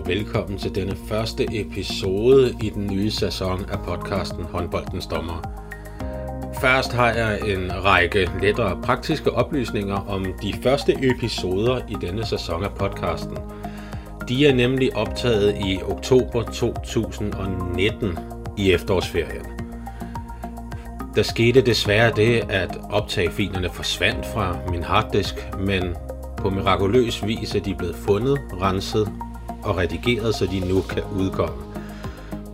Og velkommen til denne første episode i den nye sæson af podcasten Håndboldens Dommer. Først har jeg en række lettere praktiske oplysninger om de første episoder i denne sæson af podcasten. De er nemlig optaget i oktober 2019 i efterårsferien. Der skete desværre det, at optagefilerne forsvandt fra min harddisk, men på mirakuløs vis er de blevet fundet, renset og redigeret, så de nu kan udkomme.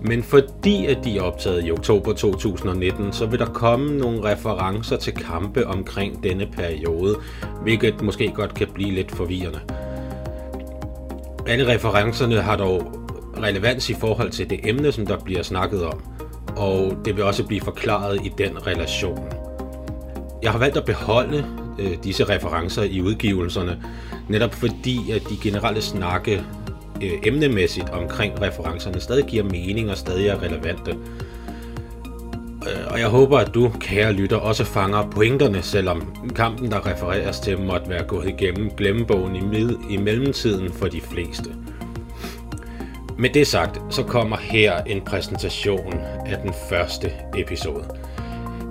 Men fordi at de er optaget i oktober 2019, så vil der komme nogle referencer til kampe omkring denne periode, hvilket måske godt kan blive lidt forvirrende. Alle referencerne har dog relevans i forhold til det emne, som der bliver snakket om, og det vil også blive forklaret i den relation. Jeg har valgt at beholde øh, disse referencer i udgivelserne, netop fordi at de generelle snakke øh, emnemæssigt omkring referencerne stadig giver mening og stadig er relevante. Øh, og jeg håber, at du, kære lytter, også fanger pointerne, selvom kampen, der refereres til, måtte være gået igennem glemmebogen i, mid, i mellemtiden for de fleste. Med det sagt, så kommer her en præsentation af den første episode.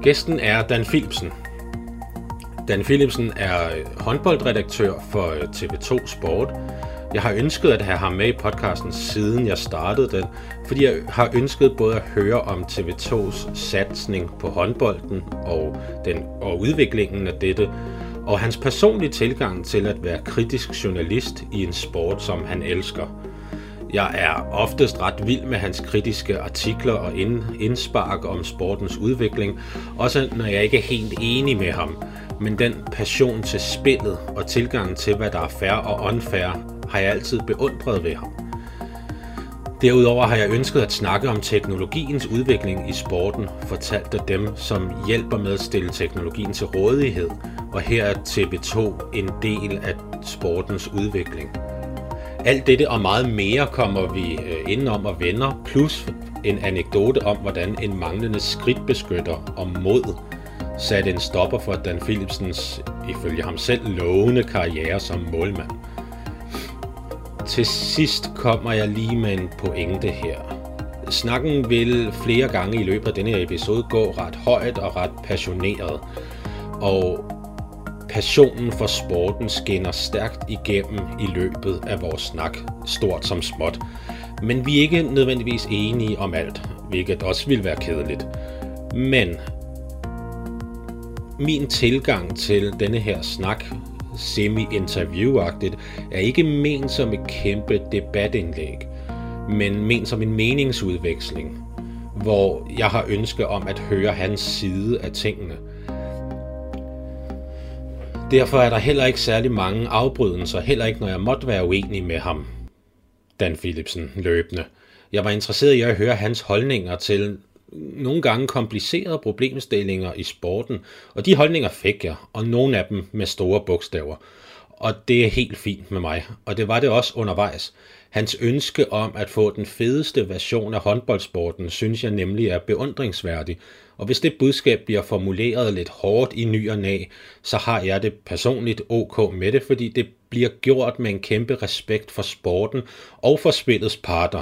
Gæsten er Dan Philipsen, Dan Philipsen er håndboldredaktør for øh, TV2 Sport. Jeg har ønsket at have ham med i podcasten, siden jeg startede den, fordi jeg har ønsket både at høre om TV2's satsning på håndbolden og, den, og udviklingen af dette, og hans personlige tilgang til at være kritisk journalist i en sport, som han elsker. Jeg er oftest ret vild med hans kritiske artikler og indspark om sportens udvikling, også når jeg ikke er helt enig med ham – men den passion til spillet og tilgangen til, hvad der er fair og unfair, har jeg altid beundret ved ham. Derudover har jeg ønsket at snakke om teknologiens udvikling i sporten, fortalt af dem, som hjælper med at stille teknologien til rådighed, og her er TV2 en del af sportens udvikling. Alt dette og meget mere kommer vi øh, indenom og vender, plus en anekdote om, hvordan en manglende skridtbeskytter og mod satte en stopper for Dan Philipsens, ifølge ham selv, lovende karriere som målmand. Til sidst kommer jeg lige med en pointe her. Snakken vil flere gange i løbet af denne episode gå ret højt og ret passioneret. Og passionen for sporten skinner stærkt igennem i løbet af vores snak, stort som småt. Men vi er ikke nødvendigvis enige om alt, hvilket også vil være kedeligt. Men min tilgang til denne her snak, semi-interviewagtigt, er ikke ment som et kæmpe debatindlæg, men ment som en meningsudveksling, hvor jeg har ønske om at høre hans side af tingene. Derfor er der heller ikke særlig mange afbrydelser, heller ikke når jeg måtte være uenig med ham, Dan Philipsen, løbende. Jeg var interesseret i at høre hans holdninger til nogle gange komplicerede problemstillinger i sporten, og de holdninger fik jeg, og nogle af dem med store bogstaver. Og det er helt fint med mig, og det var det også undervejs. Hans ønske om at få den fedeste version af håndboldsporten, synes jeg nemlig er beundringsværdig, og hvis det budskab bliver formuleret lidt hårdt i ny og næ, så har jeg det personligt ok med det, fordi det bliver gjort med en kæmpe respekt for sporten og for spillets parter.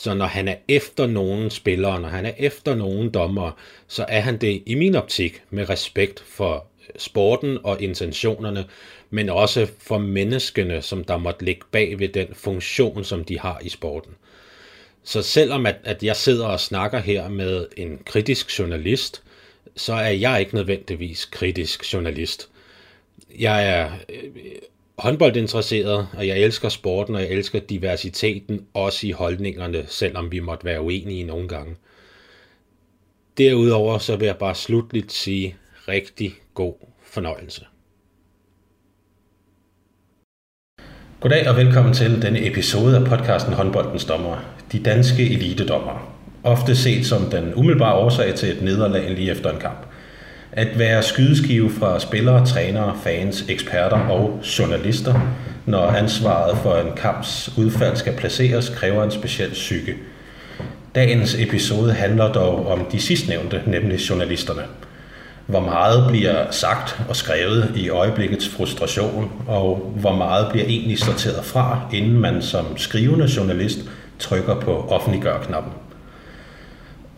Så når han er efter nogen spillere, når han er efter nogen dommer, så er han det i min optik med respekt for sporten og intentionerne, men også for menneskene, som der måtte ligge bag ved den funktion, som de har i sporten. Så selvom at, at jeg sidder og snakker her med en kritisk journalist, så er jeg ikke nødvendigvis kritisk journalist. Jeg er øh, håndboldinteresseret, og jeg elsker sporten, og jeg elsker diversiteten, også i holdningerne, selvom vi måtte være uenige nogle gange. Derudover så vil jeg bare slutligt sige rigtig god fornøjelse. Goddag og velkommen til denne episode af podcasten Håndboldens Dommer, de danske elitedommere. Ofte set som den umiddelbare årsag til et nederlag lige efter en kamp. At være skydeskive fra spillere, trænere, fans, eksperter og journalister, når ansvaret for en kamps udfald skal placeres, kræver en speciel psyke. Dagens episode handler dog om de sidstnævnte, nemlig journalisterne. Hvor meget bliver sagt og skrevet i øjeblikkets frustration, og hvor meget bliver egentlig sorteret fra, inden man som skrivende journalist trykker på offentliggør-knappen.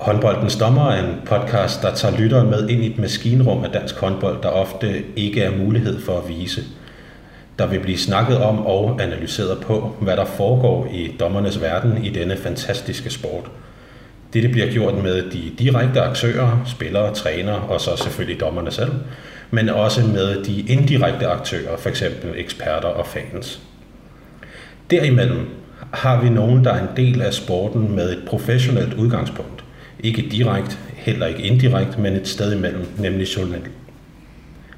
Håndboldens Dommer er en podcast, der tager lytteren med ind i et maskinrum af dansk håndbold, der ofte ikke er mulighed for at vise. Der vil blive snakket om og analyseret på, hvad der foregår i dommernes verden i denne fantastiske sport. Dette bliver gjort med de direkte aktører, spillere, trænere og så selvfølgelig dommerne selv, men også med de indirekte aktører, f.eks. eksperter og fans. Derimellem har vi nogen, der er en del af sporten med et professionelt udgangspunkt. Ikke direkte, heller ikke indirekte, men et sted imellem, nemlig, journal,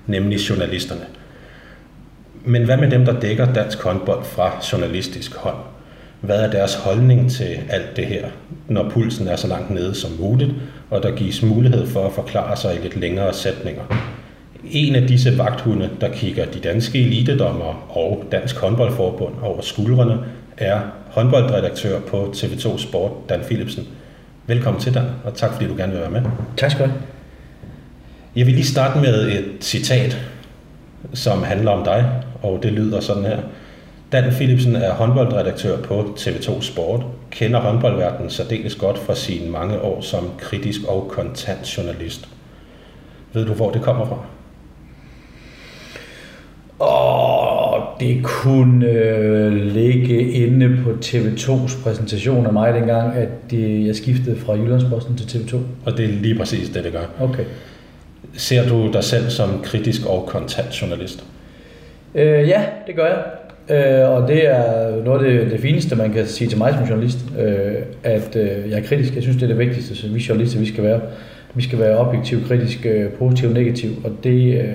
nemlig journalisterne. Men hvad med dem, der dækker dansk håndbold fra journalistisk hold? Hvad er deres holdning til alt det her, når pulsen er så langt nede som muligt, og der gives mulighed for at forklare sig i lidt længere sætninger? En af disse vagthunde, der kigger de danske elitedommer og Dansk Håndboldforbund over skuldrene, er håndboldredaktør på TV2 Sport, Dan Philipsen. Velkommen til dig, og tak fordi du gerne vil være med. Tak skal du Jeg vil lige starte med et citat, som handler om dig, og det lyder sådan her. Dan Philipsen er håndboldredaktør på TV2 Sport, kender håndboldverdenen særdeles godt fra sine mange år som kritisk og kontant journalist. Ved du, hvor det kommer fra? Og det kunne øh, ligge inde på TV2's præsentation af mig dengang, at det, jeg skiftede fra Jyllandsposten til TV2. Og det er lige præcis det, det gør. Okay. Ser du dig selv som kritisk og kontant journalist? Øh, ja, det gør jeg. Øh, og det er noget af det, det fineste, man kan sige til mig som journalist, øh, at øh, jeg er kritisk. Jeg synes, det er det vigtigste, så vi journalister vi skal være. Vi skal være objektiv, kritisk, øh, positiv, negativ, og det, øh,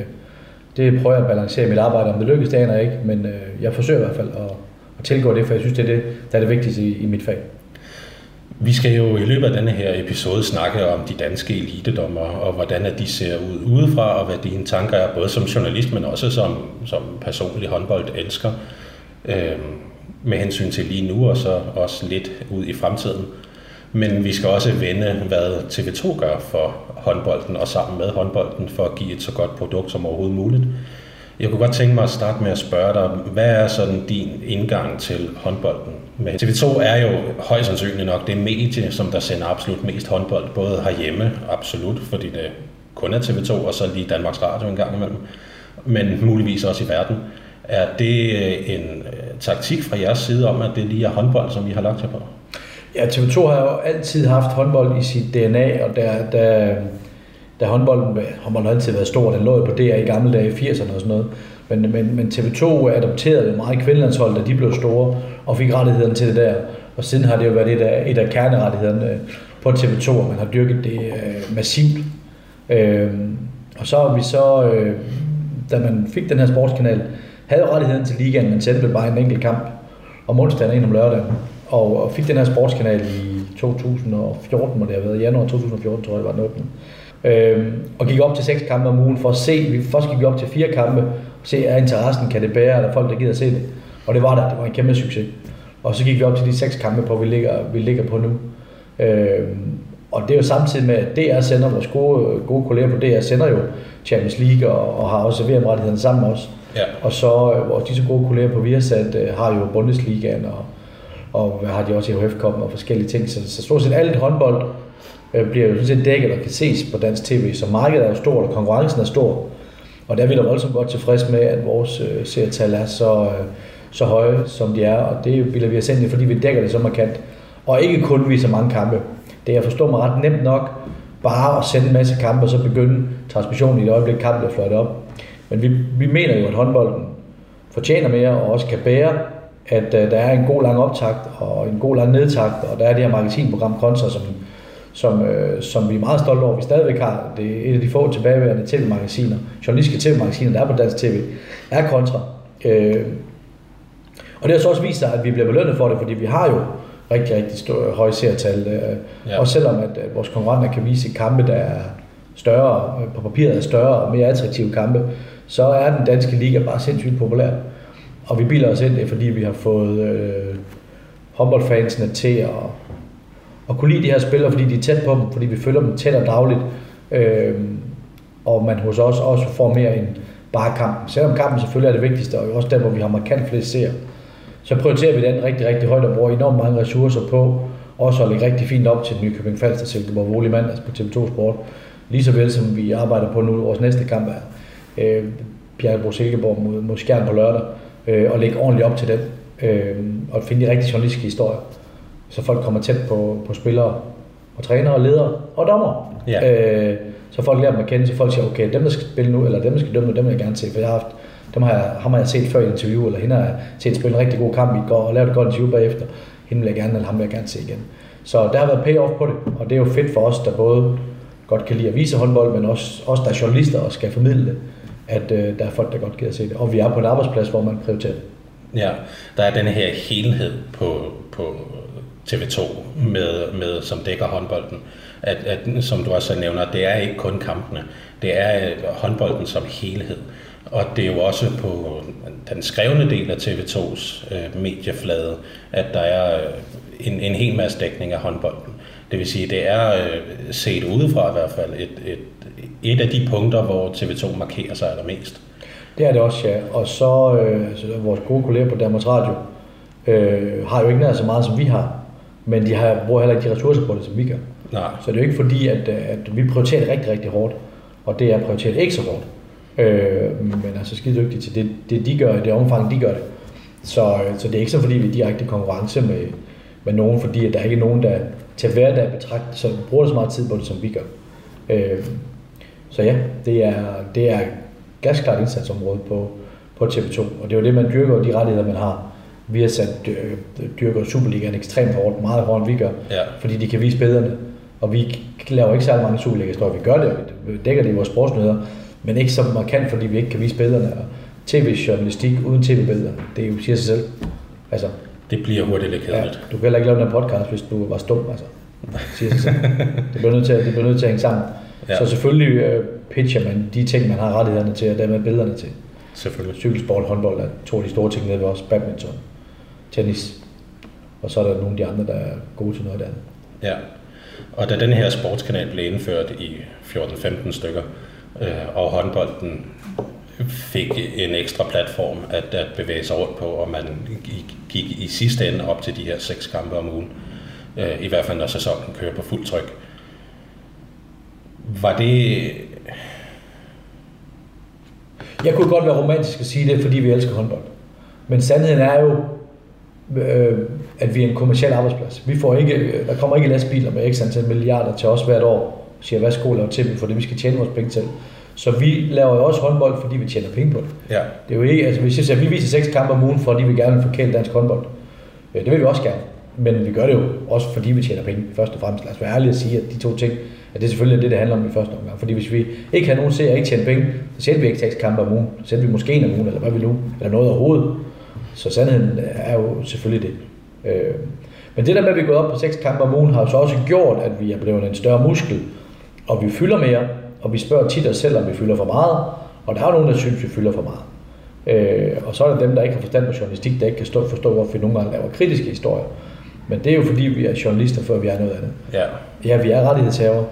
det prøver jeg at balancere i mit arbejde. Om det lykkes, det aner jeg ikke, men øh, jeg forsøger i hvert fald at, at tilgå det, for jeg synes, det er det, der er det vigtigste i, i mit fag. Vi skal jo i løbet af denne her episode snakke om de danske elitedommer, og hvordan de ser ud udefra, og hvad dine tanker er, både som journalist, men også som, som personlig håndbold elsker, øh, med hensyn til lige nu, og så også lidt ud i fremtiden. Men vi skal også vende, hvad TV2 gør for håndbolden, og sammen med håndbolden, for at give et så godt produkt som overhovedet muligt. Jeg kunne godt tænke mig at starte med at spørge dig, hvad er sådan din indgang til håndbolden? Men TV2 er jo højst sandsynligt nok det medie, som der sender absolut mest håndbold, både herhjemme, absolut, fordi det kun er TV2, og så lige Danmarks Radio en gang imellem, men muligvis også i verden. Er det en taktik fra jeres side om, at det lige er håndbold, som vi har lagt her på? Ja, TV2 har jo altid haft håndbold i sit DNA, og der, der, da håndbolden, håndbolden har altid været stor, den lå jo på DR i gamle dage, i 80'erne og sådan noget. Men, men, men TV2 adopterede jo meget kvindelandshold, da de blev store, og fik rettighederne til det der. Og siden har det jo været et af, et af kernerettighederne øh, på TV2, og man har dyrket det øh, massivt. Øh, og så har vi så, øh, da man fik den her sportskanal, havde rettigheden til ligaen, men sendte bare en enkelt kamp om onsdagen og en om lørdagen. Og, og fik den her sportskanal i 2014, må det have været, januar 2014 tror jeg, det var den åbne. Øhm, og gik op til seks kampe om ugen for at se, vi, først gik vi op til fire kampe, og se, er interessen, kan det bære, er der folk, der gider at se det? Og det var der, det var en kæmpe succes. Og så gik vi op til de seks kampe, på vi ligger, vi ligger på nu. Øhm, og det er jo samtidig med, at DR sender, vores gode, gode kolleger på DR sender jo Champions League og, og har også VM-rettighederne sammen med os. Ja. Og så øh, vores disse gode kolleger på Viasat øh, har jo Bundesligaen og, og hvad har de også i HF Cup og forskellige ting. Så, så stort set alt håndbold øh, bliver jo sådan set dækket og kan ses på dansk tv. Så markedet er jo stort, og konkurrencen er stor. Og der er vi da voldsomt godt tilfreds med, at vores øh, serietal er så, øh, så høje, som de er. Og det vil vi have sendt, fordi vi dækker det så markant. Og ikke kun viser mange kampe. Det er, jeg forstår mig ret nemt nok, bare at sende en masse kampe, og så begynde transmissionen i det øjeblik, kampen bliver fløjt op. Men vi, vi mener jo, at håndbolden fortjener mere, og også kan bære, at uh, der er en god lang optakt, og en god lang nedtakt, og der er det her magasinprogram Kontra, som som, øh, som vi er meget stolte over, vi stadigvæk har. Det er et af de få tilbageværende tv-magasiner, journalistiske tv-magasiner, der er på dansk tv, er kontra. Øh, og det har så også vist sig, at vi bliver belønnet for det, fordi vi har jo rigtig, rigtig store, høje serietal. Øh, ja. Også selvom at, at vores konkurrenter kan vise kampe, der er større, øh, på papiret er større og mere attraktive kampe, så er den danske liga bare sindssygt populær. Og vi bilder os ind det, fordi vi har fået øh, håndboldfansene til at at kunne lide de her spillere, fordi de er tæt på dem, fordi vi følger dem tæt og dagligt. Øh, og man hos os også får mere end bare kampen. Selvom kampen selvfølgelig er det vigtigste, og også der, hvor vi har markant flest seere, så prioriterer vi den rigtig, rigtig højt og bruger enormt mange ressourcer på, også at lægge rigtig fint op til Nykøbing Falster Silkeborg Volley mandags på TV2 Sport. Lige så vel som vi arbejder på nu, vores næste kamp er øh, Bjergbro Silkeborg mod, mod Skjern på lørdag, øh, og lægge ordentligt op til den, øh, og finde de rigtig journalistiske historier, så folk kommer tæt på, på spillere og trænere og ledere og dommer. Ja. Øh, så folk lærer dem at kende, så folk siger, okay, dem der skal spille nu, eller dem der skal dømme dem vil jeg gerne se, for jeg har haft, dem har jeg, ham har jeg set før i interview, eller hende har jeg set spille en rigtig god kamp i går, og lavet et godt interview bagefter. Hende vil jeg gerne, eller ham vil jeg gerne se igen. Så der har været payoff på det, og det er jo fedt for os, der både godt kan lide at vise håndbold, men også os, der er journalister og skal formidle det, at øh, der er folk, der godt gider se det. Og vi er på en arbejdsplads, hvor man prioriterer det. Ja, der er den her helhed på, på TV2, med, med, som dækker håndbolden. At, at, som du også nævner, det er ikke kun kampene, det er øh, håndbolden som helhed. Og det er jo også på den skrevne del af TV2's øh, medieflade, at der er øh, en, en hel masse dækning af håndbolden. Det vil sige, det er øh, set udefra i hvert fald et, et, et af de punkter, hvor TV2 markerer sig allermest. Det er det også, ja. Og så øh, altså, vores gode kolleger på Danmarks Radio øh, har jo ikke nær så meget, som vi har. Men de har, bruger heller ikke de ressourcer på det, som vi gør. Nej. Så det er jo ikke fordi, at, at vi prioriterer det rigtig, rigtig hårdt. Og det er prioriteret ikke så hårdt. Øh, men altså skide dygtige til det, det, de gør, det omfang, de gør det. Så, så det er ikke så, fordi vi er direkte konkurrence med, med nogen, fordi at der er ikke nogen, der til hverdag betragter, så bruger så meget tid på det, som vi gør. Øh, så ja, det er, det er gasklart indsatsområde på, på TV2, og det er jo det, man dyrker, de rettigheder, man har. Vi har sat øh, dyrker Superligaen ekstremt hårdt, meget hårdt, end vi gør, ja. fordi de kan vise bedre Og vi laver ikke særlig mange Superliga-historier. Vi gør det, og vi dækker det i vores sportsnyheder, men ikke så markant, fordi vi ikke kan vise billederne. Og tv-journalistik uden tv-billeder, det er jo siger sig selv. Altså, det bliver hurtigt lidt kedeligt. Ja, du kan heller ikke lave en podcast, hvis du var stum, altså. Siger sig selv. Det bliver nødt til, det bliver nødt til at hænge sammen. Ja. Så selvfølgelig uh, pitcher man de ting, man har rettighederne til, og dermed billederne til. Selvfølgelig. Cykelsport, håndbold er to af de store ting nede ved os. Badminton, tennis. Og så er der nogle af de andre, der er gode til noget andet. Ja. Og da den her sportskanal blev indført i 14-15 stykker, øh, og håndbolden fik en ekstra platform at, at bevæge sig rundt på, og man gik i sidste ende op til de her seks kampe om ugen. Øh, I hvert fald når sæsonen kører på fuld tryk. Var det... Jeg kunne godt være romantisk at sige det, fordi vi elsker håndbold. Men sandheden er jo, øh, at vi er en kommersiel arbejdsplads. Vi får ikke, der kommer ikke lastbiler med x antal milliarder til os hvert år, siger, værsgo, lav til for det vi skal tjene vores penge til. Så vi laver jo også håndbold, fordi vi tjener penge på det. Ja. Det er jo ikke, altså hvis jeg siger, at vi viser seks kampe om ugen, fordi vi gerne vil forkæle dansk håndbold. Ja, det vil vi også gerne. Men vi gør det jo også, fordi vi tjener penge, først og fremmest. Lad os være ærlige at sige, at de to ting, at det selvfølgelig er det, det handler om i første omgang. Fordi hvis vi ikke har nogen seere og ikke tjener penge, så sender vi ikke seks kampe om ugen. Så sender vi måske en om ugen, eller hvad vi nu, eller noget overhovedet. Så sandheden er jo selvfølgelig det. Øh, men det der med, at vi er gået op på seks kampe om ugen, har jo så også gjort, at vi er blevet en større muskel, og vi fylder mere, og vi spørger tit os selv, om vi fylder for meget, og der er jo nogen, der synes, vi fylder for meget. Øh, og så er der dem, der ikke har forstand på journalistik, der ikke kan stå, forstå, hvorfor vi nogle gange laver kritiske historier. Men det er jo fordi, vi er journalister, før vi er noget andet. Ja, ja vi er rettighedshaver.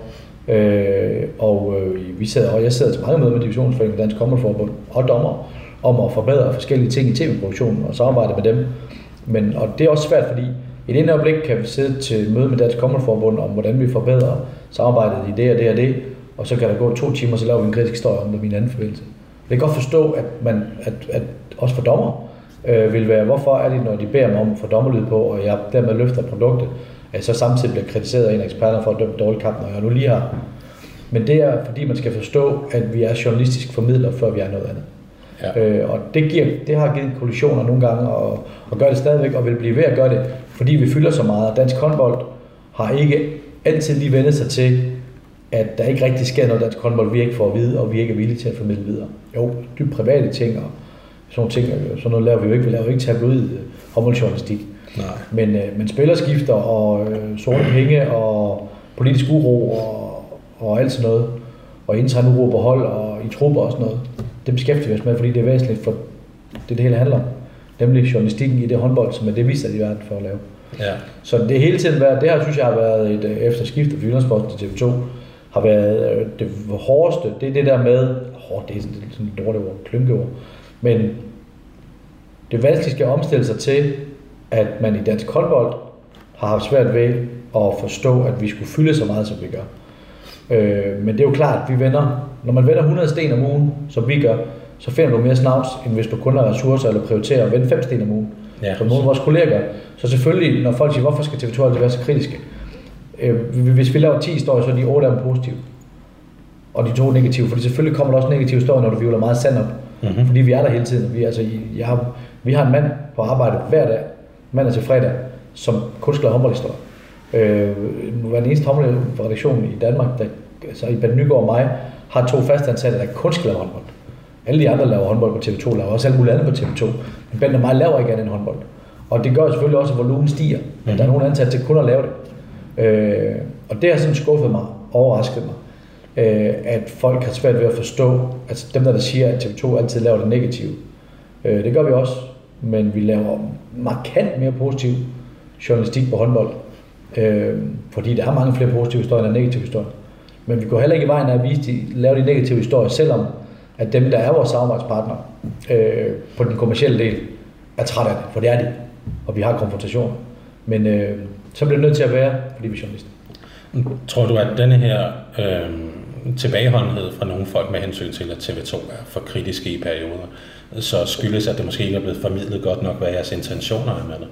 Øh, og øh, vi sidder, og jeg sidder til mange møder med Divisionsforeningen Dansk Kommerforbund og dommer om at forbedre forskellige ting i tv-produktionen og samarbejde med dem. Men, og det er også svært, fordi i det ene øjeblik kan vi sidde til møde med Dansk Kommerforbund om, hvordan vi forbedrer samarbejdet i det og det og det, og så kan der gå to timer, så laver vi en kritisk historie om det i min anden forbindelse. Jeg kan godt forstå, at, man, at, at også for dommer øh, vil være, hvorfor er det, når de beder mig om at få dommerlyd på, og jeg dermed løfter produktet, at så samtidig bliver kritiseret af en ekspert for at dømme dårlig kamp, når jeg nu lige har. Men det er, fordi man skal forstå, at vi er journalistisk formidler, før vi er noget andet. Ja. Øh, og det, giver, det har givet kollisioner nogle gange, og, og gør det stadigvæk, og vil blive ved at gøre det, fordi vi fylder så meget. Dansk håndbold har ikke altid lige vendt sig til, at der ikke rigtig sker noget dansk håndbold, vi ikke får at vide, og vi ikke er villige til at formidle videre. Jo, dybt private ting, og sådan ting, sådan noget laver vi jo ikke. Vi laver jo ikke tabloid øh, håndboldjournalistik. Men, øh, men spillerskifter og øh, sorte penge og politisk uro og, og alt sådan noget, og intern uro på hold og i trupper og sådan noget, det beskæftiger vi os med, fordi det er væsentligt for det, det hele handler om. Nemlig journalistikken i det håndbold, som er det, vi er i verden for at lave. Ja. Så det hele tiden været, det her synes jeg har været et, efter skiftet fra Jyllandsposten til TV2, har været øh, det hårdeste, det er det der med, hårdt, det er sådan, sådan et dårligt ord, klynkeord, men det vanskeligste at omstille sig til, at man i dansk håndbold har haft svært ved at forstå, at vi skulle fylde så meget, som vi gør. Øh, men det er jo klart, at vi vender, når man vender 100 sten om ugen, som vi gør, så finder du mere snavs, end hvis du kun har ressourcer eller prioriterer at vende 5 sten om ugen, ja. som nogle af vores kolleger. Så selvfølgelig, når folk siger, hvorfor skal TV2 altid være så kritiske? Øh, hvis vi laver 10 historier, så er de 8 af dem positive. Og de to negative, fordi selvfølgelig kommer der også negative historier, når du vivler meget sand op. Mm-hmm. Fordi vi er der hele tiden. Vi, altså, jeg har, vi har en mand på arbejde hver dag, mandag til fredag, som kun skriver håndboldhistorier. Øh, nu var den eneste håndboldredaktion i Danmark, der, altså i Ben Nygaard og mig, har to fastansatte, der kun skriver håndbold. Alle de andre laver håndbold på TV2, laver også alt muligt andet på TV2. Men Ben og mig laver ikke andet end håndbold. Og det gør selvfølgelig også, at volumen stiger. Mm. Der er nogen ansat til kun at lave det. Øh, og det har sådan skuffet mig, overrasket mig, øh, at folk har svært ved at forstå, altså dem der, der siger, at TV2 altid laver det negative. Øh, det gør vi også, men vi laver markant mere positiv journalistik på håndbold. Øh, fordi der er mange flere positive historier end negative historier. Men vi går heller ikke i vejen af at vise de, lave de negative historier, selvom at dem, der er vores samarbejdspartnere øh, på den kommercielle del, er trætte af det, for det er de, og vi har konfrontationer. Men øh, så bliver det nødt til at være, fordi vi er journalister. Tror du, at denne her øh, tilbageholdenhed fra nogle folk med hensyn til, at TV2 er for kritiske i perioder, så skyldes, at det måske ikke er blevet formidlet godt nok, hvad jeres intentioner er med det?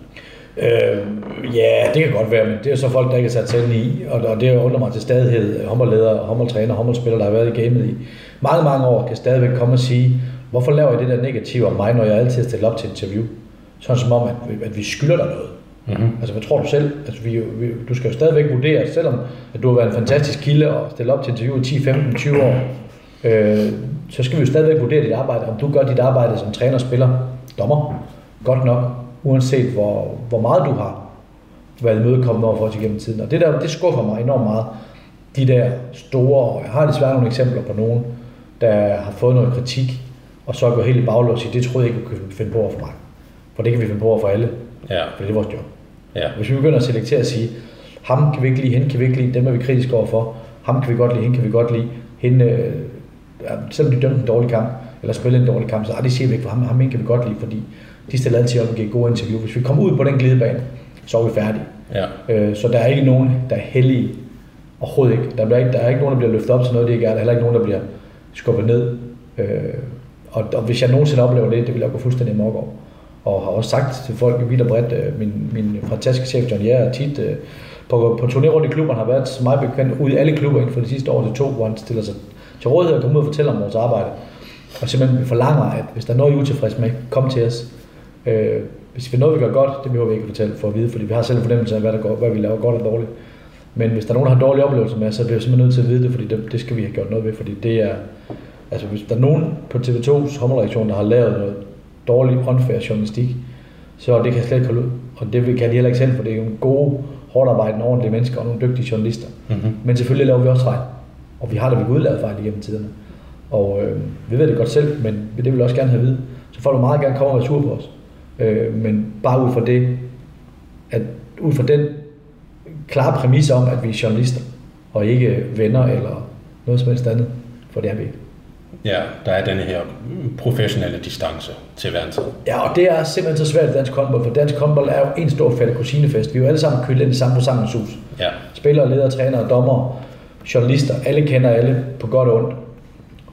Øh, ja, det kan godt være, men det er så folk, der ikke er sat selv i, og, og det undrer mig til stadighed. Håndboldledere, håndboldtræner, håndboldspillere, der har været i gamet i mange, mange år, kan stadigvæk komme og sige, hvorfor laver I det der negative om mig, når jeg altid har stillet op til interview? Sådan som om, at, at vi skylder dig noget. Mm-hmm. Altså, hvad tror du selv? Altså, vi, vi, du skal jo stadigvæk vurdere, selvom at du har været en fantastisk kilde og stillet op til interview i 10, 15, 20 år, øh, så skal vi jo stadigvæk vurdere dit arbejde, om du gør dit arbejde som træner, spiller, dommer, godt nok, uanset hvor, hvor meget du har været imødekommende over for os igennem tiden. Og det, der, det skuffer mig enormt meget, de der store, og jeg har desværre nogle eksempler på nogen, der har fået noget kritik, og så går helt i baglås i, det troede jeg ikke, kunne finde på at for mig. For det kan vi finde på over for alle. Ja. For det er vores job. Ja. Hvis vi begynder at selektere og sige, ham kan vi ikke lide, hende kan vi ikke lide, dem er vi kritiske overfor, ham kan vi godt lide, hende kan vi godt lide, hende, øh, selvom de dømte en dårlig kamp, eller spillede en dårlig kamp, så ah, det siger vi ikke, for ham, ham kan vi godt lide, fordi de stiller altid op og giver gode interview. Hvis vi kommer ud på den glidebane, så er vi færdige. Ja. Øh, så der er ikke nogen, der er heldige. Overhovedet ikke. Der, bliver ikke. der er ikke nogen, der bliver løftet op til noget, de ikke er. Der er heller ikke nogen, der bliver skubbet ned. Øh, og, og, hvis jeg nogensinde oplever det, det vil jeg gå fuldstændig mok over. Og har også sagt til folk vidt og bredt, øh, min, min fantastiske chef John Jær tit øh, på, på turné rundt i klubberne har været meget bekendt ud i alle klubber inden for de sidste år til to, hvor han stiller sig til rådighed og kommer ud og fortæller om vores arbejde. Og simpelthen forlanger, at hvis der er noget, I er utilfredse med, kom til os. Øh, hvis vi noget, vi gør godt, det behøver vi ikke at fortælle for at vide, fordi vi har selv en fornemmelse af, hvad, der går, hvad vi laver godt og dårligt. Men hvis der er nogen, der har dårlige oplevelser med, så bliver vi simpelthen nødt til at vide det, fordi det, det skal vi have gjort noget ved, fordi det er, altså hvis der er nogen på TV2's hommelreaktion, der har lavet noget dårlig, unfair journalistik, så det kan jeg slet ikke holde ud. Og det kan de heller ikke selv, for det er jo en gode, hårdt arbejdende, ordentlige mennesker og nogle dygtige journalister. Mm-hmm. Men selvfølgelig laver vi også fejl. Og vi har da ved Gud lavet fejl igennem tiderne. Og øh, vi ved det godt selv, men det vil vi også gerne have at vide. Så folk vil meget gerne komme og være sur på os. Øh, men bare ud fra det, at ud fra den klare præmis om, at vi er journalister, og ikke venner eller noget som helst andet, for det er vi ikke. Ja, der er denne her professionelle distance til hver tid. Ja, og det er simpelthen så svært i dansk håndbold, for dansk håndbold er jo en stor fælde kusinefest. Vi er jo alle sammen kølet ind i samme forsamlingshus. Ja. Spillere, ledere, trænere, dommer, journalister, alle kender alle på godt og ondt.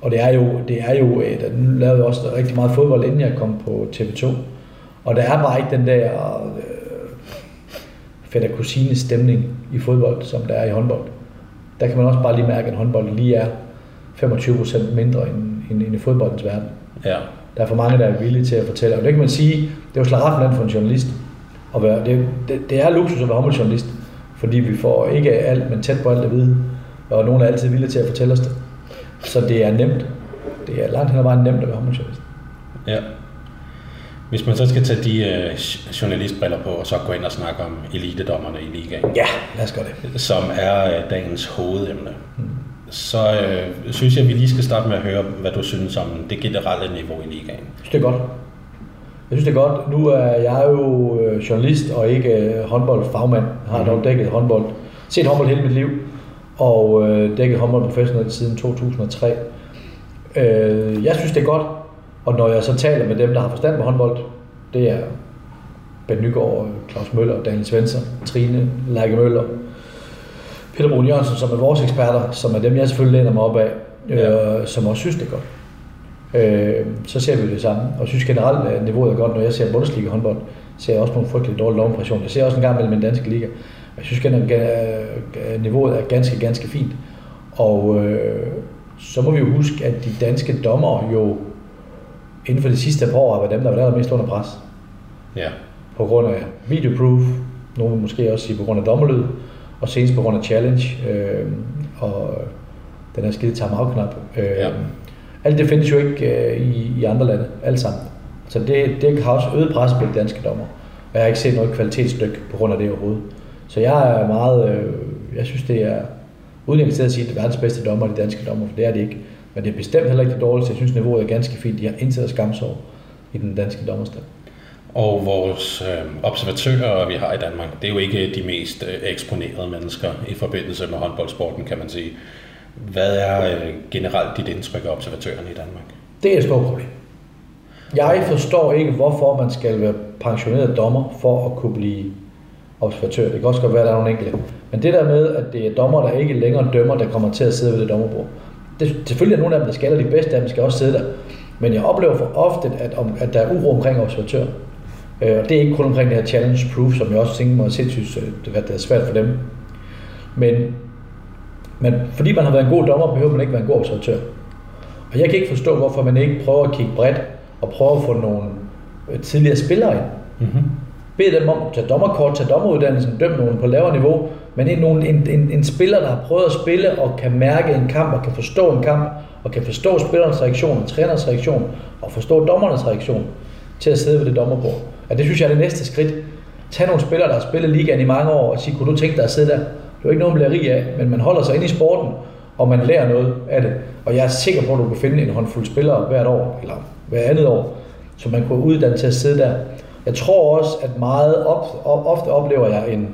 Og det er jo, det er jo, øh, nu lavede jeg også rigtig meget fodbold, inden jeg kom på TV2. Og der er bare ikke den der øh, fætter kusine stemning i fodbold, som der er i håndbold. Der kan man også bare lige mærke, at håndbold lige er 25% mindre end, end, end i fodboldens verden. Ja. Der er for mange, der er villige til at fortælle. Og det kan man sige, det er jo slaraffenland for en journalist. At være, det, det, det, er luksus at være håndboldjournalist, fordi vi får ikke alt, men tæt på alt at vide. Og nogen er altid villige til at fortælle os det. Så det er nemt. Det er langt hen ad vejen nemt at være håndboldjournalist. Ja. Hvis man så skal tage de øh, journalistbriller på, og så gå ind og snakke om elitedommerne i ligaen. Ja, lad os gøre det. Som er øh, dagens hovedemne. Hmm. Så øh, synes jeg, at vi lige skal starte med at høre, hvad du synes om det generelle niveau i ligaen. Jeg synes, det er godt. Jeg synes, det er godt. Nu er jeg jo øh, journalist og ikke øh, håndboldfagmand. Jeg har dog dækket håndbold. Set håndbold hele mit liv. og øh, dækket håndbold professionelt siden 2003. Øh, jeg synes, det er godt, og når jeg så taler med dem, der har forstand på håndbold, det er Ben Nygaard, Claus Møller, Daniel Svensson, Trine Lærke Møller, Peter Brun Jørgensen, som er vores eksperter, som er dem, jeg selvfølgelig læner mig op af, ja. øh, som også synes, det er godt. Øh, så ser vi det samme. Og synes generelt, at niveauet er godt, når jeg ser Bundesliga håndbold, ser jeg også nogle frygteligt dårlige lovimpressioner. Jeg ser også en gang mellem den danske liga. Jeg synes at niveauet er ganske, ganske fint. Og øh, så må vi jo huske, at de danske dommer jo inden for de sidste par år har været dem, der været mest under pres. Ja. På grund af videoproof, nogle måske også sige på grund af dommerlyd, og senest på grund af challenge, øh, og den her skide time-out-knap. Øh, ja. Alt det findes jo ikke øh, i, i andre lande, alt sammen. Så det, det har også øget pres på de danske dommer. Og jeg har ikke set noget kvalitetsstykke på grund af det overhovedet. Så jeg er meget, øh, jeg synes det er, uden kan at sige, at det er verdens bedste dommer, de danske dommer, for det er det ikke. Men det er bestemt heller ikke det dårligste. Jeg synes, niveauet er ganske fint. De har intet skamsår i den danske dommerstand. Og vores øh, observatører, vi har i Danmark, det er jo ikke de mest øh, eksponerede mennesker i forbindelse med håndboldsporten, kan man sige. Hvad er øh, generelt dit indtryk af observatørerne i Danmark? Det er et stort problem. Jeg forstår ikke, hvorfor man skal være pensioneret dommer for at kunne blive observatør. Det kan også godt være, at der er nogle enkelte. Men det der med, at det er dommer, der ikke længere dømmer, der kommer til at sidde ved det dommerbord. Det, selvfølgelig er nogle af dem, der skal, og de bedste af dem skal også sidde der. Men jeg oplever for ofte, at, at der er uro omkring observatører. Øh, og det er ikke kun omkring det her challenge proof, som jeg også tænker mig sindssygt, øh, det er svært for dem. Men, men fordi man har været en god dommer, behøver man ikke være en god observatør. Og jeg kan ikke forstå, hvorfor man ikke prøver at kigge bredt og prøve at få nogle øh, tidligere spillere ind. Mm-hmm. Bed dem om at tage dommerkort, tage dommeruddannelsen, dømme nogen på lavere niveau, men en, en, en, en spiller, der har prøvet at spille og kan mærke en kamp og kan forstå en kamp, og kan forstå spillerens reaktion, trænerens reaktion, og forstå dommernes reaktion til at sidde ved det dommerbord. Og det synes jeg er det næste skridt. Tag nogle spillere, der har spillet ligaen i mange år, og sige, kunne du tænke dig at sidde der? Det er jo ikke noget, man bliver rig af, men man holder sig inde i sporten, og man lærer noget af det. Og jeg er sikker på, at du kan finde en håndfuld spillere hvert år, eller hver andet år, som man kunne uddanne til at sidde der. Jeg tror også, at meget ofte, ofte oplever jeg en,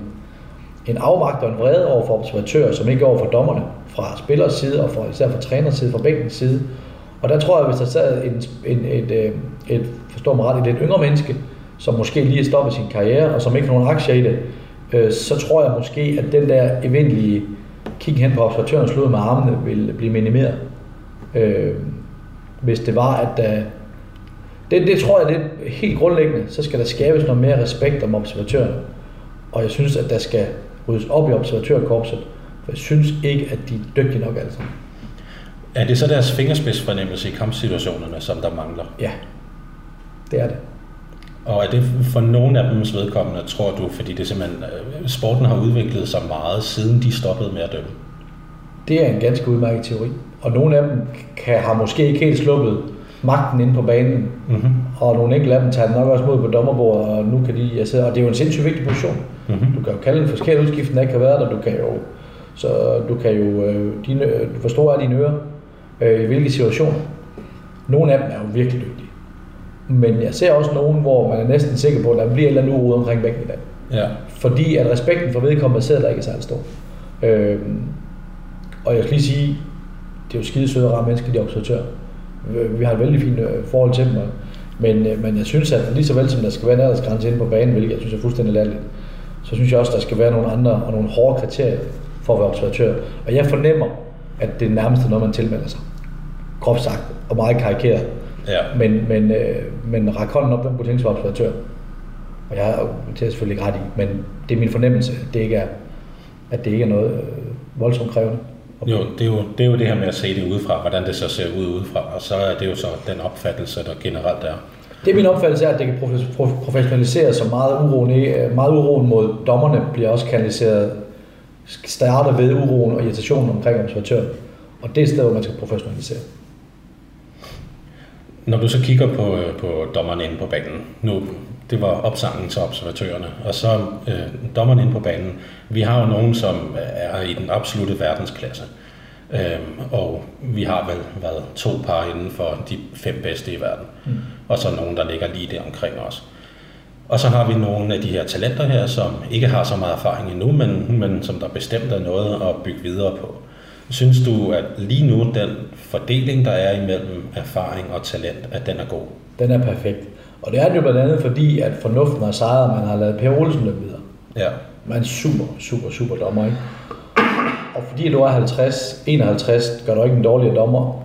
en afmagt og en vrede over for observatører, som ikke over for dommerne, fra spillers side og fra, især fra træners side, fra bænkens side. Og der tror jeg, hvis der sad en, en, et, et, et, forstår mig ret, et lidt yngre menneske, som måske lige er stoppet sin karriere, og som ikke har nogen aktier i det, øh, så tror jeg måske, at den der eventlige kig hen på observatøren slået med armene vil blive minimeret. Øh, hvis det var, at der... Det, det tror jeg, det er helt grundlæggende. Så skal der skabes noget mere respekt om observatøren. Og jeg synes, at der skal ryddes op i observatørkorpset. For jeg synes ikke, at de er dygtige nok altså. Er det så deres fingerspidsfornemmelse i kampsituationerne, som der mangler? Ja, det er det. Og er det for nogle af dems vedkommende, tror du, fordi det simpelthen, øh, sporten har udviklet sig meget, siden de stoppede med at dømme? Det er en ganske udmærket teori. Og nogle af dem kan, har måske ikke helt sluppet magten inde på banen. Mm-hmm. Og nogle enkelte af dem tager nok også mod på dommerbordet, og nu kan de jeg sidder, og det er jo en sindssygt vigtig position. Mm-hmm. Du kan jo kalde en forskellig udskift, der ikke har været der. Du kan jo, så du kan jo, øh, dine, du forstår af dine ører, øh, i hvilke situationer. Nogle af dem er jo virkelig dygtige. Men jeg ser også nogen, hvor man er næsten sikker på, at der bliver et eller andet uro omkring bækken i dag. Ja. Fordi at respekten for vedkommende sidder der ikke er særlig stor. Øhm, og jeg skal lige sige, det er jo skide søde og rare mennesker, de observatører. Vi har et vældig fint øh, forhold til dem, men, øh, men jeg synes, at lige så vel som der skal være en aldersgrænse inde på banen, hvilket jeg synes er fuldstændig latterligt, så synes jeg også, at der skal være nogle andre og nogle hårde kriterier for at være observatør. Og jeg fornemmer, at det er nærmest noget, man tilmelder sig. Groft sagt, og meget karikeret. Ja. Men, men, øh, men ræk hånden op, hvem kunne tænke sig observatør. Og jeg har til selvfølgelig ikke ret i, men det er min fornemmelse, at det ikke er, at det ikke er noget øh, voldsomt krævende. Jo, det er jo, det er jo det her med at se det udefra, hvordan det så ser ud udefra, og så er det jo så den opfattelse, der generelt er. Det er min opfattelse er, at det kan professionaliseres så meget uroen, øh, meget uroen mod dommerne bliver også kanaliseret, starter ved uroen og irritationen omkring observatør. Og det er et sted, hvor man skal professionalisere. Når du så kigger på, øh, på dommerne inde på banen, nu det var opsangen til observatørerne, og så øh, dommerne inde på banen, vi har jo nogen, som er i den absolute verdensklasse. Øhm, og vi har vel været to par inden for de fem bedste i verden. Mm. Og så nogen, der ligger lige der omkring os. Og så har vi nogle af de her talenter her, som ikke har så meget erfaring endnu, men, men som der bestemt er noget at bygge videre på. Synes du, at lige nu den fordeling, der er imellem erfaring og talent, at den er god? Den er perfekt. Og det er den jo blandt andet fordi, at fornuften har sejret, man har lavet Per Olsen løbe videre. Ja. Man er super, super, super dommer, ikke? Og fordi du er 50, 51, gør du ikke en dårligere dommer,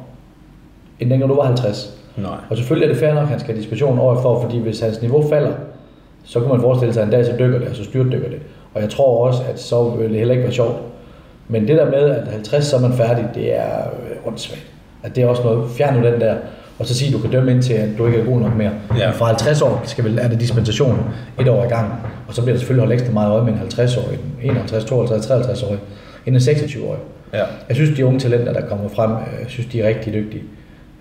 end dengang du var 50. Nej. Og selvfølgelig er det fair nok, at han skal have diskussion over for, fordi hvis hans niveau falder, så kan man forestille sig, at en dag så dykker det, og så styrtdykker det. Og jeg tror også, at så vil det heller ikke være sjovt. Men det der med, at 50 så er man færdig, det er øh, åndssvagt. At det er også noget, fjern nu den der, og så sige, at du kan dømme ind til, at du ikke er god nok mere. Ja. Fra 50 år skal vel, er det dispensation et år i gang, og så bliver der selvfølgelig holdt ekstra meget øje med en 50-årig, en 51, 52, 53-årig, end en 26-årig. Ja. Jeg synes, de unge talenter, der kommer frem, øh, jeg synes, de er rigtig dygtige.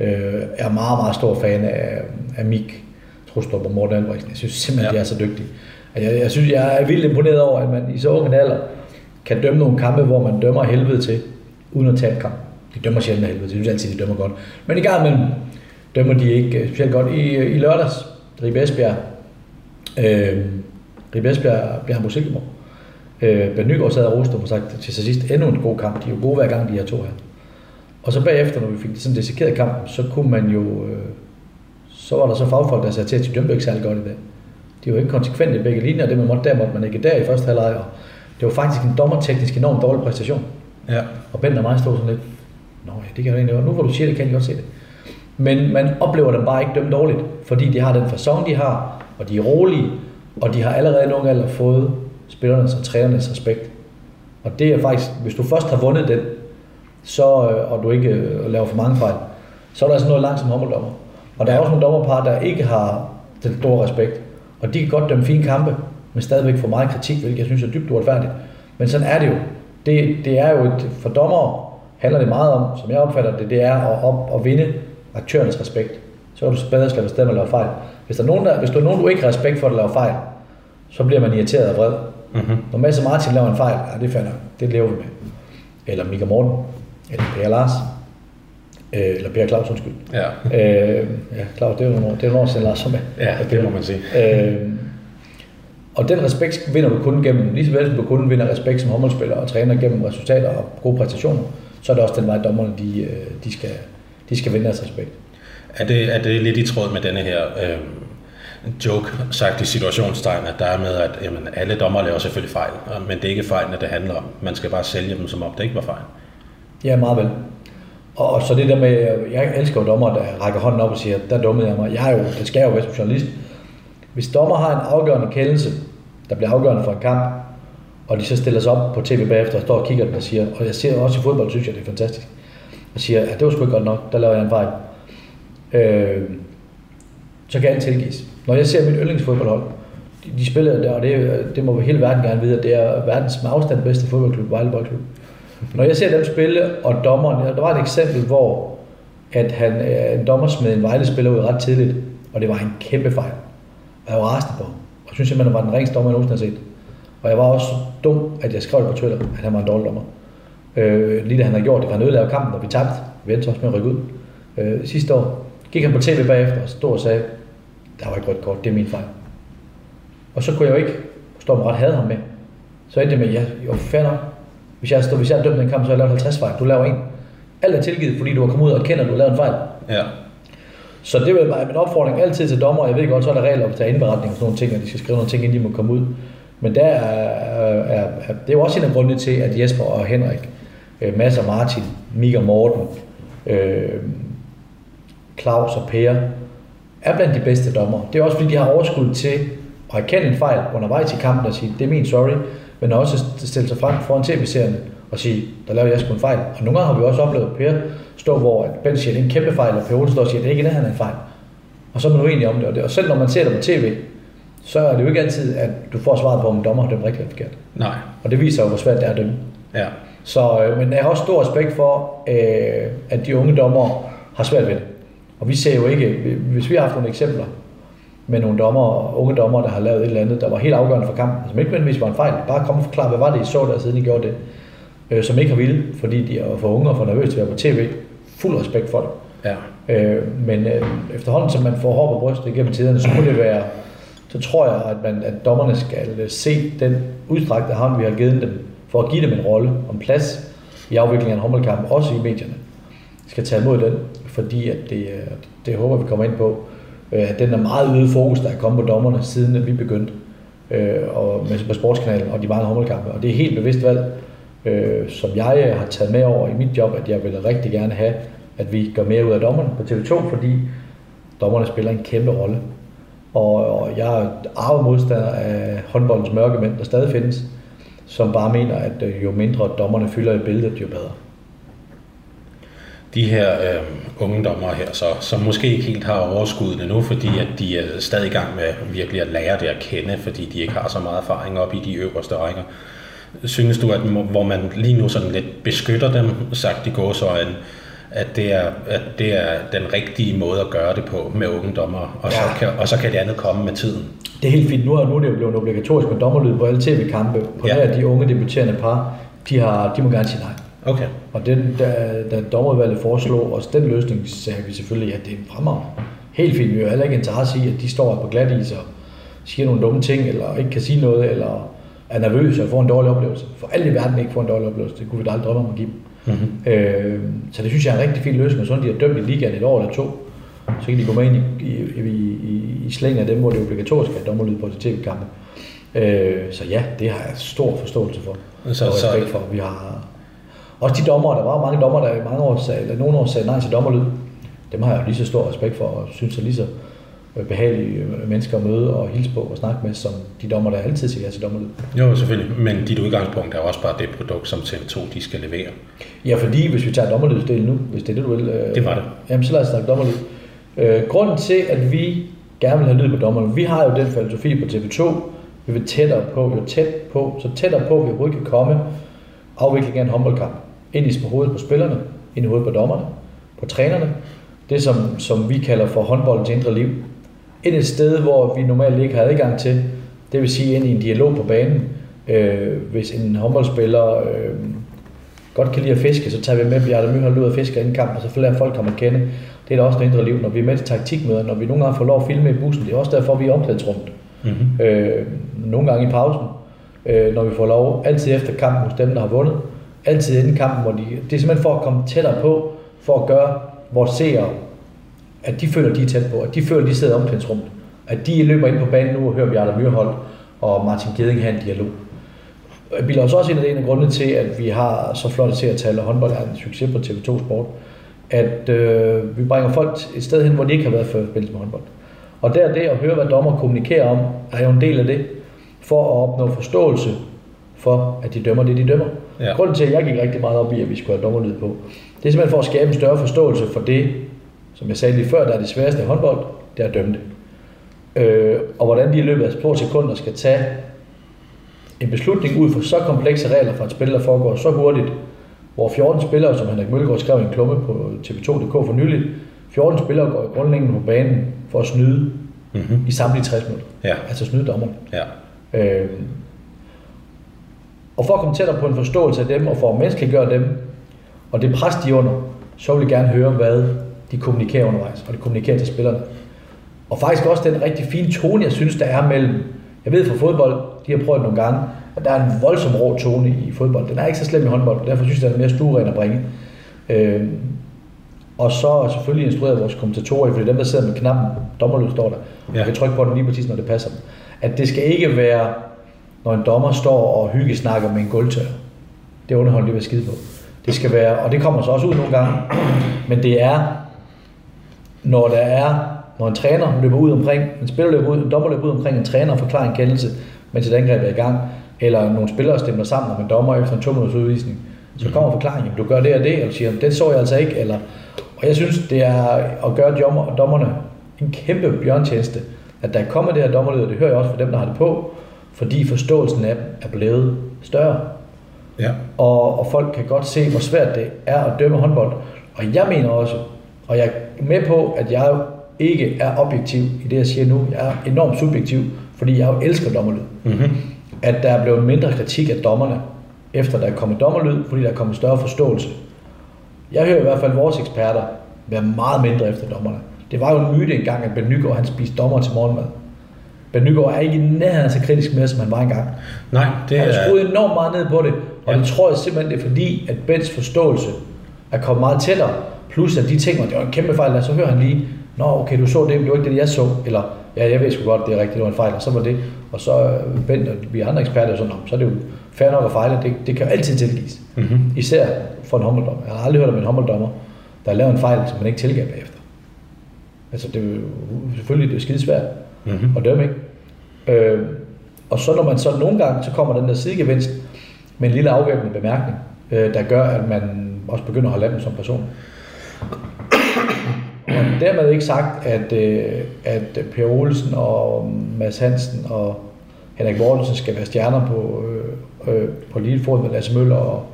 Øh, Jeg er meget, meget stor fan af, af Mik Trustrup og Morten Albrechtsen. Jeg synes simpelthen, Ja. de er så dygtige. Jeg, jeg synes, jeg er vildt imponeret over, at man i så ung en alder kan dømme nogle kampe, hvor man dømmer helvede til, uden at tabe kamp. De dømmer sjældent af helvede til, det synes altid, de dømmer godt. Men i gang imellem dømmer de ikke øh, specielt godt. I, øh, i lørdags, Ribe Esbjerg, øh, Ribe Esbjerg, Bjerg Silkeborg, øh, Ben Nygaard sad og roste og sagt til sidst, endnu en god kamp. De er jo gode hver gang, de her to her. Og så bagefter, når vi fik sådan dissekeret kampen, så kunne man jo... Øh, så var der så fagfolk, der sagde til, at de dømte ikke særlig godt i dag. De var ikke konsekvente i begge linjer, det man måtte, der måtte man ikke der i første halvleg. Og det var faktisk en dommerteknisk enormt dårlig præstation. Ja. Og Bent og mig stod sådan lidt, Nå ja, det kan jo egentlig. Nu hvor du siger det, kan jeg godt se det. Men man oplever dem bare ikke dømt dårligt, fordi de har den fasong, de har, og de er rolige, og de har allerede i en ung alder fået spillernes og trænernes respekt. Og det er faktisk, hvis du først har vundet den, så, øh, og du ikke øh, laver for mange fejl, så er der altså noget langt som håndbolddommer. Og der er også nogle dommerpar, der ikke har den store respekt. Og de kan godt dømme fine kampe, men stadigvæk få meget kritik, hvilket jeg synes er dybt uretfærdigt. Men sådan er det jo. Det, det er jo et, for dommer handler det meget om, som jeg opfatter det, det er at, op, at vinde aktørens respekt. Så kan du bedre slippe afsted med at lave fejl. Hvis der er nogen, der, hvis der er nogen, du ikke har respekt for at lave fejl, så bliver man irriteret og vred. Mm-hmm. Når Mads Martin laver en fejl, ja, det er nok. Det lever vi med. Eller Mika Morten. Eller Per Lars. Øh, eller Per Claus, undskyld. Ja. Øh, ja, Claus, det er jo nogle, er år siden, Lars som er. ja, det må man sige. Øh, og den respekt vinder du kun gennem, lige så vel som du kun vinder respekt som håndboldspiller og træner gennem resultater og gode præstationer, så er det også den vej, dommerne de, øh, de, skal, de skal vinde deres respekt. Er det, er det lidt i tråd med denne her øh, joke, sagt i situationstegn, at der er med, at jamen, alle dommer laver selvfølgelig fejl, men det er ikke fejlene, det handler om. Man skal bare sælge dem, som om det ikke var fejl. Ja, meget vel. Og, og så det der med, jeg elsker jo dommer, der rækker hånden op og siger, der dummede jeg mig. Jeg er jo, det skal jeg jo være som journalist. Hvis dommer har en afgørende kendelse, der bliver afgørende for en kamp, og de så stiller sig op på tv bagefter og står og kigger den og siger, og jeg ser også i fodbold, synes jeg, det er fantastisk, og siger, at det var sgu ikke godt nok, der laver jeg en fejl. Øh, så kan alt tilgives. Når jeg ser mit yndlingsfodboldhold, de, de spiller der, og det, det må hele verden gerne vide, at det er verdens med afstand bedste fodboldklub, Vejle Boldklub. Når jeg ser dem spille, og dommeren, der var et eksempel, hvor at han, øh, en dommer smed en Vejle-spiller ud ret tidligt, og det var en kæmpe fejl. Og jeg var rasende på. Og jeg synes simpelthen, han var den ringeste dommer, jeg nogensinde har set. Og jeg var også dum, at jeg skrev det på Twitter, at han var en dårlig dommer. Øh, lige da han havde gjort det, var han ødelagde kampen, og vi tabte. Vi endte også med at rykke ud. Øh, sidste år gik han på tv bagefter og stod og sagde, der var ikke rødt kort, det er min fejl. Og så kunne jeg jo ikke stå med ret havde ham med. Så endte det med, ja, jo, fair nok. Hvis jeg, stod, hvis jeg dømte den kamp, så har jeg lavet 50 fejl. Du laver en. Alt er tilgivet, fordi du har kommet ud og kender, at du har lavet en fejl. Ja. Så det vil være min opfordring altid til dommer. Jeg ved godt, så er der regler om at tage indberetning og sådan nogle ting, og de skal skrive nogle ting, inden de må komme ud. Men der er, er, er, det er jo også en af grundene til, at Jesper og Henrik, øh, Mads og Martin, Mika og Morten, øh, Claus og Per, er blandt de bedste dommer. Det er også fordi, de har overskud til at erkende en fejl undervejs i kampen og sige, det er min sorry, men også stille sig frem foran tv-serien og sige, der laver jeg sgu en fejl. Og nogle gange har vi også oplevet Per stå, hvor Ben siger, det er en kæmpe fejl, og Per Olsen står og siger, det er ikke det, han er en fejl. Og så er man uenig om det. Og, det. og selv når man ser det på tv, så er det jo ikke altid, at du får svaret på, om dommer har dømt rigtigt eller forkert. Nej. Og det viser jo, hvor svært det er at dømme. Ja. Så, øh, men jeg har også stor respekt for, øh, at de unge dommer har svært ved det. Og vi ser jo ikke, hvis vi har haft nogle eksempler med nogle dommer, unge dommer, der har lavet et eller andet, der var helt afgørende for kampen, som ikke nødvendigvis var en fejl, bare kom og forklare, hvad var det, I så der, siden I gjorde det, øh, som ikke har ville, fordi de er for unge og for nervøse til at være på tv. Fuld respekt for det. Ja. Øh, men øh, efterhånden, som man får hår på brystet igennem tiderne, så kunne det være, så tror jeg, at, man, at dommerne skal se den udstrakte hånd, vi har givet dem, for at give dem en rolle om plads i afviklingen af en håndboldkamp, også i medierne. Skal tage imod den, fordi at det, det håber vi kommer ind på, øh, at den er meget øget fokus, der er kommet på dommerne, siden vi begyndte øh, og med, med sportskanalen og de mange håndboldkampe. Og det er helt bevidst valg, øh, som jeg øh, har taget med over i mit job, at jeg vil rigtig gerne have, at vi gør mere ud af dommerne på TV2, fordi dommerne spiller en kæmpe rolle. Og, og jeg er arve modstander af håndboldens mørke mænd, der stadig findes, som bare mener, at øh, jo mindre dommerne fylder i billedet, jo bedre. De her øh, unge dommer her, så, som måske ikke helt har overskuddet nu, fordi at de er stadig i gang med virkelig at lære det at kende, fordi de ikke har så meget erfaring op i de øverste rækker. Synes du, at hvor man lige nu sådan lidt beskytter dem, sagt i gåsøjne, at det, er, at det er den rigtige måde at gøre det på med unge dommer, og, ja. så kan, og så kan det andet komme med tiden. Det er helt fint. Nu er, nu er det jo blevet obligatorisk med dommerlyd på alle tv-kampe. På ja. nær de unge debuterende par, de, har, de må gerne sige nej. Okay. Og den, da, da dommervalget foreslog os den løsning, sagde vi selvfølgelig, at det er fremragende. Helt fint. Vi har heller ikke interesse i, at de står på glat is og siger nogle dumme ting, eller ikke kan sige noget, eller er nervøse og får en dårlig oplevelse. For alle i verden ikke får en dårlig oplevelse. Det kunne vi da aldrig drømme om at give dem. Mm-hmm. Øh, så det synes jeg er en rigtig fin løsning, sådan de har dømt i ligaen et år eller to, så kan de gå med ind i, i, i, i, i slæng af dem, hvor det er obligatorisk at dommerlyd på til tv-kampe. Øh, så ja, det har jeg stor forståelse for. Så, og respekt for. Vi har også de dommer, der var mange dommer, der i mange år sagde, eller nogle år sagde nej til dommerlyd. Dem har jeg lige så stor respekt for, og synes er lige så behagelige øh, mennesker at møde og hilse på og snakke med, som de dommer, der altid siger ja til dommerlyd. Jo, selvfølgelig. Men dit udgangspunkt er også bare det produkt, som TV2 de skal levere. Ja, fordi hvis vi tager dommerlydsdelen nu, hvis det er det, du vil. Øh, det var det. Jamen, så lad os snakke dommerlyd. Øh, grunden til, at vi gerne vil have lyd på dommerne, vi har jo den filosofi på TV2, vi vil tættere på, jo tæt på, så tættere på, vi overhovedet kan komme afvikling af en håndboldkamp. Ind i hovedet på spillerne, ind i hovedet på dommerne, på trænerne. Det, som, som vi kalder for håndboldens indre liv ind et sted, hvor vi normalt ikke har adgang til. Det vil sige ind i en dialog på banen. Øh, hvis en håndboldspiller øh, godt kan lide at fiske, så tager vi med Bjarne Myhold ud og fisker inden kamp, og så lærer folk komme at kende. Det er da også noget indre liv, når vi er med til taktikmøder, når vi nogle gange får lov at filme i bussen. Det er også derfor, vi er omklædningsrummet. Mm-hmm. Øh, nogle gange i pausen, øh, når vi får lov, altid efter kampen hos dem, der har vundet. Altid inden kampen, hvor de, det er simpelthen for at komme tættere på, for at gøre vores seere at de føler, de er tæt på, at de føler, de sidder i omklædningsrummet. At de løber ind på banen nu og hører Bjarne Myrhold og Martin Geding have en dialog. Jeg bilder os også ind af en af grundene til, at vi har så flot til at tale håndbold er en succes på TV2 Sport, at øh, vi bringer folk et sted hen, hvor de ikke har været før i forbindelse med håndbold. Og der det at høre, hvad dommer kommunikerer om, er jo en del af det, for at opnå forståelse for, at de dømmer det, de dømmer. Ja. Grunden til, at jeg gik rigtig meget op i, at vi skulle have dommerlyd på, det er simpelthen for at skabe en større forståelse for det, som jeg sagde lige før, der er det sværeste håndbold, det er det. Øh, og hvordan de i løbet af få sekunder skal tage en beslutning ud fra så komplekse regler for et spil, der foregår så hurtigt, hvor 14 spillere, som Henrik Mølgaard skrev i en klumme på TV2.dk for nylig, 14 spillere går i grundlæggende på banen for at snyde mm-hmm. i samtlige 60 minutter. Ja. Altså snyde dommeren. Ja. Øh, og for at komme tættere på en forståelse af dem, og for at menneskeliggøre dem, og det pres, de er under, så vil jeg gerne høre, hvad de kommunikerer undervejs, og de kommunikerer til spillerne. Og faktisk også den rigtig fine tone, jeg synes, der er mellem, jeg ved fra fodbold, de har prøvet nogle gange, at der er en voldsom rå tone i fodbold. Den er ikke så slem i håndbold, og derfor synes jeg, den er mere stueren at bringe. Øh, og så selvfølgelig instrueret vores kommentatorer, fordi dem, der sidder med knappen, dommerlyd står der, ja. og kan trykke på den lige præcis, når det passer dem. At det skal ikke være, når en dommer står og hygge snakker med en gulvtør. Det underholder de vil skide på. Det skal være, og det kommer så også ud nogle gange, men det er når der er, når en træner løber ud omkring, en spiller løber ud, en dommer løber ud omkring en træner og forklarer en kendelse, mens et angreb er i gang, eller nogle spillere stemmer sammen om en dommer efter en to minutters udvisning, så kommer forklaringen, du gør det og det, eller siger, det så jeg altså ikke, eller, og jeg synes, det er at gøre dommerne en kæmpe bjørntjeneste, at der er kommet det her dommerlyd, og det hører jeg også fra dem, der har det på, fordi forståelsen af er blevet større. Ja. Og, og folk kan godt se, hvor svært det er at dømme håndbold. Og jeg mener også, og jeg er med på, at jeg ikke er objektiv i det, jeg siger nu. Jeg er enormt subjektiv, fordi jeg jo elsker dommerlyd. Mm-hmm. At der er blevet mindre kritik af dommerne, efter der er kommet dommerlyd, fordi der er kommet større forståelse. Jeg hører i hvert fald vores eksperter være meget mindre efter dommerne. Det var jo en myte engang, at Ben Nygaard han spiste dommer til morgenmad. Ben Nygaard er ikke i nærheden så kritisk mere, som han var engang. Nej, det Han er... har skruet enormt meget ned på det, og Ja. det tror jeg simpelthen, det er fordi, at Bens forståelse er kommet meget tættere, plus at de ting, og det var en kæmpe fejl, og så hører han lige, Nå, okay, du så det, men det var ikke det, jeg så, eller ja, jeg ved sgu godt, det er rigtigt, det var en fejl, og så var det, og så øh, Bent og vi andre eksperter, er sådan, "Nå, så er det jo fair nok at fejle, det, det kan jo altid tilgives. Mm-hmm. Især for en håndbolddommer. Jeg har aldrig hørt om en håndbolddommer, der har lavet en fejl, som man ikke tilgav bagefter. Altså, det er jo selvfølgelig det er skide svært Mm-hmm. at dømme, ikke? Øh, og så når man så nogle gange, så kommer den der sidegevinst med en lille afvæbnende bemærkning, øh, der gør, at man også begynder at holde af dem som person. Og dermed ikke sagt, at, øh, at Per Olsen og Mads Hansen og Henrik Mortensen skal være stjerner på, øh, øh, på lige fod med Lasse Møller og,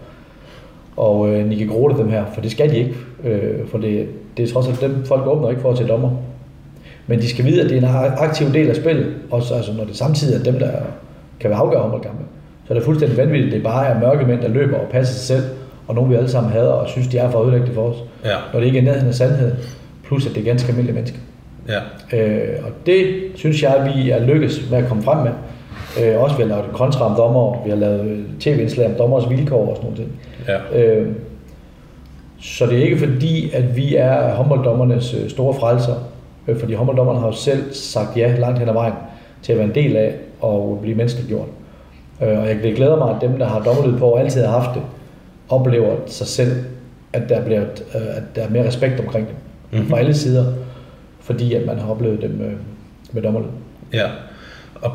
og øh, Nicky Grote dem her, for det skal de ikke, øh, for det, det er trods alt dem, folk åbner ikke for til dommer. Men de skal vide, at det er en aktiv del af spillet, også altså, når det samtidig er dem, der kan være afgøre håndboldkampe. Så er det fuldstændig vanvittigt, det bare er mørke mænd, der løber og passer sig selv, og nogen vi alle sammen hader og synes, de er for at ødelægge det for os. Ja, Når det ikke er nærheden af sandheden, plus at det er ganske almindelige mennesker. ja. Øh, og det synes jeg, vi er lykkes med at komme frem med. Øh, også vi har lavet et kontra om dommer, vi har lavet tv-indslag om dommers vilkår og sådan noget. ja. Øh, så det er ikke fordi, at vi er håndbolddommernes øh, store frelser, øh, fordi håndbolddommerne har jo selv sagt ja langt hen ad vejen til at være en del af og blive menneskeliggjort. Øh, og jeg glæder mig, at dem, der har dommerlyd på altid har haft det, oplever sig selv, at der, bliver, øh, at der er mere respekt omkring dem Mhm. fra alle sider, fordi at man har oplevet dem øh, med dommerlyd. Ja, og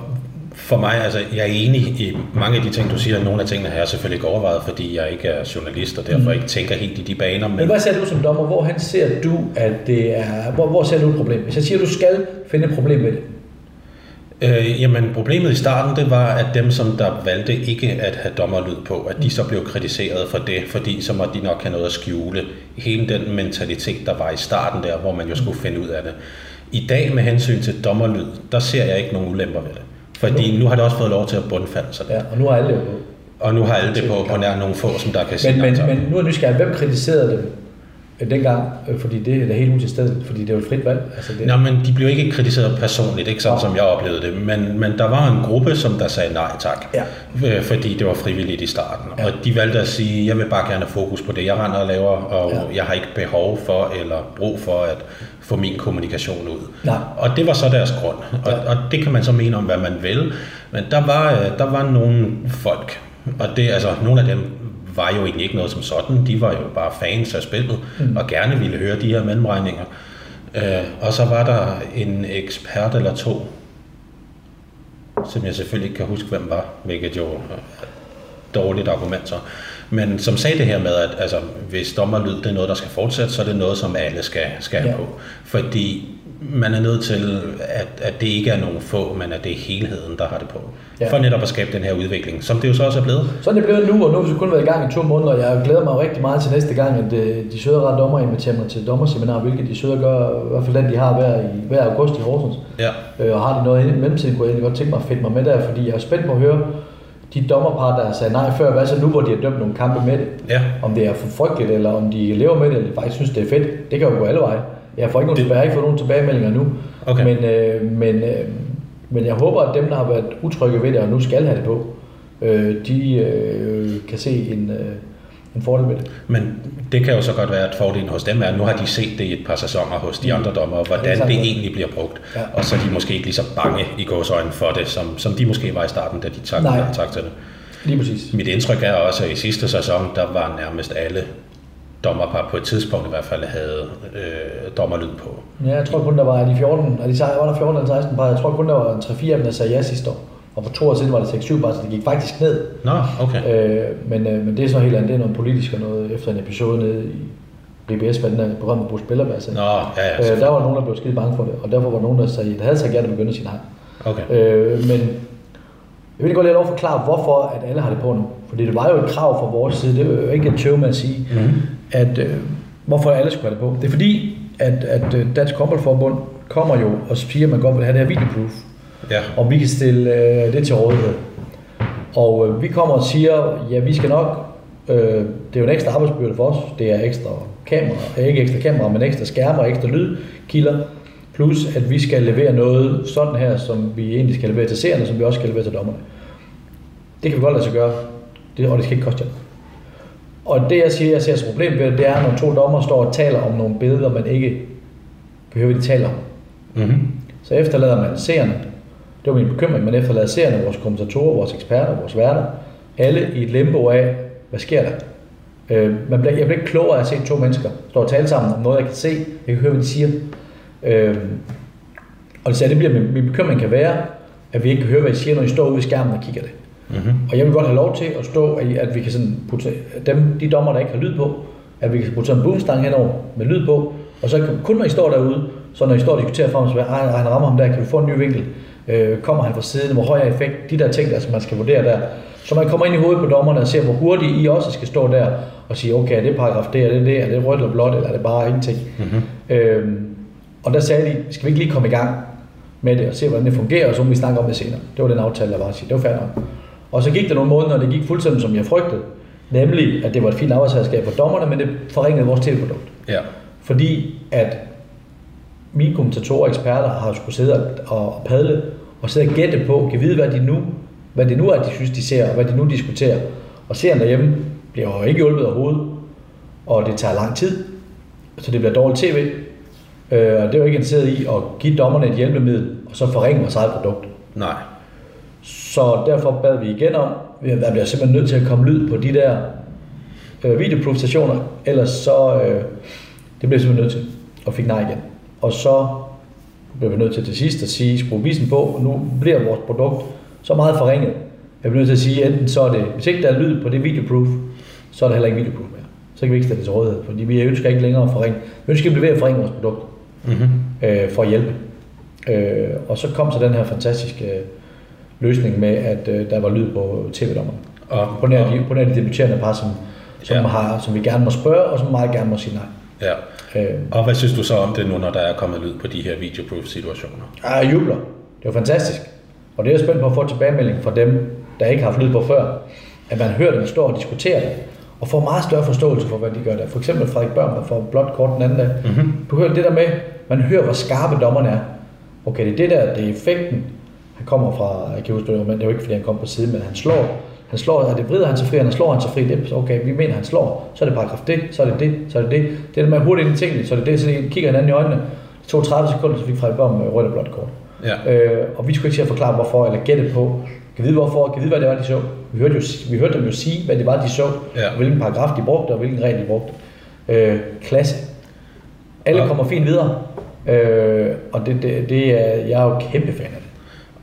for mig, altså jeg er enig i mange af de ting, du siger. Nogle af tingene har jeg selvfølgelig ikke overvejet, fordi jeg ikke er journalist, og derfor Mm. ikke tænker helt i de baner. Men Men hvad ser du som dommer? Hvor hen ser du, at det er... Hvor, hvor ser du et problem? Hvis jeg siger, at du skal finde et problem med det, øh, jamen, problemet i starten, det var, at dem, som der valgte ikke at have dommerlyd på, at de så blev kritiseret for det, fordi så måtte de nok have noget at skjule. Hele den mentalitet, der var i starten der, hvor man jo skulle finde ud af det. I dag med hensyn til dommerlyd, der ser jeg ikke nogen ulemper ved det. Fordi nu har det også fået lov til at bundfalde sig. ja, og nu har alle det på. Og nu har alle det på, på nær nogle få, som der kan sige Men, men, men nu er jeg nysgerrig, hvem kritiserede dem dengang? Øh, Fordi det er da helt utilstedeligt, fordi det er jo et frit valg. Altså det, Nå, men de blev ikke kritiseret personligt, ikke sådan Nej. som jeg oplevede det, men, men der var en gruppe, som der sagde nej tak, Ja. øh, fordi det var frivilligt i starten. Ja. Og de valgte at sige, jeg vil bare gerne have fokus på det, jeg render og laver, og Ja. jeg har ikke behov for eller brug for at få min kommunikation ud. Nej. Og det var så deres grund, og, Ja. og det kan man så mene om, hvad man vil, men der var, øh, der var nogle folk, og det, altså, nogle af dem var jo egentlig ikke noget som sådan, de var jo bare fans af spillet, mm. og gerne ville høre de her mellemregninger. Øh, og så var der en ekspert eller to, som jeg selvfølgelig ikke kan huske, hvem var, hvilket jo er dårligt argument så. Men som sagde det her med, at altså, hvis dommerlyd det er noget, der skal fortsætte, så er det noget, som alle skal, skal have Ja. på. Fordi man er nødt til, at, at det ikke er nogen få, men at det er helheden, der har det på. Ja. For netop at skabe den her udvikling, som det jo så også er blevet. Sådan er det blevet nu, og nu har vi så kun været i gang i to måneder, og jeg glæder mig rigtig meget til næste gang, at øh, de søde ret dommer inviterer mig til dommerseminar, hvilket de søde gør, i hvert fald den de har hver, i, hver august i Horsens. Ja, Øh, og har de noget i mellemtiden, kunne jeg godt tænke mig at fedte mig med der, fordi jeg er spændt på at høre de dommerpar, der sagde nej før, hvad så nu, hvor de har dømt nogle kampe med det? ja. Om det er for frygteligt, eller om de lever med det, eller faktisk synes, det er fedt. Det kan jo gå alle veje. Jeg får ikke, nogen, jeg har ikke fået nogen tilbagemeldinger nu. Okay. Men, øh, men, øh, men jeg håber, at dem, der har været utrygge ved det, og nu skal have det på, øh, de øh, kan se en, øh, en fordel ved det. Men det kan jo så godt være, at fordelen hos dem er, at nu har de set det i et par sæsoner hos de andre dommer, Ja, det er hvordan sant det nok. egentlig bliver brugt. Ja. Og så er de måske ikke lige så bange i gåsøjne for det, som, som de måske var i starten, da de tak, tak til det. Lige præcis. Mit indtryk er også, at i sidste sæson, der var nærmest alle dommerpar på et tidspunkt i hvert fald havde øh, dommerlyd på. Ja, jeg tror kun, der var de 14, er de, sej- var der 14 eller 16 par, jeg tror kun, der var en 3-4 af dem, der sagde ja sidste år. Og på to år siden var det 6-7 bare, så det gik faktisk ned. Nå, okay. Øh, men, øh, men det er så helt andet, det er noget politisk og noget efter en episode nede i RBS, hvad den der med Bruce sagde. Nå, ja, ja. Øh, der var nogen, der blev skide bange for det, og derfor var nogen, der sagde, der havde sagt gerne begyndt at sige nej. Okay. Øh, men jeg vil godt lige lov at forklare, hvorfor at alle har det på nu. Fordi det var jo et krav fra vores side, det er jo ikke et tøv med at sige, Mhm. At øh, hvorfor alle skulle have det på. Det er fordi, at, at øh, Dansk Håndboldforbund kommer jo og siger, at man godt vil have det her videoproof, Ja, og vi kan stille øh, det til rådighed. Og øh, vi kommer og siger, ja, vi skal nok, øh, det er jo en ekstra arbejdsbyrde for os, det er ekstra kamera, øh, ikke ekstra kamera, men ekstra skærmer, ekstra lydkilder. plus at vi skal levere noget sådan her, som vi egentlig skal levere til seerne, som vi også skal levere til dommerne. Det kan vi godt lade sig gøre, det, og det skal ikke koste jer. Og det jeg siger, jeg ser som problem ved det, er, når to dommer står og taler om nogle billeder, man ikke behøver, de taler om. Mm-hmm. Så efterlader man seerne, det var min bekymring, man efterlader seerne, vores kommentatorer, vores eksperter, vores værter, alle i et limbo af, hvad sker der? Øh, man bliver, jeg bliver ikke klogere af at se to mennesker stå og tale sammen om noget, jeg kan se, jeg kan høre, hvad de siger. Øh, og det, det bliver, min, min bekymring kan være, at vi ikke kan høre, hvad de siger, når de står ude ved skærmen og kigger det. Mm-hmm. Og jeg vil godt have lov til at stå, at vi kan sådan putte dem, de dommer, der ikke har lyd på, at vi kan putte sådan en boomstang henover med lyd på, og så kan, kun når I står derude, så når I står og diskuterer frem, så ej, han rammer ham der, kan vi få en ny vinkel? Øh, kommer han fra siden? Hvor høj er effekt? De der ting, der, som man skal vurdere der. Så man kommer ind i hovedet på dommerne og ser, hvor hurtigt I også skal stå der og sige, okay, er det paragraf det, er det det, er det rødt eller blåt, eller er det bare ingenting? Mm-hmm. Øhm, og der sagde de, skal vi ikke lige komme i gang med det og se, hvordan det fungerer, og så må vi snakke om det senere. Det var den aftale, der var at sige. Det var nok. Og så gik der nogle måneder, og det gik fuldstændig som jeg frygtede. Nemlig, at det var et fint arbejdsredskab for dommerne, men det forringede vores tv-produkt. Ja. Fordi at mine kommentatorer og eksperter har skulle sidde og, padle og sidde og gætte på, kan vide, hvad de nu, hvad det nu er, de synes, de ser, og hvad de nu diskuterer. Og serien derhjemme bliver jo ikke hjulpet overhovedet, og det tager lang tid, så det bliver dårligt tv. Øh, og det er jo ikke interesseret i at give dommerne et hjælpemiddel, og så forringe vores eget produkt. Nej. Så derfor bad vi igen om, at der bliver simpelthen nødt til at komme lyd på de der øh, videoprofestationer, ellers så, øh, det bliver vi simpelthen nødt til, og fik nej igen. Og så blev vi nødt til til sidst at sige, skrue visen på, og nu bliver vores produkt så meget forringet, vi bliver nødt til at sige, enten så er det, hvis ikke der er lyd på det videoproof, så er der heller ikke videoproof mere. Så kan vi ikke stille det til rådighed, fordi vi ønsker ikke længere at forringe. Vi ønsker at blive ved at forringe vores produkt Mm-hmm. øh, for at hjælpe. Øh, og så kom så den her fantastiske løsning med, at øh, der var lyd på tv-dommerne. Og, På nær de, på nær de debuterende par, som, som, Ja. har, som vi gerne må spørge, og som meget gerne må sige nej. ja. Øh, Og hvad synes du så om det nu, når der er kommet lyd på de her videoproof situationer? jeg jubler. Det var fantastisk. Og det er jeg spændt på at få tilbagemelding fra dem, der ikke har haft lyd på før. At man hører dem stå og diskutere det, og får meget større forståelse for, hvad de gør der. For eksempel Frederik Børn, der får blot kort den anden dag. Mm-hmm. Du hører det der med, man hører, hvor skarpe dommerne er. Okay, det er det der, det er effekten. Han kommer fra, jeg kan huske det, men det er jo ikke, fordi han kom på siden, men han slår. Han slår, er det vrider han sig fri, han slår han sig fri, det er okay, vi mener, han slår, så er det paragraf det, så er det det, så er det det. Det er det med hurtigt ind i tingene, så er det det, så de kigger hinanden i øjnene. Det tog 30 sekunder, så fik Frederik Bom med rødt og blåt kort. Ja. Øh, og vi skulle ikke til at forklare hvorfor, eller gætte på, kan vide hvorfor, kan vide hvad det var, de så. Vi hørte, jo, vi hørte dem jo sige, hvad det var, de så, Ja. og hvilken paragraf de brugte, og hvilken regel de brugte. Øh, klasse. Alle Ja. kommer fint videre, øh, og det, det, det er, jeg er jo kæmpe fan af.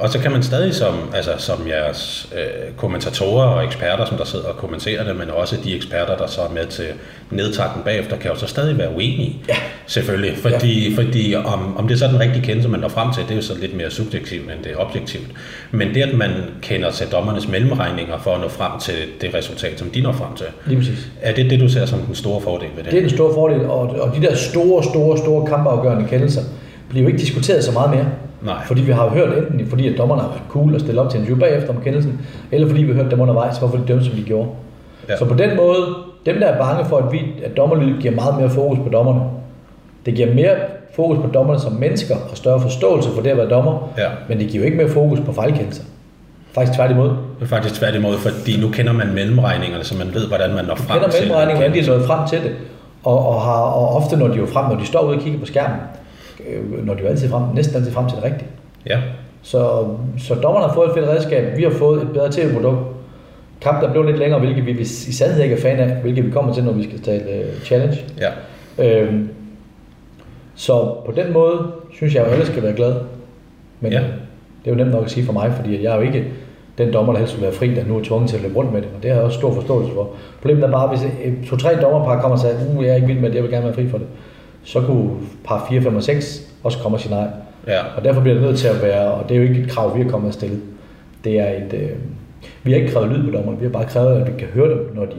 Og så kan man stadig som, altså, som jeres øh, kommentatorer og eksperter, som der sidder og kommenterer det, men også de eksperter, der så er med til nedtakken bagefter, kan jo så stadig være uenige. Ja. Selvfølgelig. Fordi, ja. fordi om, om det er så den rigtige kendelse, man når frem til, det er jo så lidt mere subjektivt, end det er objektivt. Men det, at man kender til dommernes mellemregninger for at nå frem til det resultat, som de når frem til, Lige præcis. er det det, du ser som den store fordel ved det? Det er den store fordel, og, og de der store, store, store kampafgørende kendelser bliver jo ikke diskuteret så meget mere. Nej. Fordi vi har hørt enten, fordi at dommerne har været cool og stille op til en interview bagefter om kendelsen, eller fordi vi har hørt dem undervejs, hvorfor de dømte, som de gjorde. Ja. Så på den måde, dem der er bange for, at, vi, at dommerlyd giver meget mere fokus på dommerne. Det giver mere fokus på dommerne som mennesker og større forståelse for det at være dommer, Ja. men det giver jo ikke mere fokus på fejlkendelser. Faktisk tværtimod. Det er faktisk tværtimod, fordi nu kender man mellemregningerne, så man ved, hvordan man når frem kender til mellemregningen, hvordan de er nået frem til det. Og, og, har, og ofte når de jo frem, når de står ude og kigger på skærmen, øh, når de jo altid frem, næsten altid frem til det rigtige. Ja, Så, så dommerne har fået et fedt redskab, vi har fået et bedre tv-produkt. Kampen er blevet lidt længere, hvilket vi i sandhed ikke er fan af, hvilket vi kommer til, når vi skal tale uh, challenge. ja. Øhm, så på den måde synes jeg jo, alle skal være glade. Men Ja. det er jo nemt nok at sige for mig, fordi jeg er jo ikke den dommer, der helst vil være fri, der nu er tvunget til at løbe rundt med det. Og det har jeg også stor forståelse for. Problemet er bare, hvis to-tre dommerpar kommer og siger, at uh, jeg er ikke vild med det, jeg vil gerne være fri for det. Så kunne par 4, 5 og 6 også komme og sige nej. ja. Og derfor bliver det nødt til at være, og det er jo ikke et krav, vi er kommet at stille. Det er et, øh, vi har ikke krævet lyd på dommerne, vi har bare krævet, at vi kan høre dem, når de...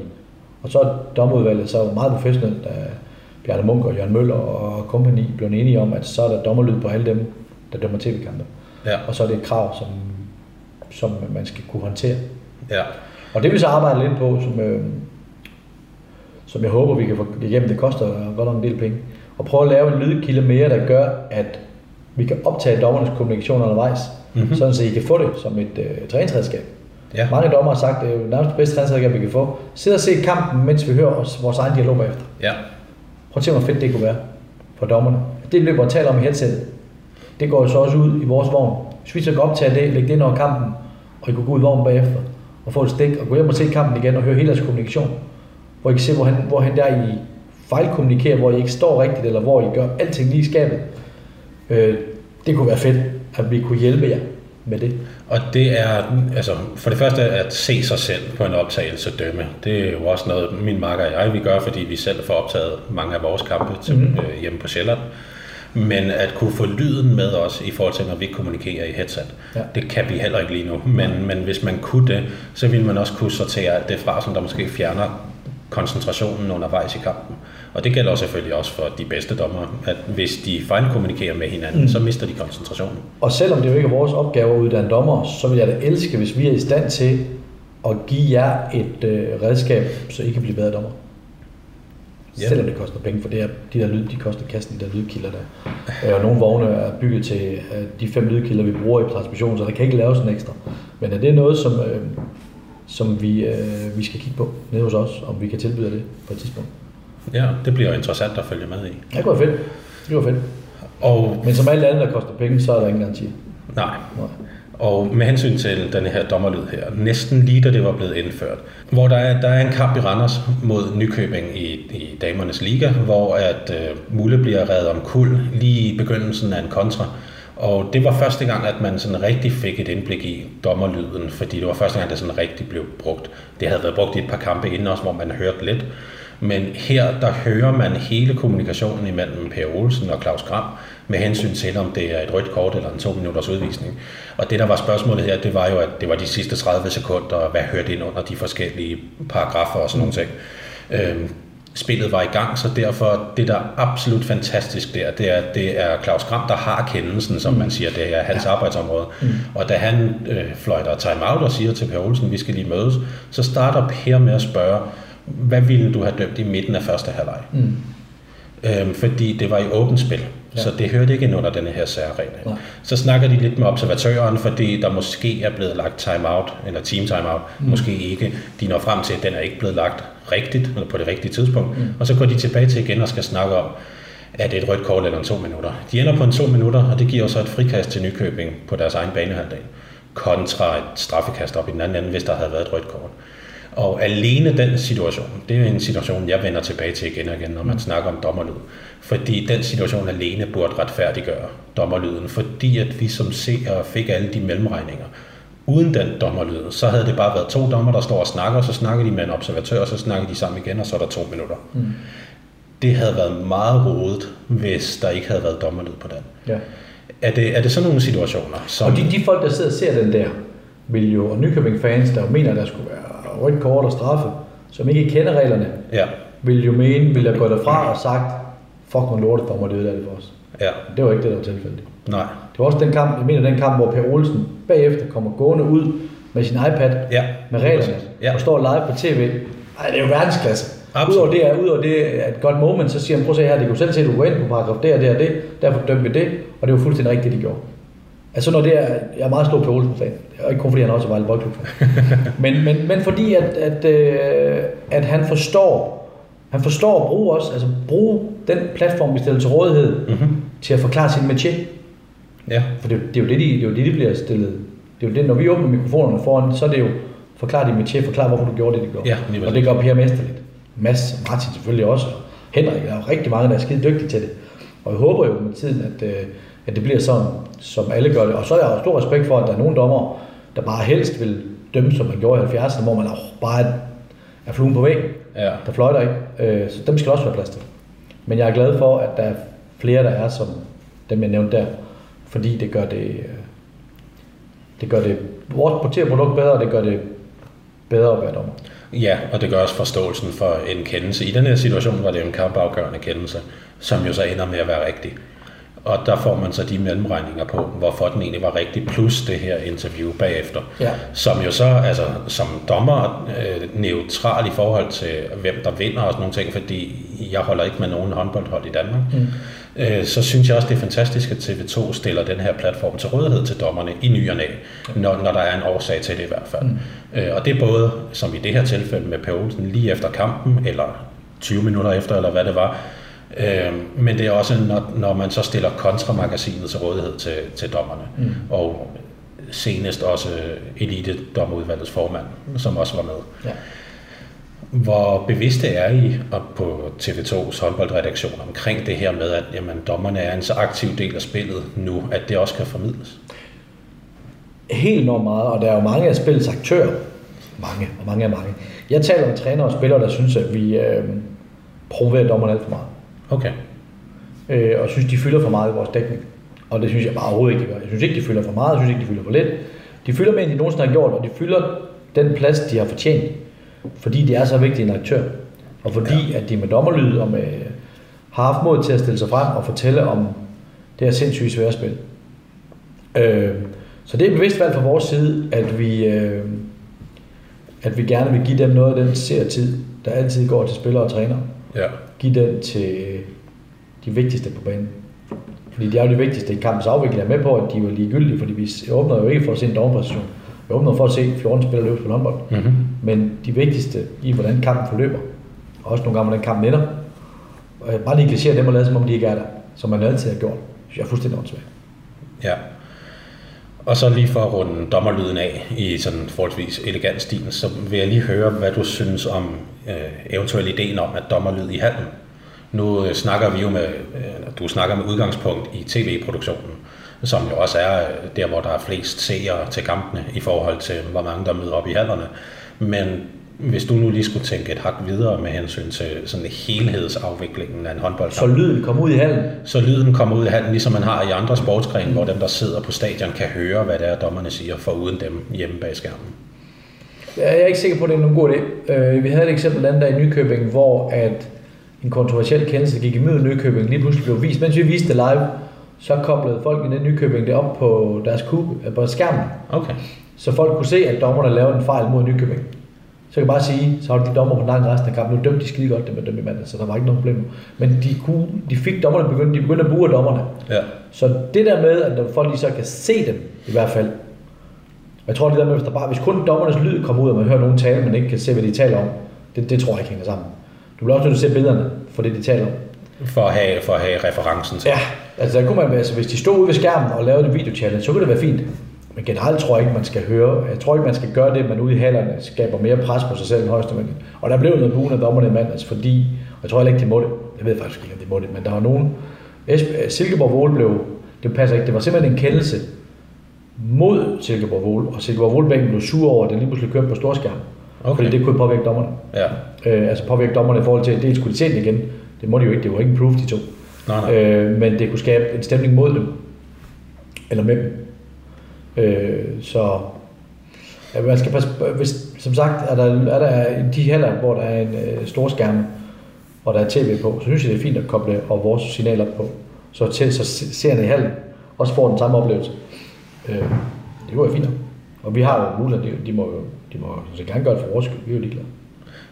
Og så er dommerudvalget så meget professionelt, da Bjarne Munk og Jørgen Møller og kompagni blev enige om, at så er der dommerlyd på alle dem, der dømmer tv-kampe. Ja, Og så er det et krav, som, som man skal kunne håndtere. ja. Og det vil så arbejde lidt på, som, øh, som jeg håber, vi kan få igennem. Det koster godt nok en del penge. Og prøve at lave en lydkilde mere, der gør, at Vi kan optage dommernes kommunikation undervejs, mm-hmm. sådan så I kan få det som et øh, træningsredskab. Ja. Mange dommer har sagt, at det er jo nærmest det bedste træningsredskab, vi kan få. Sid og se kampen, mens vi hører os, vores egen dialog bagefter. Ja. Prøv at se, hvor fedt det kunne være for dommerne. Det løber og taler om i headsetet. Det går jo så også ud i vores vogn. Hvis vi så kan optage det, lægge det ind over kampen, og I kunne gå ud i vognen bagefter, og få et stik, og gå hjem og se kampen igen, og høre hele deres kommunikation. Hvor I kan se, hvor han, hvor han der I fejlkommunikerer, hvor I ikke står rigtigt, eller hvor I gør alting lige i skabet. Øh, det kunne være fedt, at vi kunne hjælpe jer med det. Og det er, altså, for det første at se sig selv på en optagelse dømme. Det er jo også noget, min makker og jeg vi gør, fordi vi selv får optaget mange af vores kampe til, mm-hmm. øh, hjemme på Sjælland. Men at kunne få lyden med os i forhold til, når vi kommunikerer i headset, ja. det kan vi heller ikke lige nu. Men, men hvis man kunne det, så ville man også kunne sortere alt det fra, som der måske fjerner koncentrationen undervejs i kampen. Og det gælder selvfølgelig også for de bedste dommer, at hvis de fejlkommunikerer med hinanden, mm. så mister de koncentrationen. Og selvom det jo ikke er vores opgave at uddanne dommer, så vil jeg da elske, hvis vi er i stand til at give jer et øh, redskab, så I kan blive bedre dommer. Ja. Selvom det koster penge, for det er, de der lyd, de koster kassen, de der lydkilder der. Øh, og nogle vogne er bygget til øh, de fem lydkilder, vi bruger i transmission, så der kan ikke laves en ekstra. Men er det noget, som, øh, som vi, øh, vi skal kigge på nede hos os, om vi kan tilbyde det på et tidspunkt? Ja, det bliver interessant at følge med i. Det kunne være fedt. Det var fedt. Og, Men som alt andet, der koster penge, så er der ingen garanti. nej, og med hensyn til den her dommerlyd her, næsten lige da det var blevet indført, hvor der er, der er en kamp i Randers mod Nykøbing i, i damernes liga, hvor at øh, Mulle bliver reddet om kul lige i begyndelsen af en kontra. Og det var første gang, at man sådan rigtig fik et indblik i dommerlyden, fordi det var første gang, det sådan rigtig blev brugt. Det havde været brugt i et par kampe inden også, hvor man hørte lidt. Men her, der hører man hele kommunikationen imellem Per Olsen og Claus Gram med hensyn til, om det er et rødt kort eller en to minutters udvisning. Og det, der var spørgsmålet her, det var jo, at det var de sidste 30 sekunder, og hvad hørte ind under de forskellige paragrafer og sådan nogle ting. Øhm, Spillet var i gang, så derfor det, der er absolut fantastisk der, det er, det er Claus Gram, der har kendelsen, som man siger, det er hans ja. arbejdsområde. Mm. Og da han øh, fløjter time-out og siger til Per Olsen, vi skal lige mødes, så starter Per med at spørge, hvad ville du have dømt i midten af første halvleg? Mm. Øhm, fordi det var i åbent spil, ja. så det hørte ikke ind under denne her særregel. Ja. Så snakker de lidt med observatøren, fordi der måske er blevet lagt timeout, eller team timeout, mm. måske ikke. De når frem til, at den er ikke blevet lagt rigtigt, eller på det rigtige tidspunkt. Mm. Og så går de tilbage til igen og skal snakke om, er det et rødt kort eller en to minutter. De ender på en to minutter, og det giver så et frikast til Nykøbing på deres egen banehalvdel, kontra et straffekast op i den anden ende, hvis der havde været et rødt kort. Og alene den situation, det er en situation, jeg vender tilbage til igen og igen, når man snakker om dommerlyd. Fordi den situation alene burde retfærdiggøre dommerlyden, fordi at vi som seere fik alle de mellemregninger. Uden den dommerlyd, så havde det bare været to dommer, der står og snakker, og så snakker de med en observatør, og så snakker de sammen igen, og så er der to minutter. Mm. Det havde været meget rodet, hvis der ikke havde været dommerlyd på den. Ja. Er, det, er det sådan nogle situationer? Som... Og de, de folk, der sidder og ser den der, vil jo, og Nykøbing fans, der mener, der skulle være rødt kort og straffe, som ikke kender reglerne, ja. vil jo mene, vil have gået derfra og sagt, fuck, hvor lortet for mig, det det for os. Ja. Det var ikke det, der var tilfældet. Nej. Det var også den kamp, jeg mener den kamp, hvor Per Olsen bagefter kommer gående ud med sin iPad ja. med reglerne, ja. og står live på tv. Ej, det er jo verdensklasse. Absolut. Udover det, er, udover det er et godt moment, så siger han, prøv at se her, det kan selv se, at du går ind på paragraf det og det og det, derfor dømte vi det, og det var fuldstændig rigtigt, de gjorde. Altså når det er, jeg er meget stor på Olsen fan. Ikke kun fordi han også er Vejle Boldklub men, men, men fordi at, at, øh, at han forstår, han forstår at bruge os, altså bruge den platform, vi stiller til rådighed, mm-hmm. til at forklare sin métier. Ja. For det, det, er jo det, de, det er jo det, de bliver stillet. Det er jo det, når vi åbner mikrofonerne foran, så er det jo forklare din métier, forklare, hvorfor du gjorde det, du gjorde. Ja, og det gør Per Mesterligt. Mads Martin selvfølgelig også. Henrik, der er jo rigtig mange, der er skide dygtige til det. Og jeg håber jo med tiden, at, øh, at det bliver sådan, som alle gør det. Og så er jeg stor respekt for, at der er nogle dommer, der bare helst vil dømme, som man gjorde i 70'erne, hvor man bare er fluen på væggen. Ja. Der fløjter ikke. Øh, så dem skal også være plads til. Men jeg er glad for, at der er flere, der er som dem, jeg nævnte der. Fordi det gør det, øh, det gør det vores produkt bedre, og det gør det bedre at være dommer. Ja, og det gør også forståelsen for en kendelse. I den her situation var det en kampafgørende kendelse, som jo så ender med at være rigtig. Og der får man så de mellemregninger på, hvorfor den egentlig var rigtig, plus det her interview bagefter. Ja. Som jo så, altså som dommer, øh, neutral i forhold til, hvem der vinder og sådan nogle ting, fordi jeg holder ikke med nogen håndboldhold i Danmark. Mm. Øh, så synes jeg også, det er fantastisk, at TV2 stiller den her platform til rådighed til dommerne i ny og næ, når, når der er en årsag til det i hvert fald. Mm. Øh, og det er både, som i det her tilfælde med Per Olsen, lige efter kampen, eller 20 minutter efter, eller hvad det var, Øh, men det er også, når, når man så stiller kontramagasinet til rådighed til, til dommerne. Mm. Og senest også elite dommerudvalgets formand, som også var med. Ja. Hvor bevidste er I på TV2's håndboldredaktion omkring det her med, at jamen, dommerne er en så aktiv del af spillet nu, at det også kan formidles? Helt enormt meget, og der er jo mange af spillets aktører. Mange, og mange af mange. Jeg taler med trænere og spillere, der synes, at vi øh, promoverer dommerne alt for meget. Okay. Øh, og synes, de fylder for meget i vores dækning. Og det synes jeg bare overhovedet ikke, de gør. Jeg synes ikke, de fylder for meget, jeg synes ikke, de fylder for lidt. De fylder mere, end de nogensinde har gjort, og de fylder den plads, de har fortjent. Fordi de er så vigtige en aktør. Og fordi, ja. at de med dommerlyd og med, har haft mod til at stille sig frem og fortælle om det her sindssygt svære spil. Øh, så det er bevidst valg fra vores side, at vi, øh, at vi gerne vil give dem noget af den tid, der altid går til spillere og træner. Ja give den til de vigtigste på banen. Fordi de er jo de vigtigste i kampens afvikling. Jeg er med på, at de er ligegyldige, fordi vi åbner jo ikke for at se en dommerpræstation. Vi åbner for at se 14 spillere løbe på håndbold. Mm-hmm. Men de vigtigste i, hvordan kampen forløber, og også nogle gange, hvordan kampen ender, og bare negligere dem og lade som om de ikke er der, som man altid har gjort. Så jeg er fuldstændig åndssvagt. Ja. Og så lige for at runde dommerlyden af i sådan forholdsvis elegant stil, så vil jeg lige høre, hvad du synes om øh, eventuelt ideen om, at dommerlyd i handen. Nu øh, snakker vi jo med, øh, du snakker med udgangspunkt i tv-produktionen, som jo også er øh, der, hvor der er flest seere til kampene i forhold til, hvor mange der møder op i hallerne. Men hvis du nu lige skulle tænke et hak videre med hensyn til sådan helhedsafviklingen af en håndbold. Så lyden kommer ud i hallen? Så lyden kommer ud i hallen, ligesom man har i andre sportsgrene, mm. hvor dem, der sidder på stadion, kan høre, hvad det er, dommerne siger, for uden dem hjemme bag skærmen. Jeg er ikke sikker på, at det er nogen god idé. Øh, vi havde et eksempel anden dag i Nykøbing, hvor at en kontroversiel kendelse gik i møde Nykøbing, lige pludselig blev vist. Mens vi viste det live, så koblede folk i Nykøbing det op på deres kube, øh, på skærmen. Okay. Så folk kunne se, at dommerne lavede en fejl mod Nykøbing. Så jeg kan bare sige, så har de dommer på lang resten af kampen. Nu dømte de skide godt, det med dømme i mandag, så der var ikke nogen problem. Men de, kunne, de fik dommerne begyndt, de begyndte at bruge dommerne. Ja. Så det der med, at folk lige så kan se dem, i hvert fald. Jeg tror det der med, hvis, der bare, hvis kun dommernes lyd kommer ud, og man hører nogen tale, men ikke kan se, hvad de taler om, det, det tror jeg ikke hænger sammen. Du bliver også nødt til at se billederne for det, de taler om. For at have, for at have referencen til. Ja, altså der kunne man, altså hvis de stod ude ved skærmen og lavede det video så kunne det være fint. Men generelt tror jeg ikke, man skal høre. Jeg tror ikke, man skal gøre det, man ude i hallerne skaber mere pres på sig selv end højeste Og der blev noget bugen af dommerne i mandags, fordi, og jeg tror ikke, de må det. Jeg ved faktisk ikke, om de må det, men der var nogen. Silkeborg Vole blev, det passer ikke, det var simpelthen en kendelse mod Silkeborg Vole, og Silkeborg Vole blev sur over, at den lige pludselig kørte på storskærm. Okay. Fordi det kunne påvirke dommerne. Ja. Øh, altså påvirke dommerne i forhold til, at det skulle de se den igen. Det må de jo ikke, det var ikke en proof, de to. Nej, nej. Øh, men det kunne skabe en stemning mod dem. Eller med dem. Øh, så ja, man skal passe, hvis, som sagt, er der, er der de heller, hvor der er en øh, stor skærm, og der er tv på, så synes jeg, det er fint at koble og vores signaler på, så, til, så seerne i hallen også får den samme oplevelse. Øh, det var jo fint Og vi har jo mulighed, de, de må jo de må så gerne gøre det for vores skyld, vi er jo ligeglade.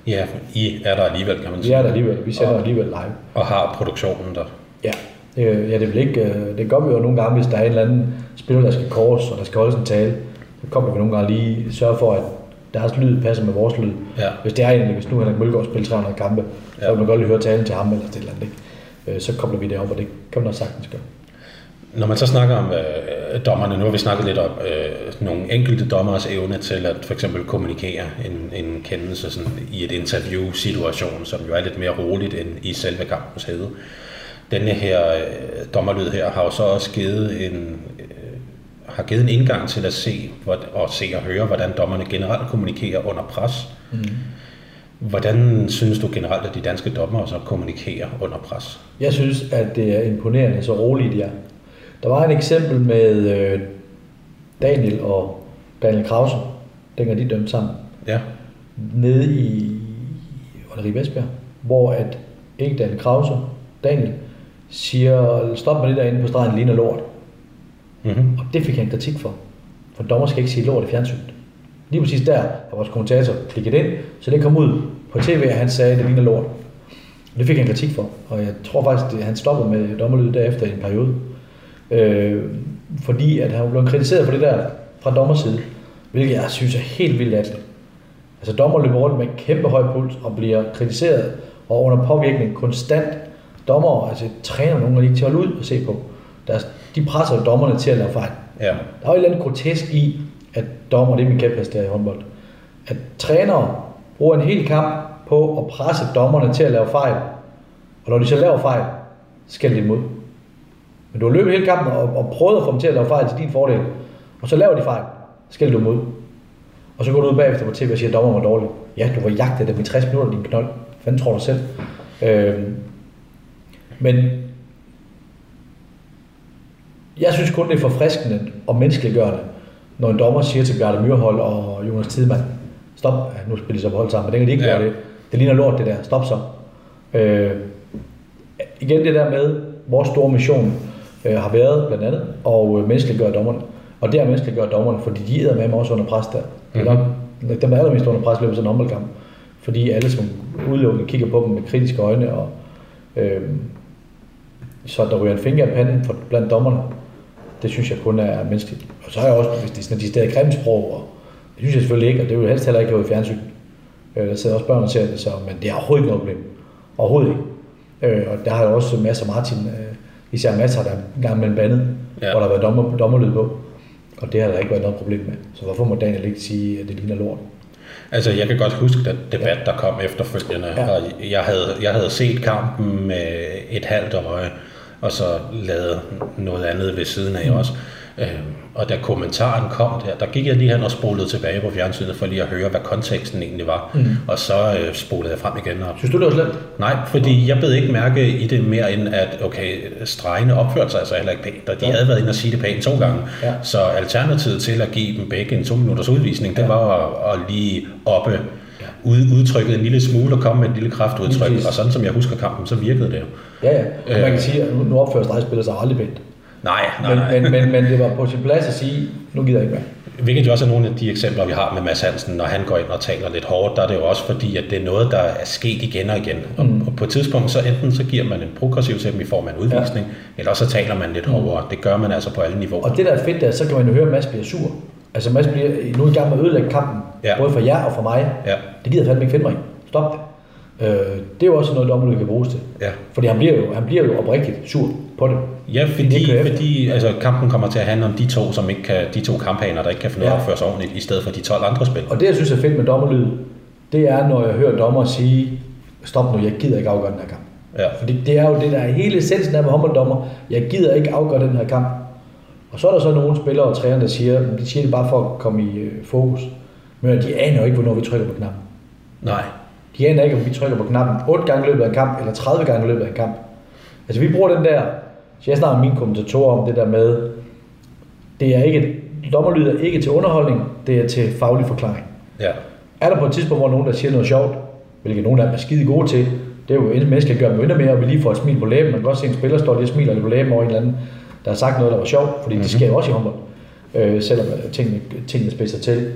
Ja, I er der alligevel, kan man sige. Vi er der alligevel, vi sender og, alligevel live. Og har produktionen der. Ja, Øh, ja, det, vil ikke, øh, det gør vi jo nogle gange, hvis der er en eller anden spiller, der skal kors, og der skal holde en tale. Så kommer vi nogle gange lige sørge for, at deres lyd passer med vores lyd. Ja. Hvis det er egentlig, hvis nu Henrik Mølgaard spiller 300 kampe, ja. så vil man godt lige høre talen til ham eller til et eller andet. Ikke? Øh, så kobler vi det op, og det kan man også sagtens gøre. Når man så snakker om øh, dommerne, nu har vi snakket lidt om øh, nogle enkelte dommers evne til at for eksempel kommunikere en, en kendelse sådan, i et interview-situation, som jo er lidt mere roligt end i selve kampens hede denne her øh, dommerlyd her har jo så også givet en, øh, har givet en indgang til at se og se og høre, hvordan dommerne generelt kommunikerer under pres. Mm. Hvordan synes du generelt, at de danske dommer så kommunikerer under pres? Jeg synes, at det er imponerende, så roligt de er. Der var et eksempel med øh, Daniel og Daniel Krause, dengang de dømte sammen. Ja. Nede i, var det i Vestbjerg, hvor at ikke Daniel Krause, Daniel, siger, stop med det derinde på stregen, ligner lort. Mm-hmm. Og det fik han kritik for. For dommer skal ikke sige lort i fjernsynet. Lige præcis der har vores kommentator klikket ind, så det kom ud på tv, at han sagde, at det ligner lort. Og det fik han kritik for. Og jeg tror faktisk, at han stoppede med dommerlyd derefter i en periode. Øh, fordi at han blevet kritiseret for det der fra dommerside, hvilket jeg synes er helt vildt latterligt. Altså dommer løber rundt med en kæmpe høj puls og bliver kritiseret og under påvirkning konstant. Dommer, altså træner nogen, der ikke til at holde ud og se på. Der, de presser jo dommerne til at lave fejl. Ja. Der er jo et eller andet grotesk i, at dommer, det er min kæphest der i håndbold, at trænere bruger en hel kamp på at presse dommerne til at lave fejl. Og når de så laver fejl, skal de imod. Men du har løbet hele kampen og, og prøvet at få dem til at lave fejl til din fordel. Og så laver de fejl, skal du imod. Og så går du ud bagefter på tv og siger, at dommeren var dårlig. Ja, du var jagtet dem i 60 minutter, din knold. Hvad tror du selv? Øhm, men jeg synes kun, det er forfriskende og menneskeliggørende, når en dommer siger til Bjarne Myrhold og Jonas Tidemand, stop, ja, nu spiller de så på hold sammen, men det kan de ikke Ja. gøre det. Det ligner lort det der, stop så. Øh, igen det der med, vores store mission øh, har været blandt andet, og øh, menneskeliggøre dommerne. Og det er menneskeliggøre dommerne, fordi de er med mig også under pres der. Det er nok dem, der er allermest under pres af sådan en håndboldkamp. Fordi alle som udelukkende kigger på dem med kritiske øjne, og øh, så der ryger en finger i panden for, blandt dommerne. Det synes jeg kun er menneskeligt. Og så er jeg også, hvis er sådan et decideret grimt sprog, og det synes jeg selvfølgelig ikke, og det vil jeg helst heller ikke have i fjernsyn. Øh, der sidder også børn og ser det, så, men det er overhovedet ikke noget problem. Overhovedet ikke. Øh, og der har jo også masser af Martin, øh, især masser, der er en gang mellem bandet, Ja. hvor der har været dommer, dommerlyd på. Og det har der ikke været noget problem med. Så hvorfor må Daniel ikke sige, at det ligner lort? Altså, jeg kan godt huske den debat, der kom efterfølgende. Ja. og jeg havde, jeg havde set kampen med et halvt øje, og så lavet noget andet ved siden af mm. også. Øhm, og da kommentaren kom der, der gik jeg lige hen og spolede tilbage på fjernsynet for lige at høre, hvad konteksten egentlig var. Mm. Og så øh, spolede jeg frem igen. Og, Synes du, det var slemt? nej, fordi jeg bed ikke mærke i det mere end, at okay, stregene opførte sig altså heller ikke pænt, og de Ja. havde været inde og sige det pænt to gange. Ja. Så alternativet til at give dem begge en to minutters udvisning, det Ja. var at, at lige oppe ud, udtrykket en lille smule og komme med et lille kraftudtryk. Og sådan som jeg husker kampen, så virkede det jo. Ja, ja. Og man Øh. kan sige, at nu, nu opfører stregspillere sig aldrig pænt. Nej, nej, Men, nej. men, men, men det var på sin plads at sige, nu gider jeg ikke mere. Hvilket jo også er nogle af de eksempler, vi har med Mads Hansen, når han går ind og taler lidt hårdt, der er det jo også fordi, at det er noget, der er sket igen og igen. Og, Mm. og på et tidspunkt, så enten så giver man en progressiv til dem i form af en udvisning, ja. eller så taler man lidt hårdere. Det gør man altså på alle niveauer. Og det der er fedt der, så kan man jo høre, at Mads bliver sur. Altså Mads bliver nu i gang med at ødelægge kampen, Ja. både for jer og for mig. Ja, Det gider jeg fandme ikke finde mig. Stop det. Øh, det er jo også noget, dommerlyd kan bruges til. ja. Fordi han bliver jo, han bliver jo oprigtigt sur på det. Ja, fordi, efter. fordi altså, kampen kommer til at handle om de to, som ikke kan, de to kamphaner, der ikke kan finde Ja. at opføre sig ordentligt, i stedet for de 12 andre spil. Og det, jeg synes er fedt med dommerlyd, det er, når jeg hører dommer sige, stop nu, jeg gider ikke afgøre den her kamp. Ja. Fordi det er jo det, der er hele essensen af med håndbolddommer. Jeg gider ikke afgøre den her kamp. Og så er der så nogle spillere og trænere, der siger, de siger det bare for at komme i øh, fokus. Men de aner jo ikke, hvornår vi trykker på knappen. Nej. De aner ikke, om vi trykker på knappen 8 gange i løbet af en kamp, eller 30 gange i løbet af en kamp. Altså vi bruger den der, så jeg snakker med mine kommentatorer om det der med, det er ikke, dommerlyd er ikke til underholdning, det er til faglig forklaring. Ja. Er der på et tidspunkt, hvor nogen der siger noget sjovt, hvilket nogen af dem er skide gode til, det er jo en menneske, der gør dem endnu mere, og vi lige får et smil på læben. Man kan godt se en spiller står lige og smiler lidt på læben over en eller anden, der har sagt noget, der var sjovt, fordi mm-hmm. det sker jo også i håndbold, øh, selvom tingene, tingene spidser til.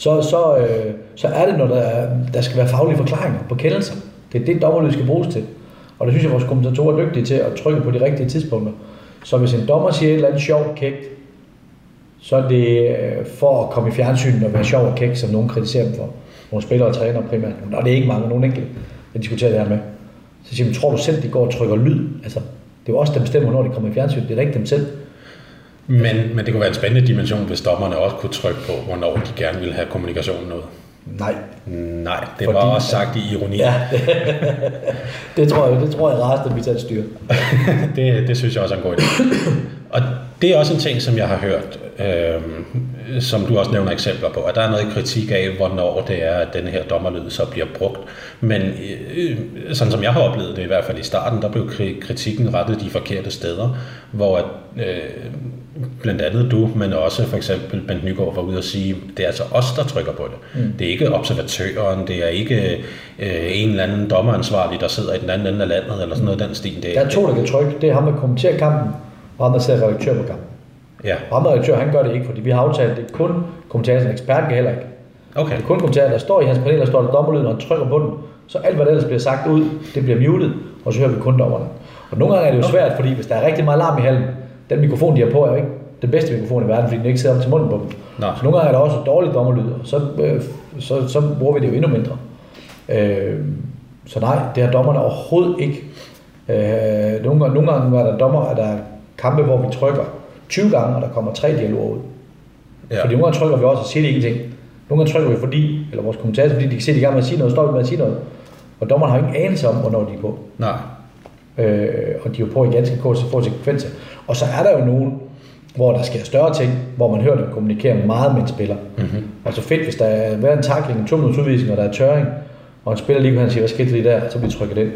Så, så, øh, så er det, når der, er, der skal være faglige forklaringer på kendelser. Det er det, dommerlyd skal bruges til. Og det synes jeg, vores kommentatorer er dygtige til at trykke på de rigtige tidspunkter. Så hvis en dommer siger et eller andet sjovt kægt, så er det øh, for at komme i fjernsynet og være sjov og kæk, som nogen kritiserer dem for. Nogle spillere og trænere primært. Og det er ikke mange, nogen enkelte, der diskuterer det her med. Så siger man, tror du selv, de går og trykker lyd? Altså, det er jo også dem, der bestemmer, hvornår de kommer i fjernsynet. Det er da ikke dem selv. Men, men det kunne være en spændende dimension, hvis dommerne også kunne trykke på, hvornår de gerne ville have kommunikationen noget. Nej. Nej, det Fordi- var også sagt i ironi. Ja, det tror jeg, det tror jeg rarest, at vi tager styr. det, det synes jeg også er en god idé. Og Det er også en ting, som jeg har hørt, øh, som du også nævner eksempler på, at der er noget kritik af, hvornår det er, at denne her dommerlyd så bliver brugt. Men øh, sådan som jeg har oplevet det, i hvert fald i starten, der blev kritikken rettet de forkerte steder, hvor at, øh, blandt andet du, men også for eksempel Bent Nygaard var ude og sige, det er altså os, der trykker på det. Mm. Det er ikke observatøren, det er ikke øh, en eller anden dommeransvarlig, der sidder i den anden ende af landet, eller sådan noget den stil. Det er, der er to, der kan trykke. Det er ham, der kommenterer kampen, og ham, der sidder redaktør på kampen. Ja. Og ham, der redaktør, han gør det ikke, fordi vi har aftalt, det er kun kommentatoren, ekspert kan heller ikke. Okay. Det er kun kommentatoren, der står i hans panel, der står der dommerlyden, og han trykker på den. Så alt, hvad der ellers bliver sagt ud, det bliver muted, og så hører vi kun dommerne. Og nogle gange er det jo svært, fordi hvis der er rigtig meget larm i hallen, den mikrofon, de har på, er jo ikke den bedste mikrofon i verden, fordi den ikke sidder op til munden på dem. Nej. Så nogle gange er der også dårligt dommerlyd, og så, øh, så, så bruger vi det jo endnu mindre. Øh, så nej, det har dommerne overhovedet ikke. Øh, nogle, gange, nogle gange var der dommer, at der er kampe, hvor vi trykker 20 gange, og der kommer tre dialoger ud. Ja. Fordi nogle gange trykker vi også og siger ingenting. Nogle gange trykker vi fordi, eller vores kommentator, fordi de kan se, de er i gang med at sige noget, står med at sige noget. Og dommeren har ingen anelse om, hvornår de er på. Nej. Øh, og de er jo på i ganske kort få sekvenser. Og så er der jo nogen, hvor der sker større ting, hvor man hører dem kommunikere meget med en spiller. Mm-hmm. Altså fedt, hvis der er været en takling, en to minutters udvisning, og der er tørring, og en spiller lige kan sige, hvad skete lige der, så bliver trykket ind.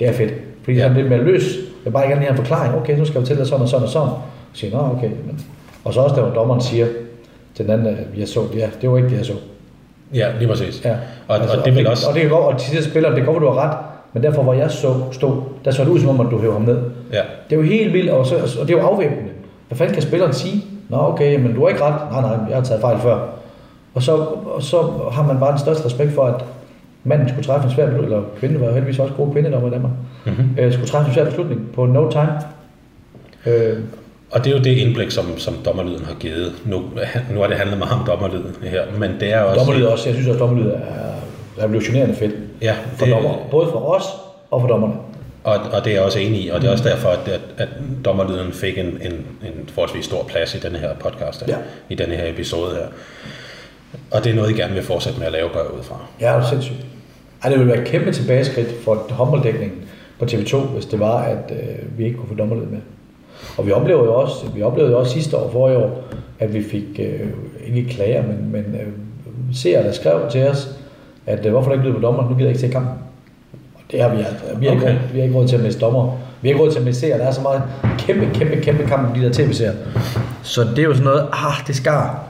Det er fedt. Fordi ja. han er lidt mere løs. Jeg vil bare gerne lige have en forklaring. Okay, nu skal vi til det sådan og sådan og sådan. Så siger nå okay. Men... Og så også der, hvor dommeren siger til den anden, jeg så, ja, det var ikke det, jeg så. Ja, lige præcis. Ja. Og, altså, og det vil også... Og det kan godt, og de siger spiller, det går, du har ret, men derfor, hvor jeg så, stod, der så det ud som om, at du hæver ham ned. Ja. Det er jo helt vildt, og, så, og det er jo afvæbnende. Hvad fanden kan spilleren sige? Nå, okay, men du har ikke ret. Nej, nej, jeg har taget fejl før. Og så, og så har man bare den største respekt for, at manden skulle træffe en svær beslutning, eller kvinden var heldigvis også gode kvindedommer i Danmark, mm-hmm. øh, skulle træffe en svær beslutning på no time. Øh, og det er jo det indblik, som, som dommerlyden har givet. Nu, nu har det handlet meget om dommerlyden her, men det er også... Dommerlyd også, jeg synes også, at dommerlyd er revolutionerende fedt. Ja, for det, dommer, både for os og for dommerne. Og, og det er jeg også enig i, og det er også derfor, at, at, at dommerlyden fik en, en, en forholdsvis stor plads i denne her podcast, ja. i denne her episode her. Og det er noget, I gerne vil fortsætte med at lave, gør ud fra. Ja, det er sindssygt. Ej, det ville være et kæmpe tilbageskridt for håndbolddækningen på TV2, hvis det var, at øh, vi ikke kunne få dommerlyd med. Og vi oplevede jo også, vi oplevede jo også sidste år, for i år, at vi fik, øh, ikke klager, men, men øh, seere, der skrev til os, at øh, hvorfor der ikke lyder på dommer, nu gider jeg ikke se kampen. Og det har vi altså. Vi har, okay. ikke, vi har ikke råd til at miste dommer. Vi har ikke råd til at miste seere. Der er så meget kæmpe, kæmpe, kæmpe kamp om de der tv-serier. Så det er jo sådan noget, ah, det skar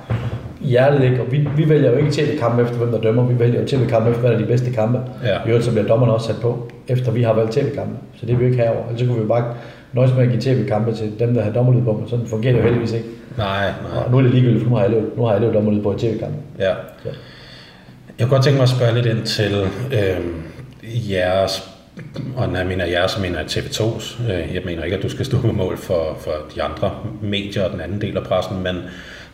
hjertet ikke. Og vi, vi vælger jo ikke tv-kampe efter, hvem der dømmer. Vi vælger jo tv-kampe efter, hvad der er de bedste kampe. Ja. I øvrigt så bliver dommerne også sat på, efter vi har valgt tv-kampe. Så det vil vi ikke have over. Ellers så kunne vi jo bare nøjes med at give tv-kampe til dem, der har dommerlyd på, men sådan fungerer det jo heldigvis ikke. Nej, nej. Og nu er det ligegyldigt, for nu har jeg levet, nu har jeg levet dommerlyd på i tv-kampe. Ja. Så. Jeg kunne godt tænke mig at spørge lidt ind til øh, jeres, og når jeg mener jeres, så mener jeg TV2's. Øh, jeg mener ikke, at du skal stå på mål for, for de andre medier og den anden del af pressen, men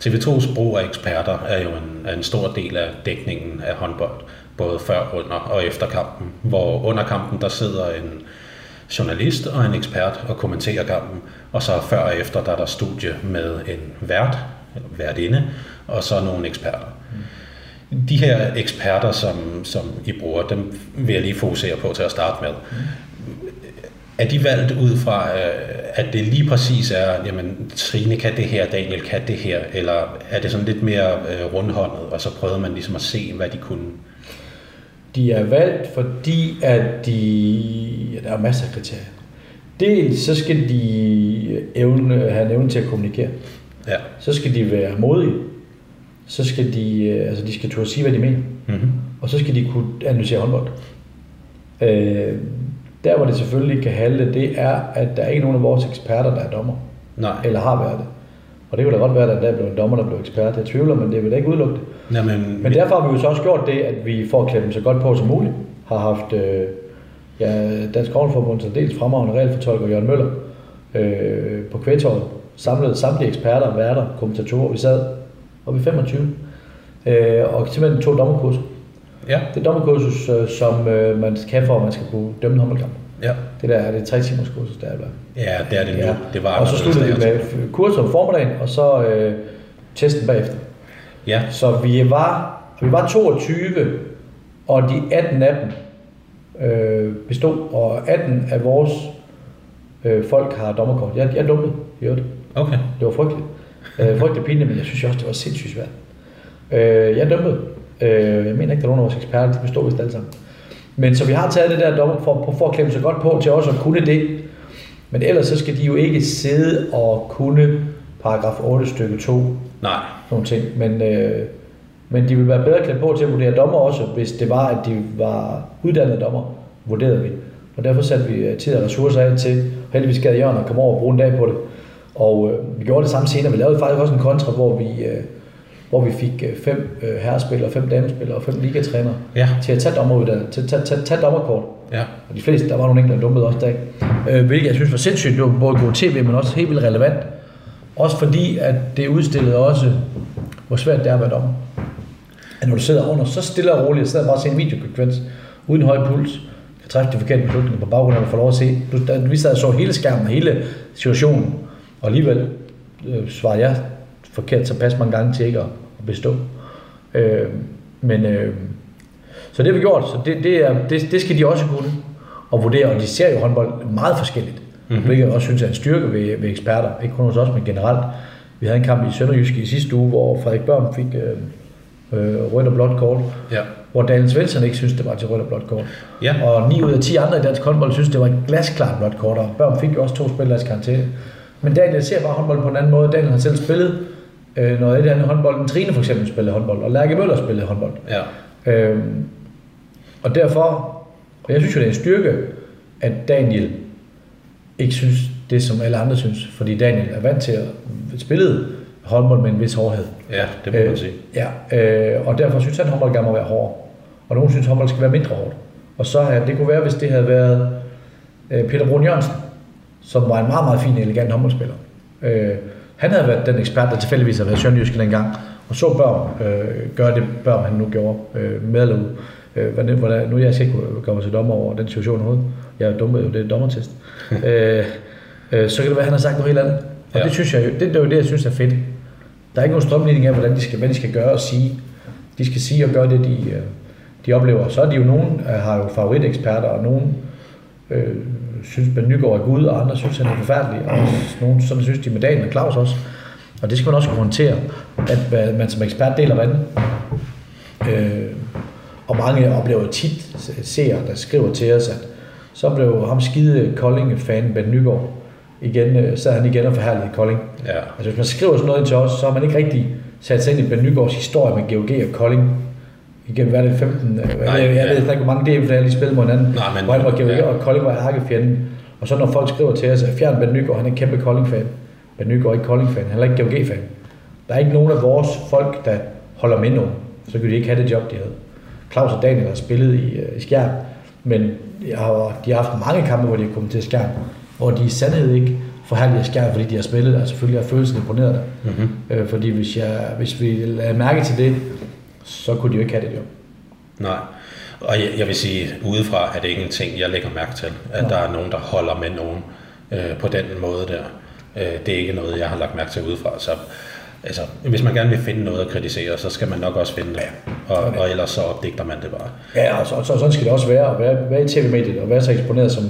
TV2's brug af eksperter er jo en, er en stor del af dækningen af håndbold, både før, under og efter kampen, hvor under kampen der sidder en journalist og en ekspert og kommenterer kampen, og så før og efter der er der studie med en vært, værtinde, og så nogle eksperter. De her eksperter, som, som I bruger, dem vil jeg lige fokusere på til at starte med. Er de valgt ud fra, øh, at det lige præcis er, jamen Trine kan det her, Daniel kan det her, eller er det sådan lidt mere øh, rundhåndet, og så prøvede man ligesom at se, hvad de kunne? De er valgt, fordi at de, ja, der er masser af kriterier. Dels så skal de evne, have en evne til at kommunikere. Ja. Så skal de være modige. Så skal de, øh, altså de skal turde sige, hvad de mener. Mm-hmm. Og så skal de kunne analysere håndbold. Øh, der hvor det selvfølgelig kan halde, det er, at der er ikke nogen af vores eksperter, der er dommer. Nej. Eller har været det. Og det kunne da godt være, at der blev en dommer, der blev ekspert. Jeg tvivler, men det vil da ikke udelukke det. Nej, men, men derfor har vi jo så også gjort det, at vi får at dem så godt på som muligt. Har haft øh, ja, Dansk Håndforbund til dels fremragende regelfortolker Jørgen Møller øh, på kvægtorvet. Samlede samtlige eksperter, værter, kommentatorer. Vi sad oppe i 25. Øh, og simpelthen to dommerkurser. Ja. Det er dommerkursus, øh, som øh, man kan for, at man skal kunne dømme en håndboldkamp. Ja. Det der er det tre timers kursus, der er der. Ja, det er det nu. Ja. Det var og så sluttede vi med kurset om formiddagen, og så øh, testen bagefter. Ja. Så vi var, vi var 22, og de 18 af dem øh, bestod, og 18 af vores øh, folk har dommerkort. Jeg, jeg dummede, i øvrigt. Okay. Det var frygteligt. Øh, frygteligt pinligt, men jeg synes også, det var sindssygt svært. Øh, jeg dømte. Øh, jeg mener ikke, der er nogen af vores eksperter, de består vist alle sammen. Men så vi har taget det der dommer for, for at klemme sig godt på til også at kunne det. Men ellers så skal de jo ikke sidde og kunne paragraf 8 stykke 2 Nej. nogle ting. Men, øh, men de vil være bedre klædt på til at vurdere dommer også, hvis det var, at de var uddannede dommer, vurderede vi. Og derfor satte vi øh, tid og ressourcer af til, heldigvis gad Jørgen at komme over og bruge en dag på det. Og øh, vi gjorde det samme senere. Vi lavede faktisk også en kontra, hvor vi, øh, hvor vi fik øh, fem øh, herrespillere, fem damespillere og fem ligatrænere Ja. til at tage dommeruddannelse, til at tage, tage, tage dommerkort. Ja. Og de fleste, der var nogle enkelte, der dumpede også dag. Øh, hvilket jeg synes var sindssygt. Det var både god tv, men også helt vildt relevant. Også fordi, at det udstillede også, hvor svært det er at være dommer. At når du sidder under, så stille og roligt, og sidder bare og ser en videokvens, uden høj puls, kan træffe de forkerte beslutninger på baggrund af, at du får lov at se. Du, da, vi sad og så hele skærmen og hele situationen, og alligevel øh, svarede jeg forkert så pas mange gange til ikke at, at bestå. Øh, men øh, så det har vi gjort, så det, det, er, det, det skal de også kunne og vurdere, og de ser jo håndbold meget forskelligt. Mm-hmm. Hvilket jeg også synes er en styrke ved, ved eksperter, ikke kun hos os, men generelt. Vi havde en kamp i Sønderjysk i sidste uge, hvor Frederik Børn fik øh, øh, rødt og blåt kort, Ja. hvor Daniel Svensson ikke synes, det var til rødt og blåt kort. Ja. Og 9 ud af 10 andre i dansk håndbold synes, det var et glasklart blåt kort, og Børn fik jo også to spillers karantæne. Men Daniel ser bare håndbold på en anden måde. Daniel har selv spillet øh, noget af det andet håndbold. Trine for eksempel spillede håndbold, og Lærke Møller spillede håndbold. Ja. Øhm, og derfor, og jeg synes jo, det er en styrke, at Daniel ikke synes det, som alle andre synes, fordi Daniel er vant til at spille håndbold med en vis hårdhed. Ja, det må man sige. Ja, øh, og derfor synes han, at håndbold gerne må være hård. Og nogen synes, at håndbold skal være mindre hårdt. Og så havde, det kunne være, hvis det havde været øh, Peter Brun Jørgensen, som var en meget, meget fin, elegant håndboldspiller. Øh, han havde været den ekspert, der tilfældigvis havde været sønderjysk dengang, og så børn øh, gøre det, børn han nu gjorde, øh, med eller ude. Øh, hvordan, hvordan, nu jeg på at komme til dommer over den situation overhovedet. Jeg er dumme, jo, det er dommertest. øh, øh, så kan det være, at han har sagt noget helt andet. Og Ja. det synes jeg jo, det, det er jo det, jeg synes er fedt. Der er ikke nogen strømligning af, hvordan de skal, hvad de skal gøre og sige. De skal sige og gøre det, de, øh, de oplever. Så er de jo nogen, har jo favoriteksperter, og nogen øh, synes, Ben Nygaard er Gud, og andre synes, han er forfærdelig. Og nogen sådan synes de med Daniel og Claus også. Og det skal man også kunne håndtere, at man som ekspert deler vandet. Øh, og mange oplever tit seere, der skriver til os, at så blev ham skide Kolding-fan Ben Nygaard igen, øh, sad han igen og forhærligede Kolding. Ja. Altså hvis man skriver sådan noget til os, så har man ikke rigtig sat sig ind i Ben Nygaards historie med GOG og Kolding. Igennem hvad er det, 15? øh, Nej, jeg, jeg ja. ved ikke, hvor mange er, har lige spillet mod hinanden. Nej, men- var GOG ja. og Kolding var ærkefjenden. Og så når folk skriver til os, at fjern Ben Nygaard, han er en kæmpe Kolding-fan. Ben Nygaard er ikke Kolding-fan, han er ikke GOG-fan. Der er ikke nogen af vores folk, der holder med nogen. Så kan de ikke have det job, de havde. Claus og Daniel har spillet i, øh, i Skjern, men jeg har, de har haft mange kampe, hvor de har kommet til Skjern, hvor de i sandhed ikke forhærliger Skjern, fordi de har spillet der. Selvfølgelig er følelsen imponeret der. Mm-hmm. Øh, fordi hvis, jeg, hvis vi lader mærke til det, så kunne de jo ikke have det job. Nej. Og jeg, jeg vil sige, udefra er det ikke en ting, jeg lægger mærke til, at Nej. der er nogen, der holder med nogen øh, på den måde der. Øh, det er ikke noget, jeg har lagt mærke til udefra. Så altså, hvis man gerne vil finde noget at kritisere, så skal man nok også finde det. Og, og ellers så opdigter man det bare. Ja, og, så, og så, sådan skal det også være, at være, være i tv-mediet og være så eksponeret som,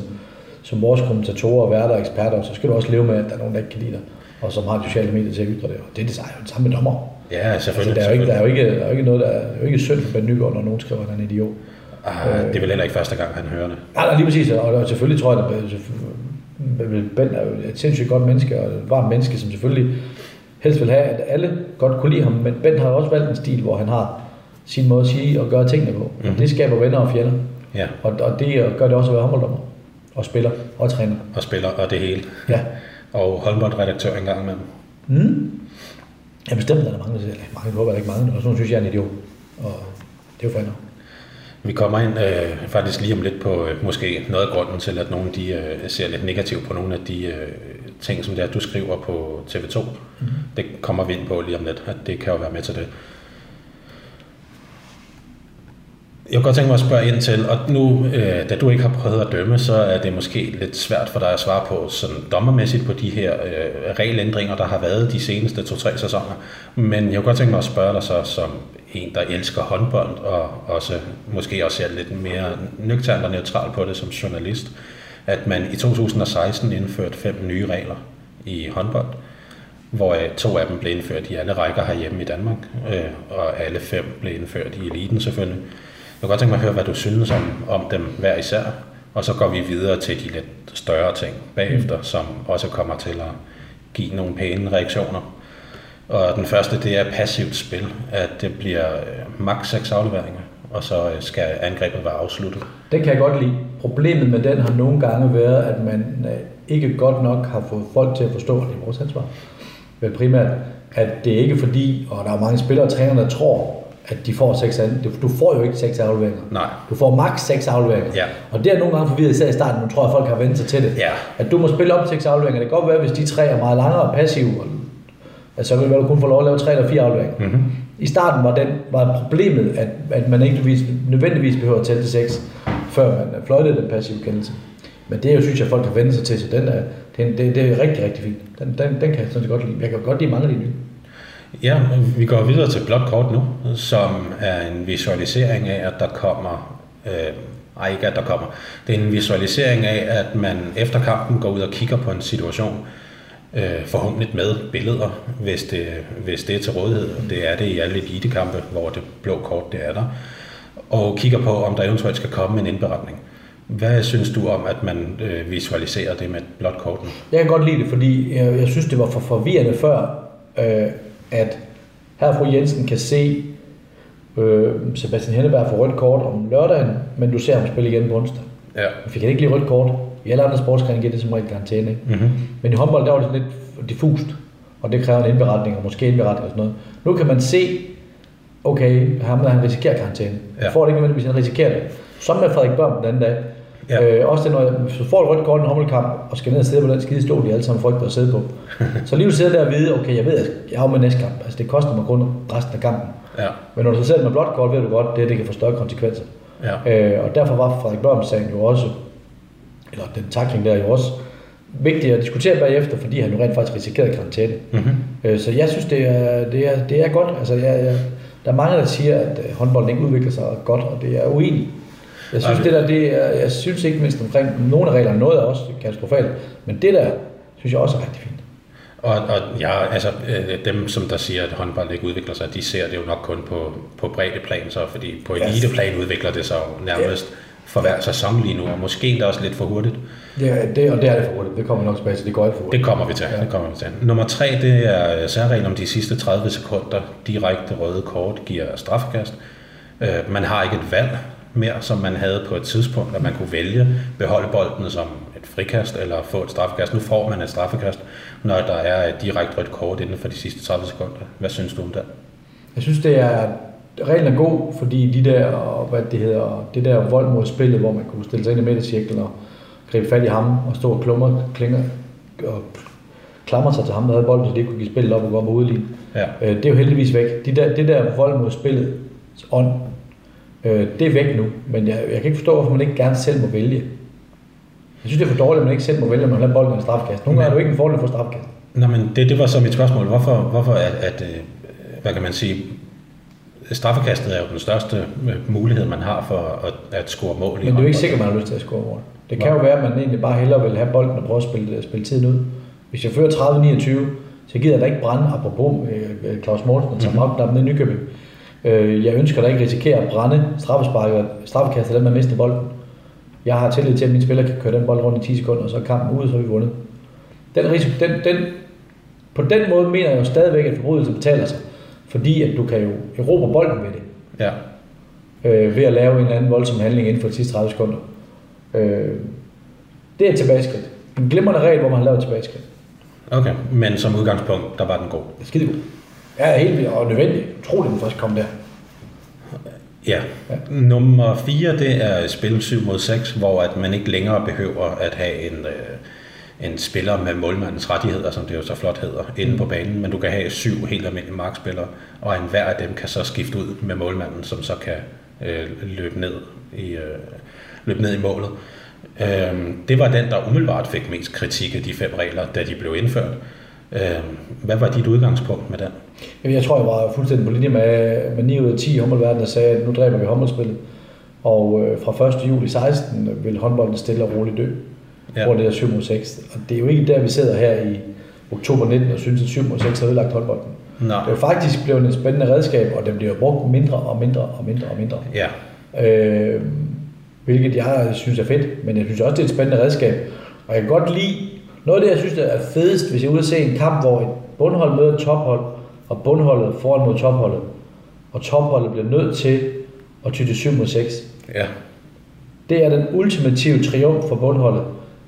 som vores kommentatorer og værter og eksperter, så skal du også leve med, at der er nogen, der ikke kan lide dig, og som har sociale medier til at ytre det. Og det er det, jo det samme med dommer. Ja, Altså, selvfølgelig. der, er jo ikke, der, er jo ikke, der er jo ikke noget, der er, der er jo ikke synd for Ben Nygaard, når nogen skriver, at han er idiot. Ah, det er vel heller ikke første gang, han hører det. Nej, nej, lige præcis, og, og selvfølgelig tror jeg, at Ben er jo et sindssygt godt menneske, og et varmt menneske, som selvfølgelig helst vil have, at alle godt kunne lide ham, men Ben har også valgt en stil, hvor han har sin måde at sige og gøre tingene på. Mm-hmm. Mhm. Og det skaber venner og fjender. Ja, Og, og det gør det også at være håndbolddommer. Og spiller og træner. og spiller og det hele. Ja. Og håndboldredaktør engang imellem. Mm. Ja, bestemt er der mange, der siger, mange håber ikke mange, og sådan synes jeg er en idiot. Og det er jo fandme. Vi kommer ind øh, faktisk lige om lidt på øh, måske noget af grunden til, at nogle de, øh, ser lidt negativt på nogle af de øh, ting, som det er, du skriver på TV2. Mm-hmm. Det kommer vi ind på lige om lidt, at det kan jo være med til det. Jeg kunne godt tænke mig at spørge ind til, og nu, øh, da du ikke har prøvet at dømme, så er det måske lidt svært for dig at svare på sådan dommermæssigt på de her øh, regelændringer, der har været de seneste to-tre sæsoner. Men jeg kunne godt tænke mig at spørge dig så som en, der elsker håndbold, og også måske også ser lidt mere nøgternt og neutral på det som journalist, at man i 2016 indførte fem nye regler i håndbold, hvor to af dem blev indført i alle rækker herhjemme i Danmark, øh, og alle fem blev indført i eliten selvfølgelig. Jeg kan godt tænke mig at høre, hvad du synes om, om dem hver især, og så går vi videre til de lidt større ting bagefter, mm. som også kommer til at give nogle pæne reaktioner. Og den første, det er passivt spil, at det bliver øh, maks 6 afleveringer, og så øh, skal angrebet være afsluttet. Det kan jeg godt lide. Problemet med den har nogle gange været, at man øh, ikke godt nok har fået folk til at forstå, at det er vores ansvar. Men primært, at det er ikke fordi, og der er mange spillere og trænere, der tror, at de får seks Du får jo ikke seks afleveringer. Nej. Du får maks seks afleveringer. Ja. Og det er nogle gange forvirret, især i starten, nu tror jeg, at folk har vendt sig til det. Ja. At du må spille op til seks afleveringer. Det kan godt være, hvis de tre er meget langere og passive, at så vil du kun få lov at lave tre eller fire afleveringer. Mm-hmm. I starten var, den, var problemet, at, at man ikke nødvendigvis behøver at tælle til seks, før man fløjtede den passive kendelse. Men det er jo, synes jeg, folk har vendt sig til, så den er, det, det, det er rigtig, rigtig fint. Den, den, den kan jeg sådan godt lide. Jeg kan godt lide mange af de nye. Ja, vi går videre til blot kort nu, som er en visualisering af, at der kommer... Øh, ej, ikke at der kommer. Det er en visualisering af, at man efter kampen går ud og kigger på en situation, øh, forhåbentlig med billeder, hvis det, hvis det er til rådighed. Det er det i alle elitekampe, hvor det blå kort det er der. Og kigger på, om der eventuelt skal komme en indberetning. Hvad synes du om, at man øh, visualiserer det med et blåt kort nu? Jeg kan godt lide det, fordi jeg, jeg synes, det var for forvirrende før, øh, at her fru Jensen kan se øh, Sebastian Henneberg få rødt kort om lørdagen, men du ser ham spille igen på onsdag. Ja. Jeg fik han ikke lige rødt kort. I alle andre sportsgrene giver det som regel karantæne. Ikke? Mm-hmm. Men i håndbold, der var det lidt diffust, og det kræver en indberetning, og måske indberetning og sådan noget. Nu kan man se, okay, ham der han risikerer karantæne. Ja. Får det ikke nødvendigvis, han risikerer det. Som med Frederik Børn den anden dag. Ja. Øh, også det, når hvis du får et rødt kort i en håndboldkamp, og skal ned og sidde på den skide stol, de alle sammen frygter at sidde på. så lige du sidder der og vide, okay, jeg ved, at jeg har med næste kamp. Altså, det koster mig kun resten af kampen. Ja. Men når du så sidder med blåt kort, ved du godt, det, det kan få større konsekvenser. Ja. Øh, og derfor var Frederik Børn sagen jo også, eller den takling der jo også, vigtigt at diskutere bagefter, fordi han jo rent faktisk risikerede karantæne. Mm-hmm. Øh, så jeg synes, det er, det er, det er godt. Altså, jeg, jeg, der er mange, der siger, at håndbolden ikke udvikler sig godt, og det er uenig. Jeg synes, det der, det er, jeg synes ikke mindst omkring nogle af reglerne, noget er også katastrofalt, men det der, synes jeg også er rigtig fint. Og, og ja, altså øh, dem, som der siger, at håndbold ikke udvikler sig, de ser det jo nok kun på, på bredde plan, så, fordi på eliteplan udvikler det sig jo nærmest ja. for hver sæson lige nu, og måske endda også lidt for hurtigt. Ja, det, og det er det for hurtigt. Det kommer vi nok tilbage til. Det går alt for hurtigt. Det kommer vi til. Ja. Det kommer vi til. Nummer tre, det er særreglen om de sidste 30 sekunder. Direkte røde kort giver straffekast. Øh, man har ikke et valg mere, som man havde på et tidspunkt, at man kunne vælge beholde bolden som et frikast eller få et straffekast. Nu får man et straffekast, når der er et direkte rødt kort inden for de sidste 30 sekunder. Hvad synes du om det? Jeg synes, det er reglen er god, fordi de der, hvad det hedder, det der vold mod spillet, hvor man kunne stille sig ind i midtercirklen og gribe fat i ham og stå og klummer, klinger, og klamrer sig til ham, der havde bolden, så det kunne give spillet op og gå på lige. Ja. Øh, det er jo heldigvis væk. De der, det der vold mod spillet ånd, Øh, det er væk nu, men jeg, jeg kan ikke forstå, hvorfor man ikke gerne selv må vælge. Jeg synes, det er for dårligt, at man ikke selv må vælge, om man har bolden en strafkast. Nogle gange er det jo ikke en fordel for strafkast. Nå, men det, det var så mit spørgsmål. Hvorfor, hvorfor at, at, øh, hvad kan man sige, straffekastet er jo den største øh, mulighed, man har for at, at score mål. Men det er jo ikke sikkert, man har lyst til at score mål. Det kan jo være, at man egentlig bare hellere vil have bolden og prøve at spille, spille tiden ud. Hvis jeg fører 30-29, så gider jeg da ikke brænde, apropos øh, Claus Mortensen, tager mm-hmm. ned i Nykøbing. Øh, jeg ønsker da ikke risikere at brænde straffesparket, straffekastet, den man mister bolden. Jeg har tillid til, at mine spiller kan køre den bold rundt i 10 sekunder, og så er kampen ude, så er vi vundet. Den risiko, den, den, på den måde mener jeg jo stadigvæk, at forbrydelsen betaler sig. Fordi at du kan jo erobre bolden med det. Ja. Øh, ved at lave en eller anden voldsom handling inden for de sidste 30 sekunder. Øh, det er tilbageskridt. En glimrende regel, hvor man har lavet et tilbageskridt. Okay, men som udgangspunkt, der var den god. Skide god. Ja, helt vildt og nødvendigt. Utroligt, den først kom der. Ja. ja. Nummer 4, det er spil 7 mod 6, hvor at man ikke længere behøver at have en, øh, en spiller med målmandens rettigheder, som det jo så flot hedder, inde mm. på banen, men du kan have syv helt almindelige markspillere, og en hver af dem kan så skifte ud med målmanden, som så kan øh, løbe, ned i, øh, løbe ned i målet. Øh, det var den, der umiddelbart fik mest kritik af de fem regler, da de blev indført. Øh, hvad var dit udgangspunkt med den? Jeg tror, jeg var fuldstændig på linje med, med 9 ud af 10 håndboldverden, der sagde, at nu dræber vi håndboldspillet. Og øh, fra 1. juli 16 vil håndbolden stille og roligt dø, ja. hvor det er 7 mod 6. Og det er jo ikke der, vi sidder her i oktober 19 og synes, at 7 mod 6 har ødelagt håndbolden. Nej. Det er faktisk blevet et spændende redskab, og det bliver brugt mindre og mindre og mindre og mindre. Ja. Øh, hvilket jeg synes er fedt, men jeg synes også, det er et spændende redskab. Og jeg kan godt lide, noget af det, jeg synes, der er fedest, hvis jeg er ude at se en kamp, hvor et bundhold møder et tophold, og bundholdet foran mod topholdet, og topholdet bliver nødt til at ty til 7 mod 6. Ja. Det er den ultimative triumf for bundholdet.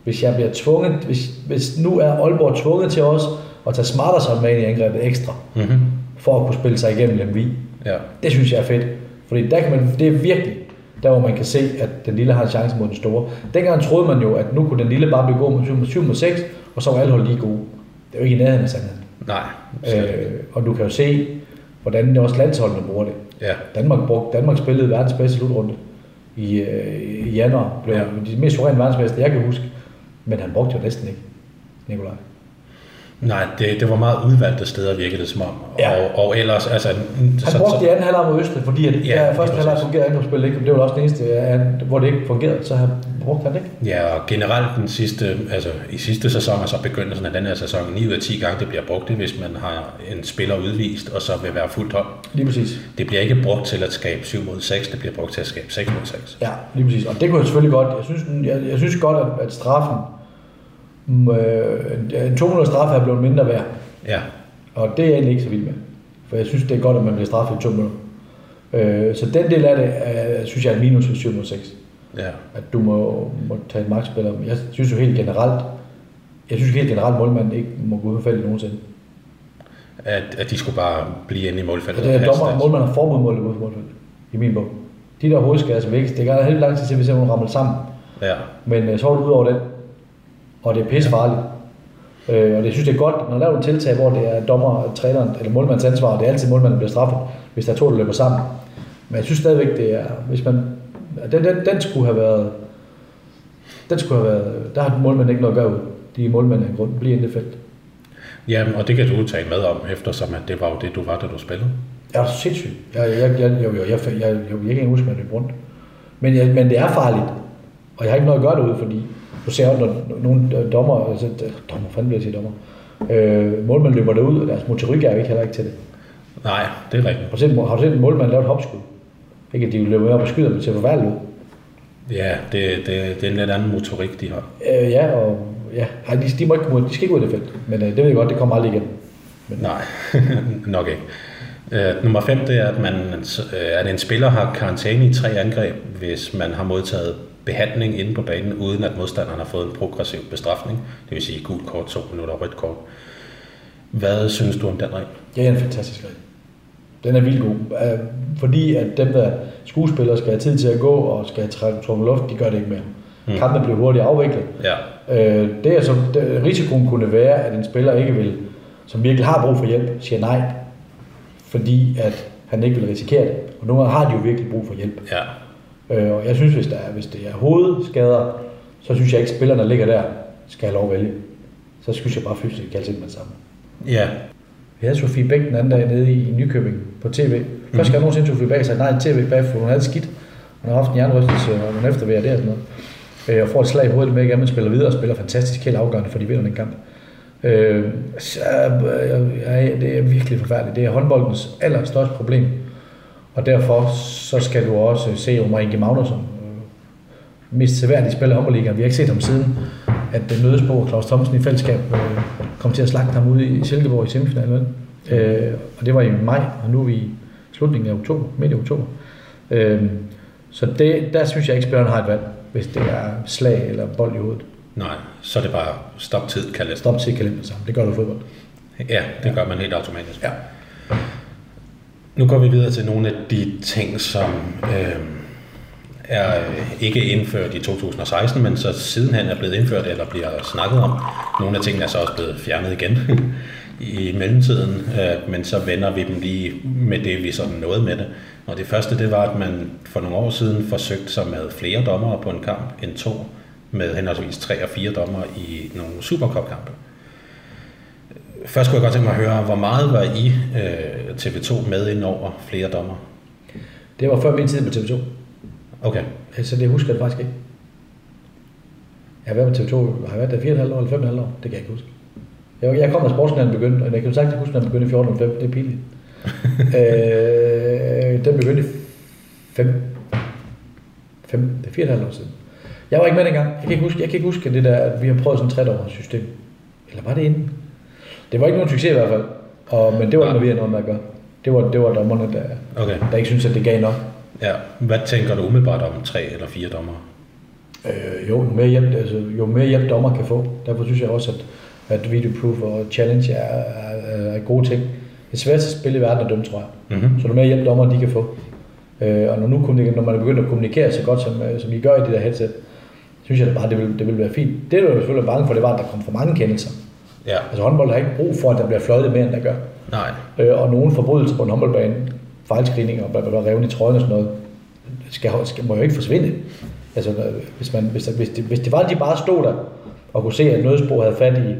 Hvis jeg bliver tvunget, hvis, hvis nu er Aalborg tvunget til os at tage Smarterson med ind i angrebet ekstra, Mm-hmm. for at kunne spille sig igennem Lemvi. Ja. Det synes jeg er fedt. Fordi der kan man, det er virkelig der, hvor man kan se, at den lille har en chance mod den store. Dengang troede man jo, at nu kunne den lille bare blive god med 7 mod 7 mod 6, og så var alle hold lige gode. Det er jo ikke i nærheden af sandheden. Nej. Øh, og du kan jo se, hvordan også landsholdene bruger det. Ja. Danmark, brugte, Danmark spillede verdens bedste slutrunde i, øh, i januar. Blev ja. de mest suveræne verdensmester, jeg kan huske. Men han brugte jo næsten ikke, Nikolaj. Nej, det, det var meget udvalgte steder, virkede det som om. Ja. Og, og ellers, altså... Han brugte i anden halvleg mod Østrig, fordi at Ja, ja, første halvleg fungerede angrebsspillet ikke. Det var også den eneste, han- hvor det ikke fungerede, så han brugte han det ikke. Ja, og generelt den sidste, altså i sidste sæson, og så begyndelsen af den her sæson, 9 ud af 10 gange, det bliver brugt, det, hvis man har en spiller udvist, og så vil være fuldt hold. Lige præcis. Det bliver ikke brugt til at skabe 7 mod 6, det bliver brugt til at skabe 6 mod 6. Ja, lige præcis. Og det kunne jeg selvfølgelig godt. Jeg synes, jeg, jeg synes godt, at, at straffen, øh, en 200 straf er blevet mindre værd. Ja, Og det er jeg egentlig ikke så vild med. For jeg synes, det er godt, at man bliver straffet i to minutter. Øh, så den del af det, er, synes jeg er minus ved 7 mod 6. ja, At du må, må tage en magtspiller. Jeg synes jo helt generelt, jeg synes helt generelt, at målmanden ikke må gå ud på feltet nogensinde. at, at de skulle bare blive inde i målfeltet. Og det er dommer, målmanden har forbud mod at målfeltet. I min bog. De der hovedskader som vækst, det gør helt lang tid til, hvis hun rammer sammen. Ja, Men øh, så er du ud over den og det er pissefarligt. Øh, og det synes jeg er godt, når der er et tiltag, hvor det er dommer, træneren eller målmandens ansvar, det er altid målmanden, der bliver straffet, hvis der er to, der løber sammen. Men jeg synes stadigvæk, det er, hvis man, den, den, den skulle have været, den skulle have været, der har målmanden ikke noget at gøre ud. De målmænd af grund, bliver i det felt. Ja, og det kan du tale med om, eftersom at det var jo det, du var, da du spillede. Ja, sindssygt. Jeg, jeg, jeg, jo, jo, jeg, jeg, jeg, jeg, jeg kan ikke huske, at jeg løb rundt. Men, jeg, men det er farligt, og jeg har ikke noget at gøre derude, fordi du ser også, når nogle dommer, altså, dommer, fanden bliver sige dommer, øh, målmænd løber derud, og deres motorik er jo ikke heller ikke til det. Nej, det er rigtigt. Har du set, har du set en målmand lave et hopskud? Ikke at de løber op og skyder, men det ser forfærdeligt ud. Ja, det, det, det er en lidt anden motorik, de har. Øh, ja, og ja, Ej, de, de, må ikke, ud- de skal ikke ud af det felt. Men øh, det ved jeg godt, det kommer aldrig igen. Nej, nok ikke. Uh, nummer 5, det er, at, man, uh, at en spiller har karantæne i tre angreb, hvis man har modtaget behandling inde på banen, uden at modstanderen har fået en progressiv bestrafning. Det vil sige gult kort, to minutter og rødt kort. Hvad synes du om den regel? Det er en fantastisk regel. Den er vildt god. Øh, Fordi at dem, der skuespillere skal have tid til at gå og skal have trække trukket luft, de gør det ikke mere. Mm. Mm. Kampen bliver hurtigt afviklet. Ja, Øh, det er som, det, risikoen kunne være, at en spiller ikke vil, som virkelig har brug for hjælp, siger nej, fordi at han ikke vil risikere det. Og nogle gange har de jo virkelig brug for hjælp. ja, Øh, og jeg synes, hvis, der er, hvis det er hovedskader, så synes jeg ikke, at spillerne, der ligger der, skal have lov at vælge. Så synes jeg bare fysisk kaldes ind med det samme. ja, Vi havde Sofie Bæk den anden dag nede i Nykøbing på tv. Første gang nogensinde Sofie Bæk sagde nej til tv bagefter, for hun havde skidt. Hun har haft en jernrystelse, og hun efterværer det og sådan noget. Øh, Og får et slag i hovedet med igen, men spiller videre og spiller fantastisk helt afgørende, for de vinder den kamp. Øh, så, øh, ja, det er virkelig forfærdeligt. Det er håndboldens allerstørste problem. Og derfor så skal du også se Omar Inge Magnusson, mest seværdige spiller i håndboldligaen. Vi har ikke set ham siden, at mødes på Claus Thomsen i fællesskab øh, kom til at slagte ham ude i Silkeborg i semifinalen. Øh, og det var i maj, og nu er vi i slutningen af oktober, midt i oktober. Øh, så det, der synes jeg ikke, spilleren har et valg, hvis det er slag eller bold i hovedet. nej, så er det bare stop tid, kan Stop til kalender sammen. Det gør du i fodbold. Ja, det gør man helt automatisk. Ja. Nu går vi videre til nogle af de ting, som øhm, øh, er ikke indført i 2016, men så sidenhen er blevet indført eller bliver snakket om. Nogle af tingene er så også blevet fjernet igen i mellemtiden, øh, men så vender vi dem lige med det, vi sådan nåede med det. Og det første, det var, at man for nogle år siden forsøgte sig med flere dommere på en kamp end to, med henholdsvis tre og fire dommere i nogle Supercup-kampe. Først skulle jeg godt tænke mig at høre, hvor meget var I øh, TV2 med ind over flere dommer? Det var før min tid på TV2. Okay, Så det husker jeg faktisk ikke. Jeg har været på TV2, har været der 4,5 år eller 5,5 år? Det kan jeg ikke huske. Jeg, jeg kom, da sportskanalen begyndte, og jeg kan sagtens huske, at den begyndte i 14 det er pinligt. øh, den begyndte i 5, 5, det er 4,5 år siden. Jeg var ikke med dengang. Jeg kan ikke huske, jeg kan ikke huske det der, at vi har prøvet sådan et 3 system. Eller var det inden? Det var ikke nogen succes i hvert fald. Og, men det var ikke noget, vi havde noget med at gøre. Det var, det var dommerne, der, Okay. der ikke synes, at det gav nok. Ja. Hvad tænker du umiddelbart om tre eller fire dommer? Øh, jo, jo mere, hjælp, altså, jo mere hjælp dommer kan få. Derfor synes jeg også, at, at video proof og challenge er, er, er gode ting. Det sværeste spil i verden at dømme, tror jeg. Mm-hmm. Så jo mere hjælp dommer de kan få. Øh, og når, nu, når man er begyndt at kommunikere så godt, som, øh, som I gør i det der headset, synes jeg da bare, det vil, det vil være fint. Det, du er selvfølgelig bange for, det var, at der kom for mange kendelser. Ja. Altså håndbold har ikke brug for, at der bliver fløjtet mere, end der gør. Nej. Øh, og nogle forbrydelser på en håndboldbane, fejlscreening og bla, bla, bla, revne i trøjen og sådan noget, skal, skal, må jo ikke forsvinde. Altså, når- hvis, man, hvis, der, hvis, det, hvis det var, at de bare stod der og kunne se, at nødspor havde fat i,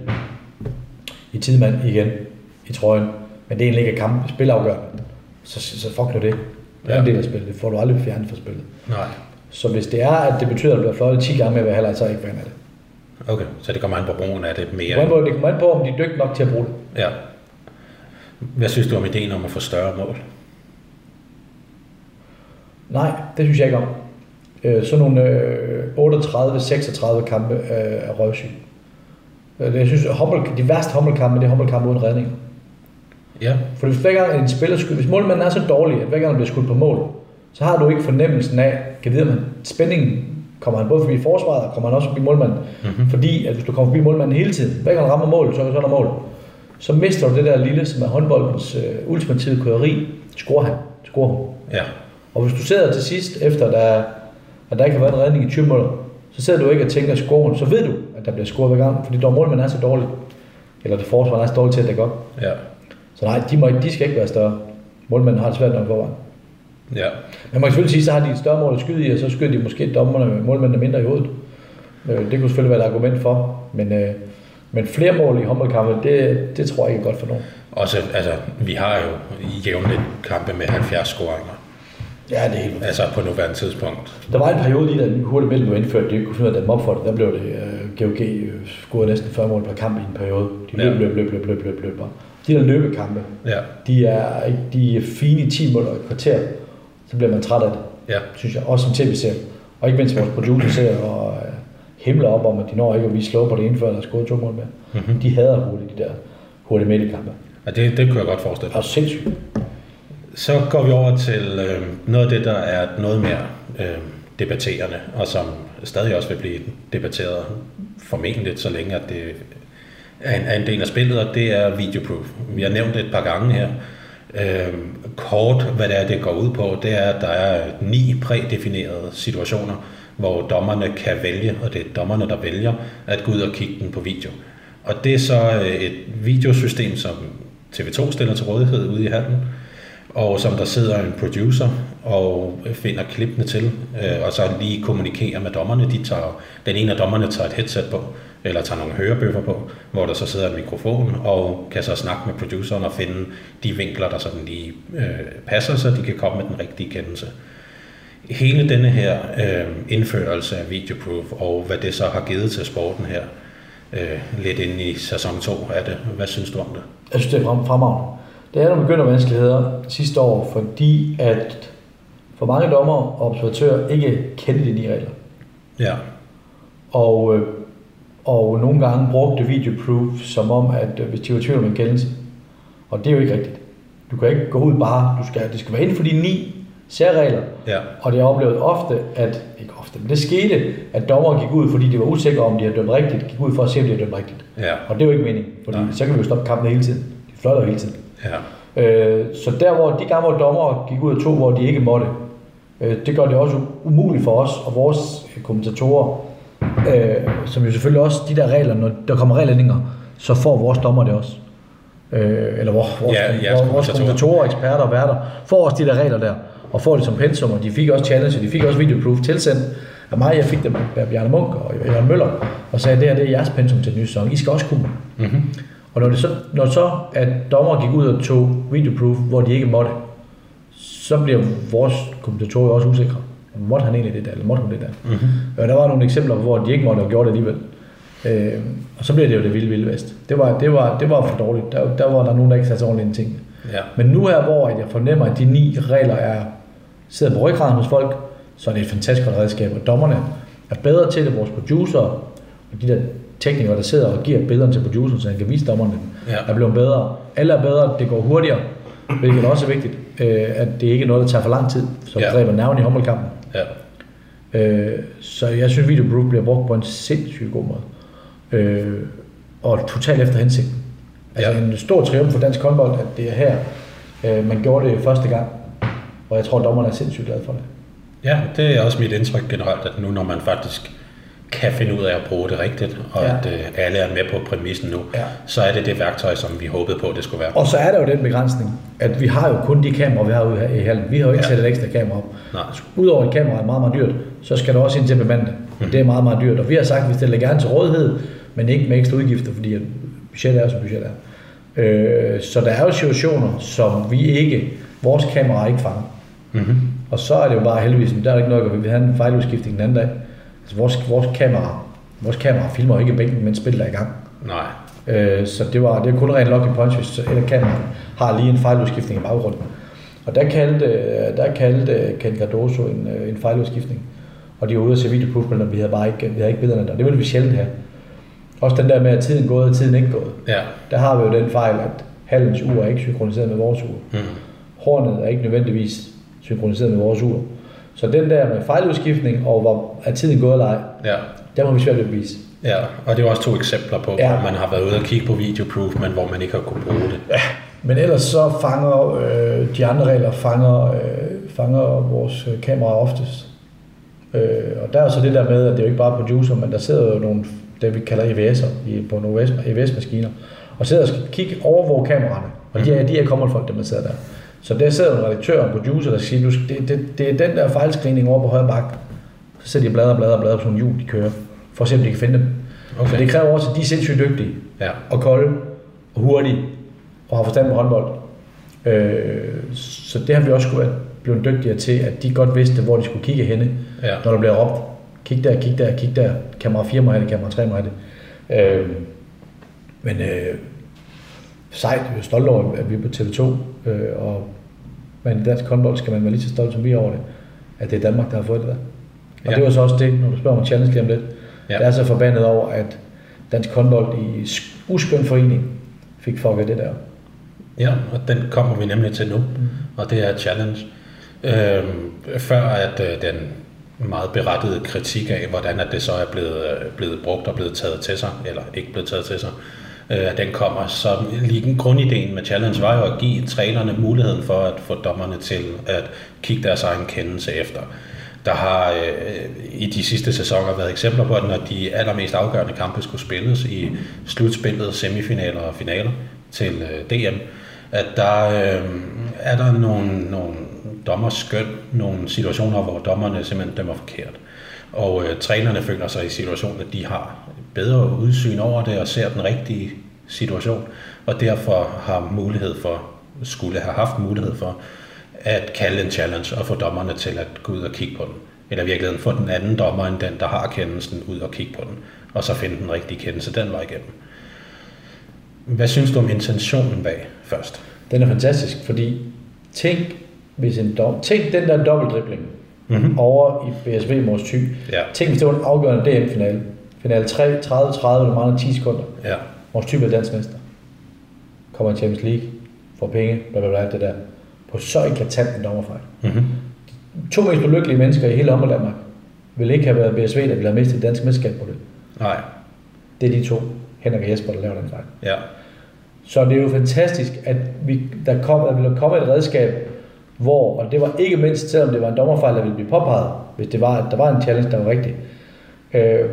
i tidmand igen i trøjen, men det egentlig ikke er kamp, spilafgørende, så, så fuck nu det. Det er en Ja. del af spillet. Det får du aldrig fjernet fra spillet. Nej. Så hvis det er, at det betyder, at du bliver fløjtet 10 gange med hver halvleg, så er jeg ikke fan af det. Okay. Så det kommer an på brugen af det mere. på- Det kommer an på, om de er dygtige nok til at bruge det. Ja. Hvad synes du om ideen om at få større mål? Nej, det synes jeg ikke om. Øh, sådan nogle øh, 38-36 kampe øh, er røvsyg. Øh, Jeg synes, at de værste håndboldkampe, det er håndboldkampe uden redninger. Ja. For hvis hver gang en spiller skyder, hvis målmanden er så dårlig, at hver gang han bliver skudt på mål, så har du ikke fornemmelsen af, kan vide, man spændingen kommer han både forbi forsvaret, og kommer han også forbi målmanden. Mm-hmm. Fordi at hvis du kommer forbi målmanden hele tiden, hver gang han rammer mål, så, så er der mål. Så mister du det der lille, som er håndboldens øh, ultimative køderi. Scorer han, scorer hun. Ja. Og hvis du sidder til sidst, efter der, at der ikke har været en redning i 20 minutter, så sidder du ikke og tænker scoren, så ved du, at der bliver scoret hver gang, fordi der målmanden er så dårlig. Eller det forsvar er så dårligt til at dække op. Ja. Så nej, de, må, de skal ikke være større. Målmanden har det svært nok forvejen. Ja. Men man kan selvfølgelig sige, så har de et større mål at skyde i, og så skyder de måske dommerne målmændene mindre i hovedet. Øh, Det kunne selvfølgelig være et argument for, men, øh, men flere mål i håndboldkampe, det, det tror jeg ikke er godt for nogen. Også, altså, vi har jo jævnligt kampe med 70 scoringer. Ja, det er helt Altså på nuværende tidspunkt. Der var en periode lige, da hurtigt mellem blev indført, de ikke kunne finde ud af at dem op for det. Der blev det, uh, GOG uh, scorede næsten 40 mål per kamp i en periode. De løb, Ja. løb, løb, løb, løb, løb, løb, bare. De der løbekampe, Ja. de er, ikke- de er fine i 10 minutter og et kvarter. Så bliver man træt af det, Ja. synes jeg. Også som tv-serie. Og ikke mindst vores producer ser og uh, himler op om, at de når ikke at vise slå på det ene, før der er scoret to mål mere. Mm-hmm. De hader hurtigt, de der hurtigt midt i kampe. Og det, det kunne jeg godt forestille mig. er sindssygt. Så går vi over til øh, noget af det, der er noget mere øh, debatterende, og som stadig også vil blive debatteret formentlig, så længe at det er en, er en del af spillet, og det er videoproof. Vi har nævnt det et par gange her. Øh, kort, hvad det er, det går ud på, det er, at der er ni prædefinerede situationer, hvor dommerne kan vælge, og det er dommerne, der vælger, at gå ud og kigge den på video. Og det er så øh, et videosystem, som TV2 stiller til rådighed ude i hallen, og som der sidder en producer og finder klippene til, øh, og så lige kommunikerer med dommerne. De tager, den ene af dommerne tager et headset på, eller tager nogle hørebøffer på, hvor der så sidder en mikrofon, og kan så snakke med produceren og finde de vinkler, der sådan lige øh, passer, så de kan komme med den rigtige kendelse. Hele denne her øh, indførelse af videoproof, og hvad det så har givet til sporten her, øh, lidt inde i sæson 2 af det. Hvad synes du om det? Jeg synes, det er frem- fremragende. Det er nogle begyndervanskeligheder sidste år, fordi at for mange dommer og observatører ikke kendte de ni regler. Ja, Og, øh, og nogle gange brugte videoproof som om, at øh, hvis de var i tvivl om en kendelse. Og det er jo ikke rigtigt. Du kan ikke gå ud bare, du skal, det skal være inden for de ni særregler. ja, Og det oplevet ofte, at, ikke ofte, men det skete, at dommer gik ud, fordi de var usikre om, de havde dømt rigtigt, gik ud for at se, om de havde dømt rigtigt. ja, Og det er jo ikke meningen, Nej. så kan vi jo stoppe kampen hele tiden. De fløjter hele tiden. ja. Øh, så der hvor de gange, hvor dommer gik ud og tog, hvor de ikke måtte, øh, det gør det også umuligt for os og vores kommentatorer, øh, som jo selvfølgelig også, de der regler, når der kommer regelændringer, så får vores dommer det også. Øh, eller vores, vores, Ja, vores, vores kommentatorer. eksperter og værter, får også de der regler der, og får det som pensum, og de fik også challenge, og de fik også videoproof tilsendt af mig, jeg fik dem af Bjarne Munk og Jørgen Møller, og sagde, det her det er jeres pensum til den nye sæson, I skal også kunne. Mm-hmm. Og når, det så, når så, at dommer gik ud og tog videoproof, hvor de ikke måtte, så bliver vores kommentatorer også usikre. Måtte han egentlig det der, eller måtte hun det der? Mm-hmm. Og der var nogle eksempler, hvor de ikke måtte og gjorde det alligevel. Øh, og så bliver det jo det vilde, vilde vest. Det var, det var, det var for dårligt. Der, der var der nogen, der ikke satte ordentligt ind i tingene. Ja. Men nu her, hvor jeg fornemmer, at de ni regler er sidder på ryggraden hos folk, så er det et fantastisk godt redskab. Og dommerne er bedre til det. Vores producer og de der teknikere, der sidder og giver billederne til produceren, så han kan vise dommerne dem, Ja. er blevet bedre. Alle er bedre, det går hurtigere, hvilket også er vigtigt, øh, at det ikke er noget, der tager for lang tid, Ja. ja. dræber nerven i håndboldkampen. Ja. Øh, så jeg synes, video proof bliver brugt på en sindssygt god måde. Øh, og totalt efter hensigten. Altså Ja. en stor triumf for dansk håndbold, at det er her, øh, man gjorde det første gang. Og jeg tror, dommerne er sindssygt glade for det. Ja, det er også mit indtryk generelt, at nu når man faktisk kan finde ud af at bruge det rigtigt, og Ja. at øh, alle er med på præmissen nu, Ja. så er det det værktøj, som vi håbede på, det skulle være. Og så er der jo den begrænsning, at vi har jo kun de kameraer, vi har ude her i hallen. Vi har jo ikke Ja. sat et ekstra kamera op. Nej. Udover at kamera er meget, meget dyrt, så skal der også ind til bemande det. Mhm. Det er meget, meget dyrt. Og vi har sagt, at vi stiller gerne til rådighed, men ikke med ekstra udgifter, fordi at budgettet er, som budgettet er. Øh, så der er jo situationer, som vi ikke, vores kamera ikke fanger. Mm-hmm. Og så er det jo bare heldigvis, der er ikke noget, at vi vil have en fejludskiftning den anden dag. Altså vores, vores kamera, vores kamera filmer ikke bænken, mens spillet er i gang. Nej. Øh, så det var det er kun rent lucky punch, hvis et af kameraerne har lige en fejludskiftning i baggrunden. Og der kaldte, der kaldte Ken Cardoso en, øh, en fejludskiftning. Og de var ude at se videoproof, men vi havde bare ikke, vi havde ikke billederne der. Det ville vi sjældent have. Også den der med, at tiden gået og tiden ikke gået. Ja. Der har vi jo den fejl, at halvens ur er ikke synkroniseret med vores ur. Mm. Hornet er ikke nødvendigvis synkroniseret med vores ur. Så den der med fejludskiftning og hvor er tiden gået eller ej, Ja. der må vi svært at bevise. Ja, og det er også to eksempler på, Ja. ja. hvor man har været ude og kigge på videoproof, men hvor man ikke har kunne bruge det. Men ellers så fanger øh, de andre regler fanger, øh, fanger vores øh, kameraer oftest. Øh, og der er så det der med, at det er jo ikke bare producer, men der sidder jo nogle, det vi kalder EVS'er på nogle EVS-maskiner, og sidder og skal kigge over kameraerne. Og de er, de er kommet dem, der sidder der. Så der sidder en redaktør og en producer, der siger, du, det, det, det er den der fejlscreening over på højre bakke. Så sætter de og blader og på sådan nogle hjul, de kører, for at se, om de kan finde dem. Okay. Så det kræver også, at de er sindssygt dygtige Ja. og kolde og hurtige og har forstand på håndbold. Øh, så det har vi også skulle blevet dygtigere til, at de godt vidste, hvor de skulle kigge henne, Ja. når der bliver råbt, kig der, kig der, kig der, kamera 4 må have det, kamera 3 må have det. Øh, men øh, sejt, vi er stolte over, at vi er på TV2, øh, og men i dansk håndbold skal man være lige så stolt som vi er over det, at det er Danmark, der har fået det der. Og Ja. det var så også det, når du spørger om challenge lige om lidt. Ja. Jeg er så forbandet over, at dansk håndbold i sk- uskøn forening fik fucket det der. Ja, og den kommer vi nemlig til nu, mm. og det er challenge. Øhm, før at øh, den meget berettigede kritik af, hvordan at det så er blevet, øh, blevet brugt og blevet taget til sig, eller ikke blevet taget til sig, øh, den kommer. Så lige grundideen med challenge var jo at give trænerne muligheden for at få dommerne til at kigge deres egen kendelse efter. Der har øh, i de sidste sæsoner været eksempler på, at når de allermest afgørende kampe skulle spilles i slutspillet, semifinaler og finaler til øh, DM, at der øh, er der nogle, nogle dommerskøn, nogle situationer, hvor dommerne simpelthen dømmer forkert. Og øh, trænerne føler sig i situationen, at de har bedre udsyn over det og ser den rigtige situation, og derfor har mulighed for, skulle have haft mulighed for, at kalde en challenge og få dommerne til at gå ud og kigge på den. Eller i virkeligheden få den anden dommer end den, der har kendelsen, ud og kigge på den, og så finde den rigtige kendelse den vej igennem. Hvad synes du om intentionen bag først? Den er fantastisk, fordi tænk, hvis en dom, tænk den der dobbeltdribling Mhm. over i BSV Mors Thy. Ja. Tænk, hvis det var en afgørende DM-finale. Finale 3, 30-30, der mangler 10 sekunder. Ja. Mors Thy bliver dansk mester. Kommer i Champions League, får penge, bla bla bla, det der. På så eklatant en dommerfejl. Mm-hmm. To mest ulykkelige mennesker i hele håndbold Danmark vil ikke have været BSV, der ville have mistet det danske mesterskab på det. Nej. Det er de to, Henrik og Jesper, der laver den fejl. Ja. Så det er jo fantastisk, at vi, der, kom, der ville komme et redskab, hvor, og det var ikke mindst, selvom det var en dommerfejl, der ville blive påpeget, hvis det var, at der var en challenge, der var rigtig. Øh,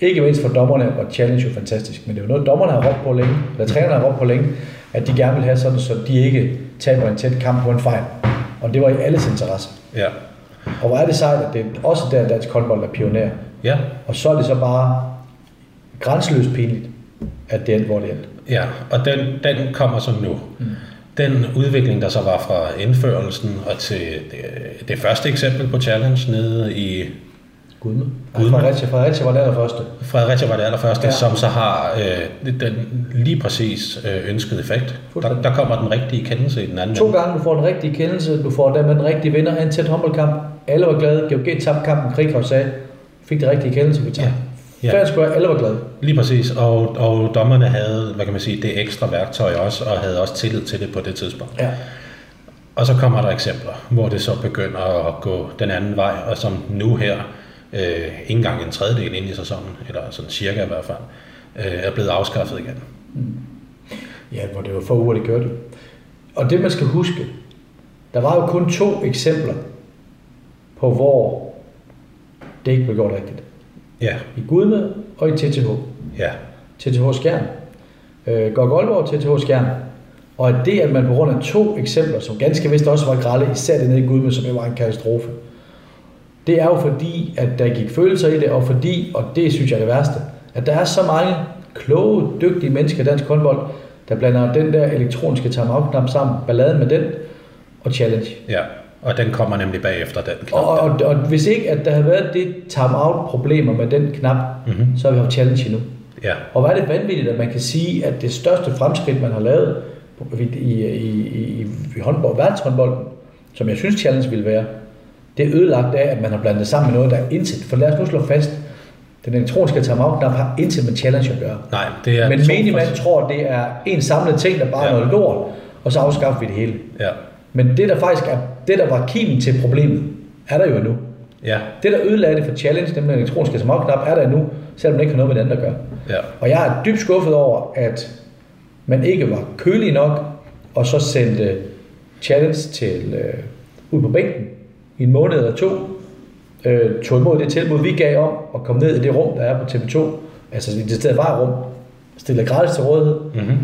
ikke mindst for dommerne var challenge jo fantastisk, men det jo noget, dommerne har råbt på længe, eller trænerne har råbt på længe, at de gerne vil have sådan, så de ikke taber en tæt kamp på en fejl. Og det var i alles interesse. Ja. Og hvor er det sejt, at det er også der dansk håndbold er pioner. Ja. Og så er det så bare grænseløst pinligt, at det endte, hvor det endte. Ja, og den, den kommer så nu. Mm. Den udvikling, der så var fra indførelsen og til det, det første eksempel på challenge nede i Gudme. Gudme. Fredericia, Fredericia var det allerførste. Fredericia var det allerførste, ja. Som så har øh, den lige præcis øh, ønskede effekt. Der, der kommer den rigtige kendelse i den anden To ende. gange du får den rigtige kendelse, du får dermed den rigtige vinder af en tæt håndboldkamp. Alle var glade. GOG tabte kampen, Krighav sagde, fik det rigtige kendelse, vi tager. Ja. Fair square, alle var glade. Lige præcis, og, og dommerne havde, hvad kan man sige, det ekstra værktøj også, og havde også tillid til det på det tidspunkt. Ja. Og så kommer der eksempler, hvor det så begynder at gå den anden vej, og som nu her, øh, ikke engang en tredjedel ind i sæsonen, eller sådan cirka i hvert fald, øh, er blevet afskaffet igen. Ja, hvor det var for uger, det kørte. Og det man skal huske, der var jo kun to eksempler på, hvor det ikke blev gjort rigtigt. Ja, I Gudme og i TTH. ja, TTH Skjern. Øh, Gok Aalborg TTH Skjern. Og at det, at man på grund af to eksempler, som ganske vist også var grælde, især det nede i Gudme, som jo var en katastrofe, det er jo fordi, at der gik følelser i det, og fordi, og det synes jeg er det værste, at der er så mange kloge, dygtige mennesker i dansk håndbold, der blander den der elektroniske timeout-knap sammen, balladen med den, og challenge. ja. Og den kommer nemlig bagefter den knap. Og, og, og hvis ikke, at der havde været det timeout-problemer med den knap, Mhm. så har vi haft challenge endnu. Ja, Og hvor er det vanvittigt, at man kan sige, at det største fremskridt, man har lavet i, i, i, i håndbold, verdenshåndbolden, som jeg synes challenge ville være, det er ødelagt af, at man har blandet det sammen med noget, der er intet. For lad os nu slå fast, den elektroniske timeout-knap har intet med challenge at gøre. nej, det er... Men to menigmand tror, det er en samlet ting, der bare er Ja. noget lort, og så afskaffer vi det hele. Ja, Men det, der faktisk er, det, der var kimen til problemet, er der jo nu. ja, Det, der ødelagde det for challenge, den elektroniske timeout-knap, er der nu, selvom det ikke har noget med andet at gøre. ja. Og jeg er dybt skuffet over, at man ikke var kølig nok, og så sendte challenge til øh, ud på bænken i en måned eller to, øh, tog imod det tilbud, vi gav om at komme ned i det rum, der er på TV2, altså i det sted var rum, stille gratis til rådighed. Mm-hmm.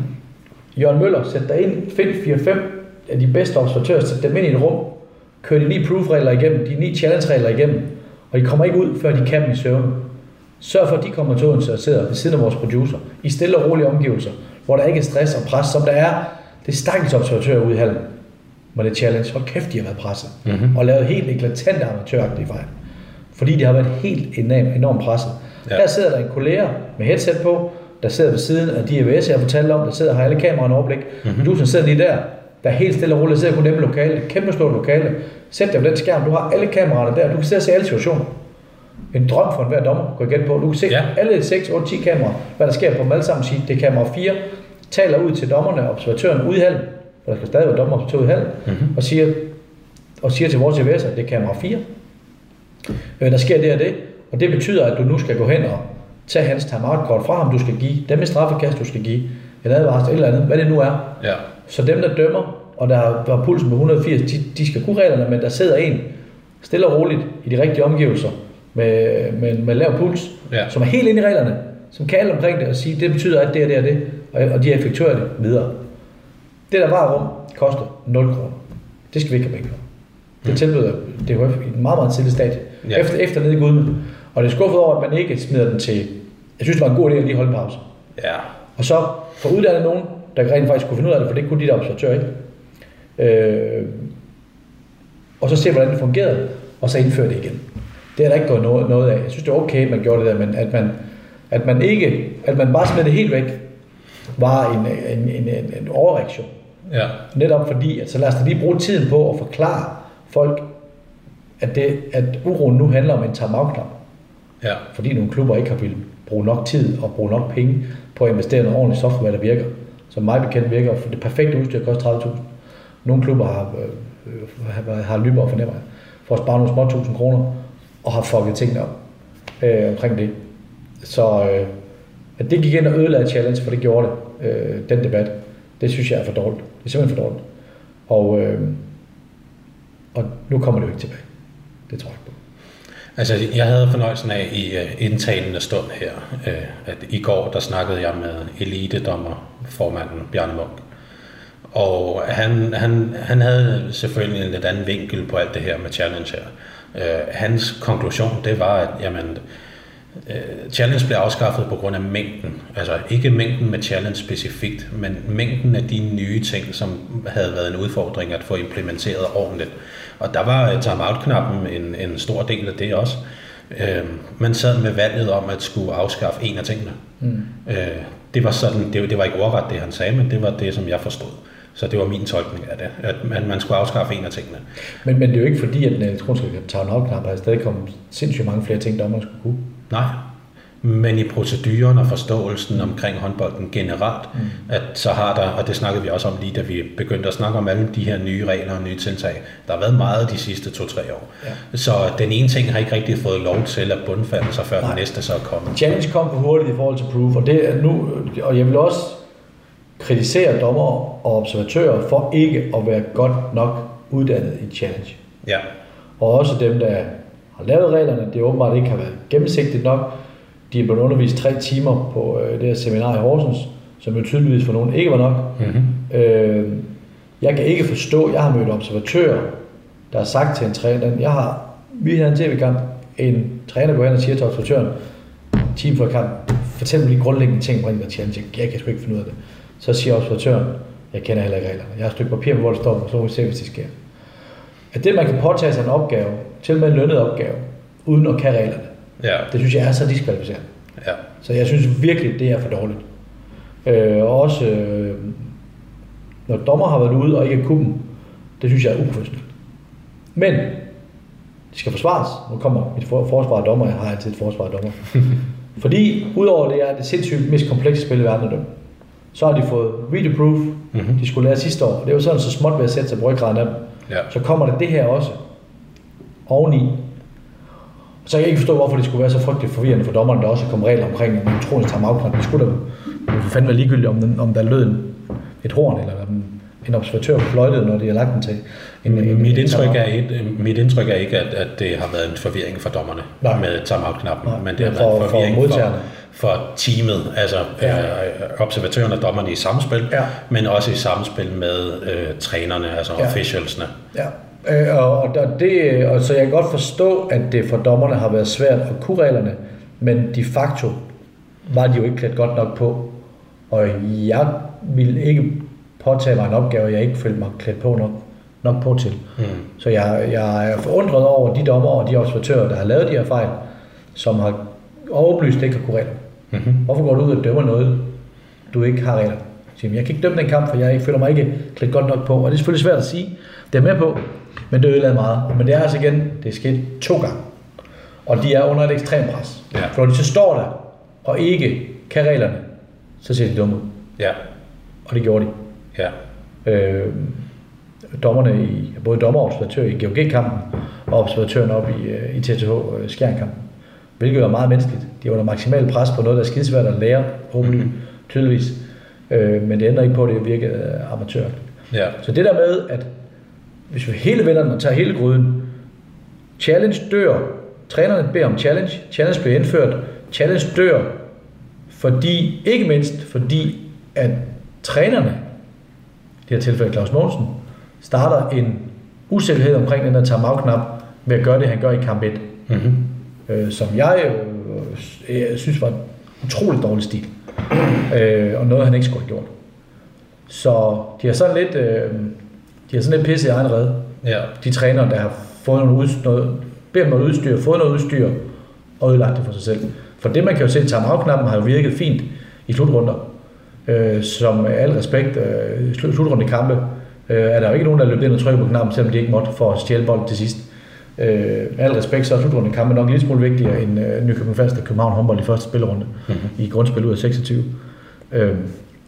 Jørgen Møller, sæt dig ind, find 4-5 af de bedste observatører, sæt dem ind i et rum, kør de ni proof-regler igennem, de ni challenge-regler igennem, og de kommer ikke ud, før de kan dem i søvn. Sørg for, at de kommer til Odense og sidder ved siden af vores producer, i stille og rolige omgivelser, hvor der ikke er stress og pres, som der er. Det er stakkels observatører ude i hallen det challenge. Hold kæft, de har været presset. Mhm. Og lavet helt eklatante amatøragtige fejl. Fordi de har været helt enormt, enormt presset. Ja. Her sidder der en kollega med headset på, der sidder ved siden af de AVS, jeg har fortalt om, der sidder og har alle kameraerne overblik. Mhm. Mm-hmm. Du som sidder lige der, der er helt stille og roligt, sidder kun nemme lokale, kæmpe stort lokale. Sæt dig på den skærm, du har alle kameraerne der, du kan sidde og se alle situationer. En drøm for enhver dommer, gå igen på. Du kan se Ja. alle 6, 8, 10 kameraer, hvad der sker på dem alle sammen, sige, det er kamera 4, taler ud til dommerne observatøren ude for der skal stadig være dommer og ude i Mhm. mm-hmm. og siger, og siger til vores CVS'er, det er kamera 4. Øh, der sker det og det, og det betyder, at du nu skal gå hen og tage hans timeout-kort fra ham, du skal give, dem i straffekast, du skal give, en advarsel, et eller andet, hvad det nu er. Ja, Så dem, der dømmer, og der har pulsen på 180, de, de skal kunne reglerne, men der sidder en stille og roligt i de rigtige omgivelser med, med, med lav puls, Ja. som er helt inde i reglerne, som kan alt omkring det og sige, det betyder, at det er det og det, og, og de effektuerer det videre. Det, der var rum, koster 0 kroner. Det skal vi ikke have penge for. Det tilbyder DHF i en meget, meget tidlig stadie. Ja. Efter, efter nede i Gudme. Og det er skuffet over, at man ikke smider den til... Jeg synes, det var en god idé at lige holde en pause. ja, Og så få uddannet nogen, der rent faktisk kunne finde ud af det, for det kunne de der observatører ikke. Øh, og så se, hvordan det fungerede, og så indføre det igen. Det er der ikke gået noget, noget af. Jeg synes, det er okay, at man gjorde det der, men at man, at man ikke, at man bare smed det helt væk, var en, en, en, en, en overreaktion. Ja, Netop fordi, at så lad os da lige bruge tiden på at forklare folk, at, det, at uroen nu handler om en timeout-knap. ja, Fordi nogle klubber ikke har ville bruge nok tid og bruge nok penge på at investere i noget ordentligt software, der virker. Som mig bekendt virker, for det perfekte udstyr koster 30.000. Nogle klubber har, øh, øh, har, har lyber og fornemmer for at spare nogle små tusind kroner, og har fucket tingene op øh, omkring det. Så øh, at det gik ind og ødelagde challenge, for det gjorde det, øh, den debat, det synes jeg er for dårligt. Det er simpelthen for dårligt. Og, øh, og nu kommer det jo ikke tilbage. Det tror jeg ikke på. Altså, jeg havde fornøjelsen af i øh, uh, indtalende stund her, uh, at i går, der snakkede jeg med elitedommerformanden Bjarne Munk. Og han, han, han havde selvfølgelig en lidt anden vinkel på alt det her med challenge her. Uh, hans konklusion, det var, at jamen, uh, challenge blev afskaffet på grund af mængden. Altså ikke mængden med challenge specifikt, men mængden af de nye ting, som havde været en udfordring at få implementeret ordentligt. Og der var timeout-knappen en, en stor del af det også. Øh, man sad med valget om at skulle afskaffe en af tingene. Mm. Øh, det var sådan, det, det var ikke ordret det han sagde, men det var det, som jeg forstod. Så det var min tolkning af det, at man, man skulle afskaffe en af tingene. Men, men det er jo ikke fordi, at den elektroniske town knap har stadig kommet sindssygt mange flere ting, der man skulle kunne. Nej, men i proceduren og forståelsen omkring håndbolden generelt, mm. at så har der, og det snakkede vi også om lige da vi begyndte at snakke om alle de her nye regler og nye tiltag, der har været meget de sidste to-tre år. Ja. Så den ene ting har ikke rigtig fået lov til at bundfalde sig, før Nej. den næste så er kommet. Challenge kom for hurtigt i forhold til proof, og, det er nu, og jeg vil også kritisere dommer og observatører for ikke at være godt nok uddannet i challenge. Ja. Og også dem, der har lavet reglerne, det åbenbart ikke har været gennemsigtigt nok, de er blevet undervist tre timer på øh, det her seminar i Horsens, som jo tydeligvis for nogen ikke var nok. Mm-hmm. Øh, jeg kan ikke forstå, jeg har mødt observatører, der har sagt til en træner, jeg har, vi havde en tv-kamp, en træner går hen og siger til observatøren, team for kamp, fortæl mig lige grundlæggende ting omkring der challenge, jeg kan sgu ikke finde ud af det. Så siger observatøren, jeg kender heller ikke reglerne. Jeg har et stykke papir, hvor der står, så må vi se, hvis det sker. At det, man kan påtage sig en opgave, til med en lønnet opgave, uden at kan reglerne, Ja. Det synes jeg er så diskvalificerende. Ja. Så jeg synes virkelig, det er for dårligt. Øh, og også, øh, når dommer har været ude og ikke er kuppen, det synes jeg er uprofessionelt. Men de skal forsvares. Nu kommer mit forsvar af dommer. Jeg har altid et forsvar af dommer. Fordi udover det er det sindssygt mest komplekse spil i verden dem, så har de fået read proof. Mm-hmm. De skulle lære sidste år. Det var sådan så småt ved at sætte sig på ryggraden af dem. Ja. Så kommer der det her også oveni. Så jeg kan ikke forstå, hvorfor det skulle være så frygteligt forvirrende for dommeren, der også kom regler omkring en elektronisk timeout Det skulle da fandme være ligegyldigt, om, den, om der lød et horn, eller en, en observatør fløjtede, når de har lagt den til. En, en, mit, indtryk er et, mit indtryk er ikke, at, at det har været en forvirring for dommerne Nej. med timeout-knappen, men det har for, været en forvirring for, for, for teamet, altså ja. øh, observatøren og dommerne i samspil, ja. men også i samspil med øh, trænerne, altså ja. officialsene. Ja. Øh, og, og, det, og så jeg kan godt forstå, at det for dommerne har været svært at kunne reglerne, men de facto var de jo ikke klædt godt nok på. Og jeg ville ikke påtage mig en opgave, jeg ikke følte mig klædt på nok, nok på til. Mm. Så jeg, jeg er forundret over de dommer og de observatører, der har lavet de her fejl, som har overbelyst ikke har kunne regler. Mm-hmm. Hvorfor går du ud og dømmer noget, du ikke har regler? Jeg kan ikke dømme den kamp, for jeg føler mig ikke klædt godt nok på. Og det er selvfølgelig svært at sige. Det er med på. Men det ødelagde meget. Men det er altså igen, det er sket to gange. Og de er under et ekstremt pres. Ja. For når de så står der, og ikke kan reglerne, så ser de dumme ud. Ja. Og det gjorde de. Ja. Øh, dommerne i, både dommer og observatør i GOG-kampen, og observatøren op i, øh, i TTH øh, Skjern-kampen. Hvilket er meget menneskeligt. De er under maksimal pres på noget, der er skidesvært at lære, åbenlyst, mm-hmm. tydeligvis. Øh, men det ændrer ikke på, at det virker øh, amatør. Ja. Så det der med, at hvis vi hele vender og tager hele gryden, challenge dør, trænerne beder om challenge, challenge bliver indført, challenge dør, fordi, ikke mindst fordi, at trænerne, det her tilfælde Claus Mogensen, starter en usikkerhed omkring den der timeout-knap ved at gøre det, han gør i kamp 1. Mm-hmm. Øh, som jeg øh, jeg synes var en utrolig dårlig stil. øh, og noget, han ikke skulle have gjort. Så de har sådan lidt... Øh, de har sådan lidt pisse i egen redde. Ja. De trænere, der har fået noget, udstyr, noget bedt om noget udstyr, fået noget udstyr, og ødelagt det for sig selv. For det, man kan jo se, time-out-knappen har jo virket fint i slutrunder. Øh, som med al respekt, øh, slutrunde kampe, øh, er der jo ikke nogen, der løber ind og trykker på knappen, selvom de ikke måtte for at stjæle bolden til sidst. Øh, med al respekt, så er slutrunde kampe nok en lille smule vigtigere end øh, Nykøbing Falster København håndbold i første spillerunde mm-hmm. i grundspil ud af 26. Øh,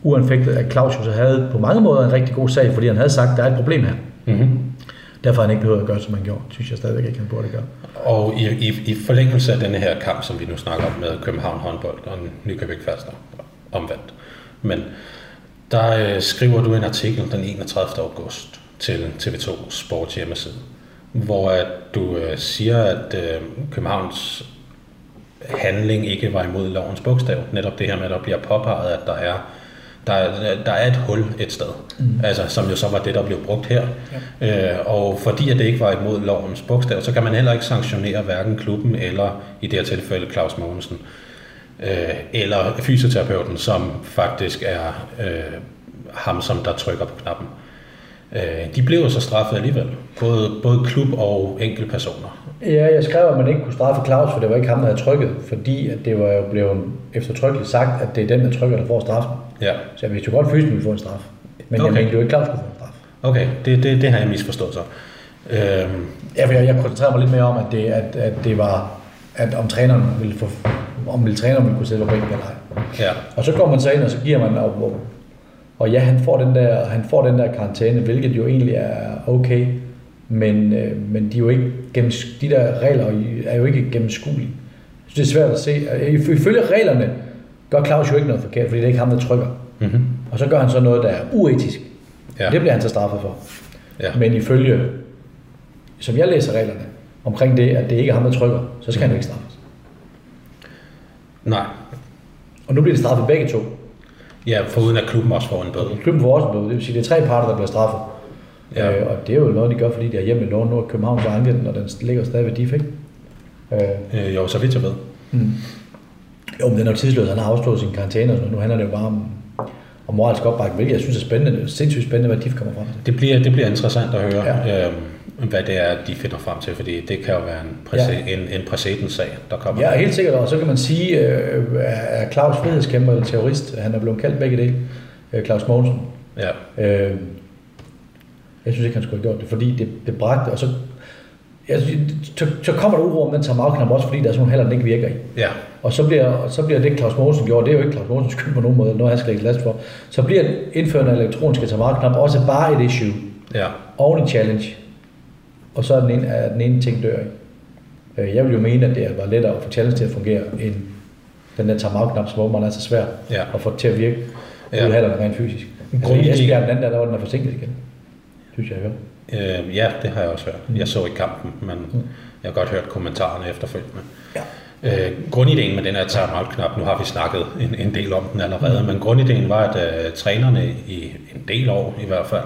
uanfægtet, at Claus så havde på mange måder en rigtig god sag, fordi han havde sagt, at der er et problem her. Mm-hmm. Derfor har han ikke behøvet at gøre, som han gjorde. synes jeg stadigvæk ikke, han burde gøre. Og i, i, i forlængelse af denne her kamp, som vi nu snakker om med København håndbold og Nykøbing Falster, omvendt. Men der øh, skriver du en artikel den 31. august til TV2 Sports hjemmeside, hvor at du øh, siger, at øh, Københavns handling ikke var imod lovens bogstav. Netop det her med, at der bliver påpeget, at der er der, der er et hul et sted, mm. altså, som jo så var det, der blev brugt her. Ja. Øh, og fordi at det ikke var imod lovens bogstav, så kan man heller ikke sanktionere hverken klubben eller i det her tilfælde Claus Mogensen, øh, eller fysioterapeuten, som faktisk er øh, ham, som der trykker på knappen. Øh, de blev så straffet alligevel, både, både klub og enkelte personer. Ja, jeg skrev, at man ikke kunne straffe Claus, for det var ikke ham, der havde trykket, fordi at det var jo blevet eftertrykkeligt sagt, at det er den, der trykker, der får straffen. Ja. Så jeg vidste jo godt, Fysen ville få en straf. Men okay. Jeg mente jo ikke, Claus skulle få en straf. Okay, det, det, det har jeg misforstået så. Øhm, Ja, for jeg, jeg koncentrerer mig lidt mere om, at det, at, at det var, at om træneren ville få, om ville træneren ville kunne sætte på bænken eller ej. ja, Og så går man så ind, og så giver man, og, og, og ja, han får, den der, han får den der karantæne, hvilket jo egentlig er okay, men, øh, men de, er jo ikke gennems, de der regler er jo ikke gennemskuelige. Synes, det er svært at se. Øh, Ifølge reglerne gør Claus jo ikke noget forkert, fordi det er ikke ham, der trykker. mm-hmm. Og så gør han så noget, der er uetisk. ja. Det bliver han så straffet for. ja. Men ifølge, som jeg læser reglerne, omkring det, at det ikke er ham, der trykker, så skal han jo ikke straffes. Nej, Og nu bliver det straffet begge to. Ja, foruden at klubben også får en bøde. Klubben får også en bøde. Det vil sige, det er tre parter, der bliver straffet. Ja. Øh, og det er jo noget, de gør, fordi de har hjemme i. Nu er København så anket den, og den ligger stadig ved DIF, ikke? Øh, Øh, jo, så vidt jeg ved. mm. Jo, men den er jo tidsløs. Han har afslået sin karantæne, og sådan noget. Nu handler det jo bare om, om moralsk opbakning, hvilket jeg synes er spændende. Er sindssygt spændende, hvad DIF kommer frem til. Det bliver, det bliver interessant at høre, ja. øhm, hvad det er, de finder frem til, fordi det kan jo være en, præce, ja. en, en præcedenssag, der kommer. Ja, helt sikkert. Og så kan man sige, øh, er Claus frihedskæmper eller terrorist? Han er blevet kaldt begge dele. Øh, Claus Mogensen. Ja, Øh, jeg synes ikke, han skulle have gjort det, fordi det, det bragte, og så, jeg, synes, så, så kommer der uro om den timeout-knap også, fordi der er sådan nogle haller, den ikke virker i. ja, Og så bliver, og så bliver det, Claus Mogensen gjorde, det er jo ikke Claus Mogens skyld på nogen måde, noget, han skal ikke last for. Så bliver indførende af elektroniske timeout-knap også bare et issue, ja, oven i challenge. Og så er den ene, er den ene ting dør i. Øh, Jeg vil jo mene, at det var lettere at få challenge til at fungere, end den der timeout-knap, som åbenbart er så svær Ja. at få til at virke Ja. ude i hallerne rent fysisk. Altså, i Esbjerg, den anden der, der var den er forsinket igen. Synes jeg, jeg øh, ja, det har jeg også hørt. Jeg så ikke kampen, men jeg har godt hørt kommentarerne efterfølgende. Ja. Øh, grundideen med den her timeout-knap, nu har vi snakket en, en del om den allerede, men grundideen var, at øh, trænerne i en del år i hvert fald,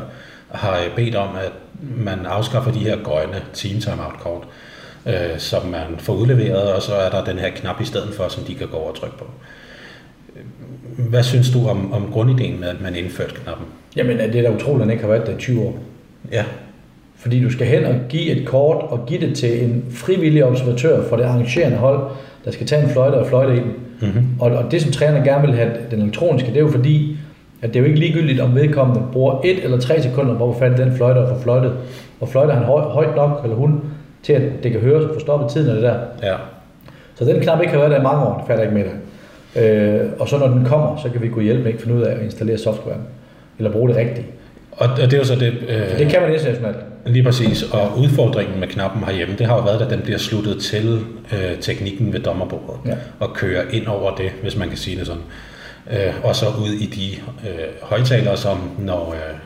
har øh, bedt om, at man afskaffer de her grønne team timeout-kort, øh, som man får udleveret, og så er der den her knap i stedet for, som de kan gå over og trykke på. Hvad synes du om, om grundideen med, at man indførte knappen? Jamen, det er da utroligt, at den ikke har været der i 20 år. Ja, Fordi du skal hen og give et kort og give det til en frivillig observatør for det arrangerende hold, der skal tage en fløjte og fløjte i den. mm-hmm. Og, og det, som trænerne gerne vil have, den elektroniske, det er jo fordi, at det er jo ikke ligegyldigt, om vedkommende bruger et eller tre sekunder på at i den fløjte og få fløjtet. Og fløjter han høj, højt nok, eller hun, til at det kan høres og få stoppet tiden af det der. ja, Så den knap ikke har været der i mange år, det falder ikke med dig. Øh, og så når den kommer, så kan vi gå hjælpe med ikke finde ud af at installere software. Eller bruge det rigtigt. og, og det er jo så det... Øh... Det kan man internationalt. Lige præcis, og udfordringen med knappen herhjemme, det har jo været, at den bliver sluttet til øh, teknikken ved dommerbordet, Ja. og kører ind over det, hvis man kan sige det sådan. Øh, og så ud i de øh, højtalere, som når øh,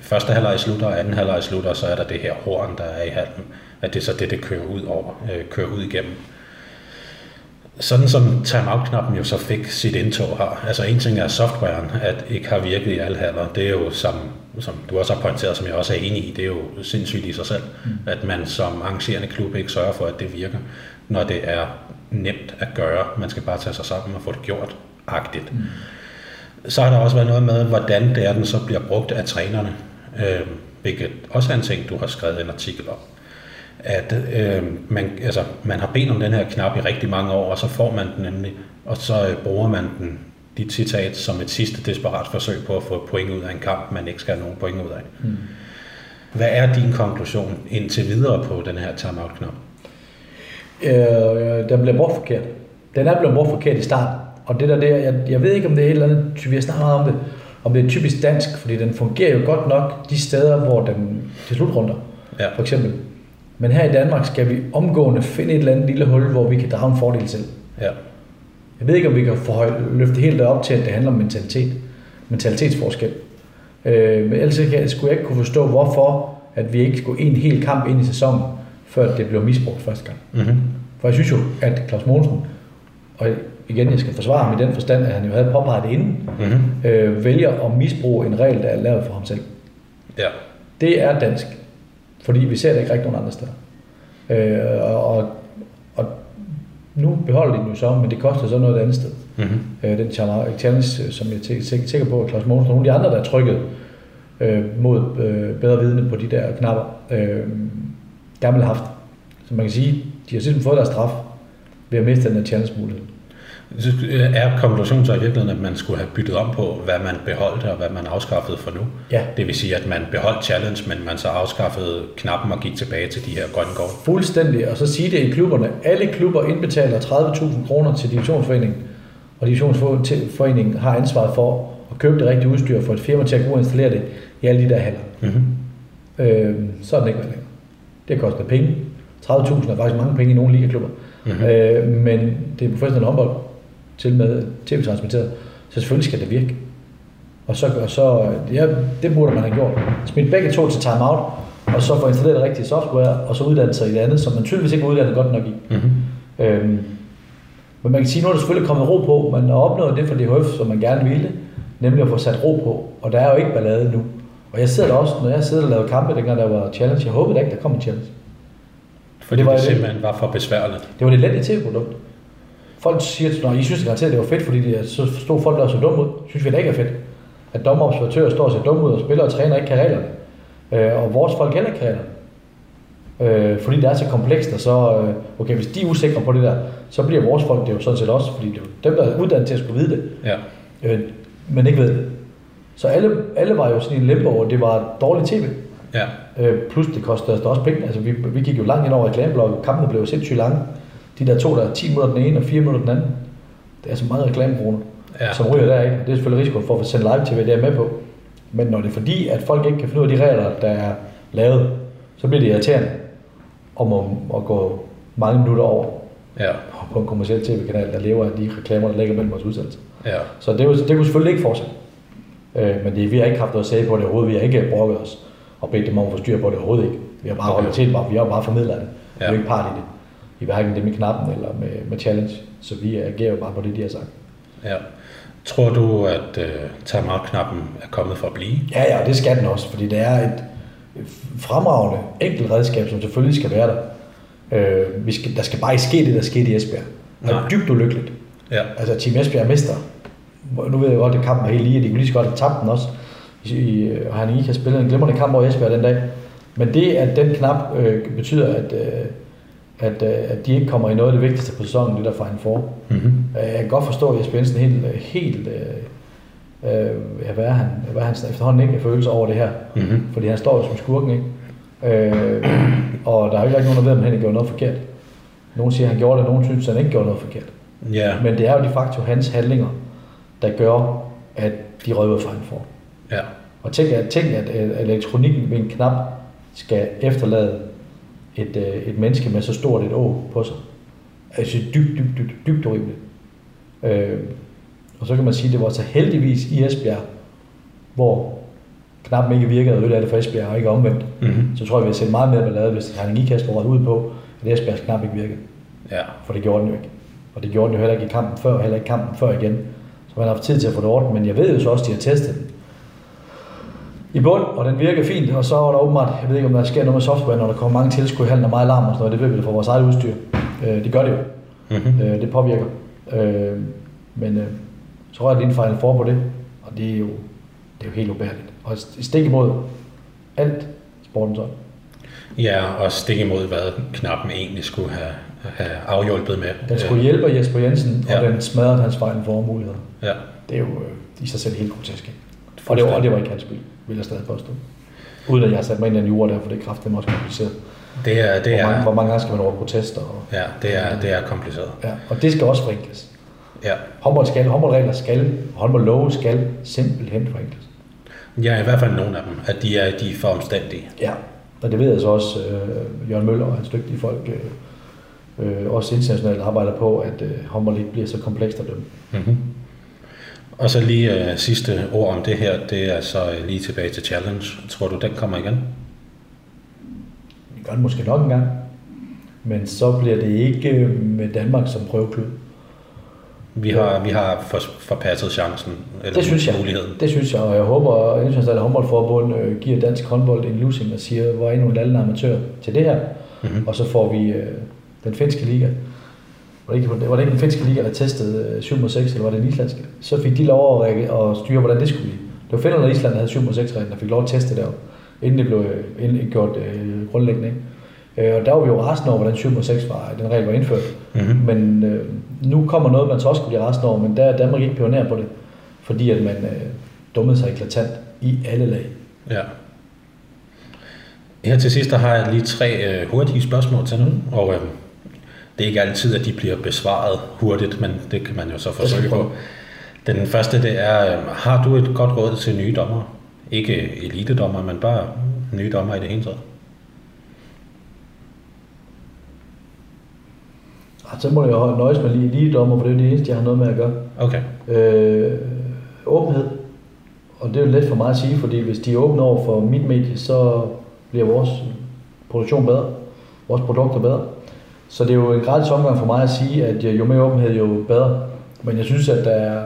første halvleg slutter og anden halvleg slutter, så er der det her horn, der er i halen, at det er så det, det kører ud over, øh, kører ud igennem. Sådan som timeout-knappen jo så fik sit indtog her. Altså en ting er softwaren, at ikke har virket i alle haller. Det er jo, som, som du også har pointeret, som jeg også er enig i, det er jo sindssygt i sig selv, mm. at man som arrangerende klub ikke sørger for, at det virker, når det er nemt at gøre. Man skal bare tage sig sammen og få det gjort agtigt. Mm. Så har der også været noget med, hvordan det er, den så bliver brugt af trænerne, øh, hvilket også er en ting, du har skrevet en artikel om at øh, man, altså, man har bedt om den her knap i rigtig mange år, og så får man den endelig, og så øh, bruger man den, dit citat, som et sidste desperat forsøg på at få point ud af en kamp, man ikke skal have nogen point ud af. Mm. Hvad er din konklusion indtil videre på den her timeout-knap? Øh, den bliver brugt forkert. Den er blevet brugt forkert i starten. Og det der, der jeg, jeg ved ikke, om det er et eller andet, vi har snakket om det, om det er typisk dansk, fordi den fungerer jo godt nok de steder, hvor den til slutrunder, Ja. for eksempel. Men her i Danmark skal vi omgående finde et eller andet lille hul, hvor vi kan drage en fordel til. Ja. Jeg ved ikke, om vi kan forhøje, løfte helt derop til, at det handler om mentalitet. Mentalitetsforskel. Øh, men ellers kan- skulle jeg ikke kunne forstå, hvorfor at vi ikke skulle en hel kamp ind i sæsonen, før det blev misbrugt første gang. Mm-hmm. For jeg synes jo, at Claus Mogensen, og igen, jeg skal forsvare ham i den forstand, at han jo havde påpeget det inden, Mm-hmm. øh, vælger at misbruge en regel, der er lavet for ham selv. Ja. Det er dansk, fordi vi ser det ikke rigtig nogen andre steder. Øh, og, og, og nu beholder de den jo så, men det koster så noget andet sted. Mm-hmm. Øh, den challenge, challenge, som jeg er sikker, sikker på, at Claus Mogensen og nogle af de andre, der er trykket øh, mod øh, bedre vidne på de der knapper, øh, gerne ville have haft. Så man kan sige, de har simpelthen fået deres straf ved at miste den her challenge-mulighed. Så er konklusionen så i virkeligheden, at man skulle have byttet om på, hvad man beholdt og hvad man afskaffede for nu? Ja. Det vil sige, at man beholdt challenge, men man så afskaffede knappen og gik tilbage til de her grønne gårde? Fuldstændig, og så sige det i klubberne. Alle klubber indbetaler 30.000 kroner til divisionsforeningen, og divisionsforeningen har ansvaret for at købe det rigtige udstyr for et firma til at og installere det i alle de der haller. Mm-hmm. Øh, så er den ikke længere. Det koster penge. 30.000 er faktisk mange penge i nogle ligaklubber. Mm-hmm. Øh, men det er professionel håndbold, til med tv-transmitteret, så selvfølgelig skal det virke. Og så, og så ja, det burde man have gjort. Smidt begge to til timeout, og så få installeret det rigtige software, og så uddanne sig i det andet, som man tydeligvis ikke er uddannet godt nok i. Mm-hmm. Øhm, men man kan sige, at nu er der selvfølgelig kommet ro på. Man har opnået det for DHF, som man gerne ville, nemlig at få sat ro på. Og der er jo ikke ballade nu. Og jeg sidder der også, når jeg sidder og laver kampe, dengang der var challenge. Jeg håbede ikke, der kom en challenge. Fordi det, var det simpelthen var for besværligt. Det var et elendigt tv-produkt. Folk siger, at I synes det garanteret, det var fedt, fordi de, så stod folk der så dumme ud. Synes vi det ikke er fedt. At dommerobservatører står og ser dumme ud, og spillere og træner ikke kan reglerne. Øh, og vores folk heller ikke kan reglerne. Øh, fordi det er så komplekst, og så, øh, okay, hvis de er usikre på det der, så bliver vores folk det jo sådan set også, fordi det er dem, der er uddannet til at skulle vide det, Ja. øh, men ikke ved det. Så alle, alle var jo sådan i en limbo, og det var dårligt tv. Ja. Øh, plus det kostede os også penge. Altså, vi, vi gik jo langt ind over reklameblokken. Kampene blev jo sindssygt lange. De der to, der er 10 minutter den ene og 4 minutter den anden. Det er så meget reklamekroner, Ja. som ryger der ikke. Det er selvfølgelig risiko for at få sendt live tv, det er med på. Men når det er fordi, at folk ikke kan finde ud af de regler, der er lavet, så bliver det irriterende om at, at gå mange minutter over Ja. på en kommersiel tv-kanal, der lever af de reklamer, der ligger mellem vores udsendelser. Ja. Så det, det kunne selvfølgelig ikke fortsætte. Øh, men det, vi har ikke haft noget at sige på det overhovedet. Vi har ikke brokket os og bedt dem om at få styr på det overhovedet ikke. Vi har bare Okay. holdt til, bare, vi har bare formidlet det. Vi er Ja. ikke part i det. I hverken det med knappen eller med, med challenge. Så vi agerer jo bare på det, de har sagt. ja. Tror du, at uh, timeout-knappen er kommet for at blive? Ja, ja, det skal den også, fordi det er et fremragende enkelt redskab, som selvfølgelig skal være der. Øh, vi skal, der skal bare ikke ske det, der skete i Esbjerg. Det er Nej. dybt ulykkeligt. Ja. Altså, Team Esbjerg mister. Nu ved jeg godt, at kampen er helt lige, de kunne lige så godt have tabt den også. I, i, og han ikke har spillet en glimrende kamp over Esbjerg den dag. Men det, at den knap øh, betyder, at, øh, at, øh, at de ikke kommer i noget af det vigtigste på sæsonen, det der Final Four. Mm-hmm. Øh, Jeg kan godt forstå, at Jesper Jensen helt, helt øh, øh, ja, hvad er han, hvad er han efterhånden ikke følelse over det her. Mm-hmm. Fordi han står jo som skurken, ikke? Øh, og der er jo ikke nogen, der ved, om han ikke gjorde noget forkert. Nogle siger, at han gjorde det, nogen synes, at han ikke gjorde noget forkert. Ja. Men det er jo de facto hans handlinger, der gør, at de røver Final Four. Ja. Og tænk, at, tænk, at øh, elektronikken ved en knap skal efterlade et, øh, et menneske med så stort et å på sig. Synes, dybt, dybt, dybt, dybt urimeligt. Øh, og så kan man sige, at det var så heldigvis i Esbjerg, hvor knappen ikke virkede, ødelagde det for Esbjerg, og ikke omvendt. Mm-hmm. Så tror jeg, vi har set meget mere ballade, hvis Herning Ikast var ud på, at Esbjergs knap ikke virkede. Ja. For det gjorde den jo ikke. Og det gjorde den jo heller ikke i kampen før, og heller ikke kampen før igen. Så man har haft tid til at få det ordnet, men jeg ved jo så også, at de har testet den i bund, og den virker fint, og så er der åbenbart, jeg ved ikke om der sker noget med software, når der kommer mange tilskud i hallen og meget larm og sådan noget, det ved vi da fra vores eget udstyr. Øh, det gør det jo. Mm-hmm. Øh, det påvirker. Øh, men øh, så tror jeg, at det en fejl for på det, og det er jo, det er jo helt ubærligt. Og stik imod alt sporten så. Ja, og stik imod, hvad knappen egentlig skulle have, have afhjulpet med. Den skulle hjælpe Jesper Jensen, og Ja. den smadrede hans fejl for muligheder. Ja. Det er jo øh, i sig selv helt grotesk. Og det, var, og det var ikke hans skyld, vil jeg stadig påstå. Uden at jeg har sat mig ind i en jord der, for det er kraftigt også kompliceret. Det er, det hvor, mange, hvor er, mange gange skal man over protester? Og, ja, det er, det er kompliceret. ja, og det skal også forenkles. Ja. Håndbold skal, håndboldregler skal, håndboldlove skal simpelthen forenkles. ja, i hvert fald nogle af dem, at de er, de er for omstændige. Ja, og det ved jeg så også, øh, Jørgen Møller og hans dygtige folk, øh, øh, også internationalt arbejder på, at øh, håndbold ikke bliver så komplekst at dømme. Mm-hmm. Og så lige uh, sidste ord om det her, det er så uh, lige tilbage til Challenge. Tror du, den kommer igen? Vi gør det måske nok en gang, men så bliver det ikke øh, med Danmark som prøveklub. Vi har, vi har for, forpasset chancen, eller Det synes jeg. muligheden. Det synes jeg, og jeg håber, at Internationale Håndboldforbund øh, giver dansk håndbold en losing og siger, hvor er nogle lallende amatører til det her, Mm-hmm. og så får vi øh, den finske liga. Var det, ikke, var det ikke den finske liga, der testede øh, 7 mod 6, eller var det den islandske? Så fik de lov at, række- at styre, hvordan det skulle blive. Det var Finland og Island, der havde 7 mod 6 reglen, der fik lov at teste det, inden det blev øh, inden det gjort øh, grundlæggende. Ikke? Øh, og der var vi jo resten over, hvordan 7 mod 6 var, den regel var indført. Mm-hmm. Men øh, nu kommer noget, man så også kunne blive resten over, men der er Danmark ikke pioner på det, fordi at man øh, dummede sig eklatant i alle lag. Ja. Her til sidst der har jeg lige tre øh, hurtige spørgsmål til nu, og øh, det er ikke altid, at de bliver besvaret hurtigt, men det kan man jo så forsøge på. Den første det er, øh, har du et godt råd til nye dommer? Ikke elitedommer, men bare nye dommer i det hele taget. Ah, så må jeg jo nøjes med lige, lige dommer, for det er det eneste, jeg har noget med at gøre. Okay. Øh, åbenhed. Og det er jo let for mig at sige, fordi hvis de er åbne over for mit medie, så bliver vores produktion bedre. Vores produkter bedre. Så det er jo en gratis omgang for mig at sige, at jo mere åbenhed, jo bedre. Men jeg synes, at der er,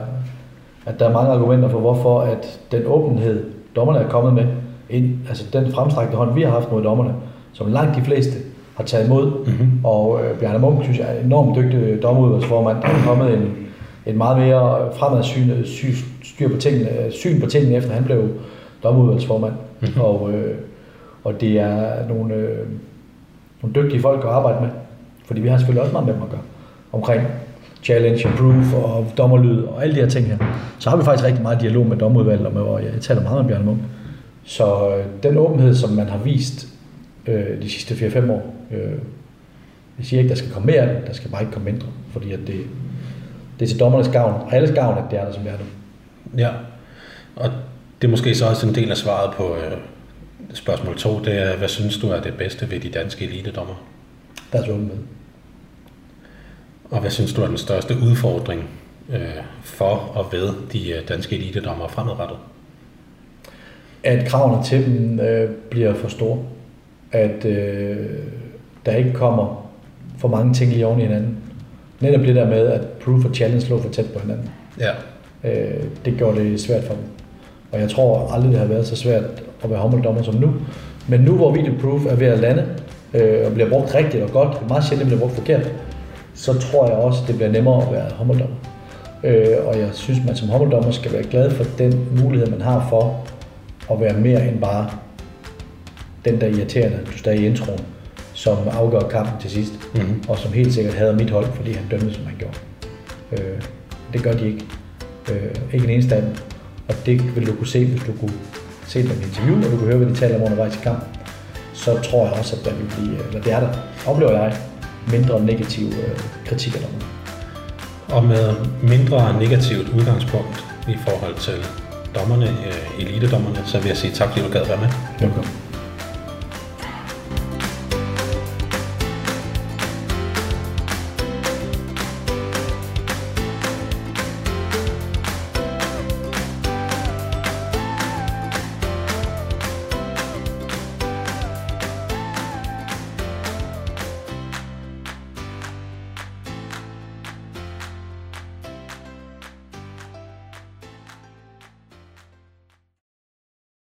at der er mange argumenter for, hvorfor at den åbenhed, dommerne er kommet med, ind, altså den fremstrakte hånd, vi har haft mod dommerne, som langt de fleste har taget imod. Mm-hmm. Og øh, Bjarne Munk, synes jeg, er en enormt dygtig dommerudvalgsformand. Der er kommet en, en meget mere fremadsynet styr på tingene, syn på tingene, efter han blev dommerudvalgsformand. Mm-hmm. Og, øh, og det er nogle, øh, nogle dygtige folk at arbejde med. Fordi vi har selvfølgelig også meget med dem at gøre. Omkring challenge proof og dommerlyd og alle de her ting her. Så har vi faktisk rigtig meget dialog med dommerudvalget, og med, og jeg taler meget med Bjarne Munk. Så øh, den åbenhed, som man har vist øh, de sidste 4-5 år, øh, jeg siger ikke, der skal komme mere af det, der skal bare ikke komme mindre, fordi at det, det er til dommernes gavn, og alles gavn, at det er der, som det er nu. Ja, og det er måske så også en del af svaret på øh, spørgsmål 2, det er, hvad synes du er det bedste ved de danske elitedommer? Deres åbenhed. Og hvad synes du er den største udfordring øh, for og ved de øh, danske elitedommer fremadrettet? At kravene til dem øh, bliver for store. At øh, der ikke kommer for mange ting lige oven i hinanden. Netop det der med, at proof og challenge lå for tæt på hinanden. Ja. Øh, det gjorde det svært for dem. Og jeg tror aldrig, det har været så svært at være håndbolddommer som nu. Men nu, hvor video proof er ved at lande, øh, og bliver brugt rigtigt og godt, meget sjældent bliver brugt forkert, så tror jeg også, det bliver nemmere at være håndbolddommer. Øh, og jeg synes, man som håndbolddommer skal være glad for den mulighed, man har for at være mere end bare den, der irriterende, du stadig i introen, som afgør kampen til sidst, mm-hmm. og som helt sikkert havde mit hold, fordi han dømte, som han gjorde. Øh, det gør de ikke. Øh, ikke en eneste af dem. Og det vil du kunne se, hvis du kunne se dem i interview, og du kunne høre, hvad de taler om undervejs i kampen. Så tror jeg også, at der vil blive, eller det er der, oplever jeg, mindre negativ øh, kritik af dommerne. Og med mindre negativt udgangspunkt i forhold til dommerne, øh, elitedommerne, så vil jeg sige tak, fordi du gad være med. Velkommen.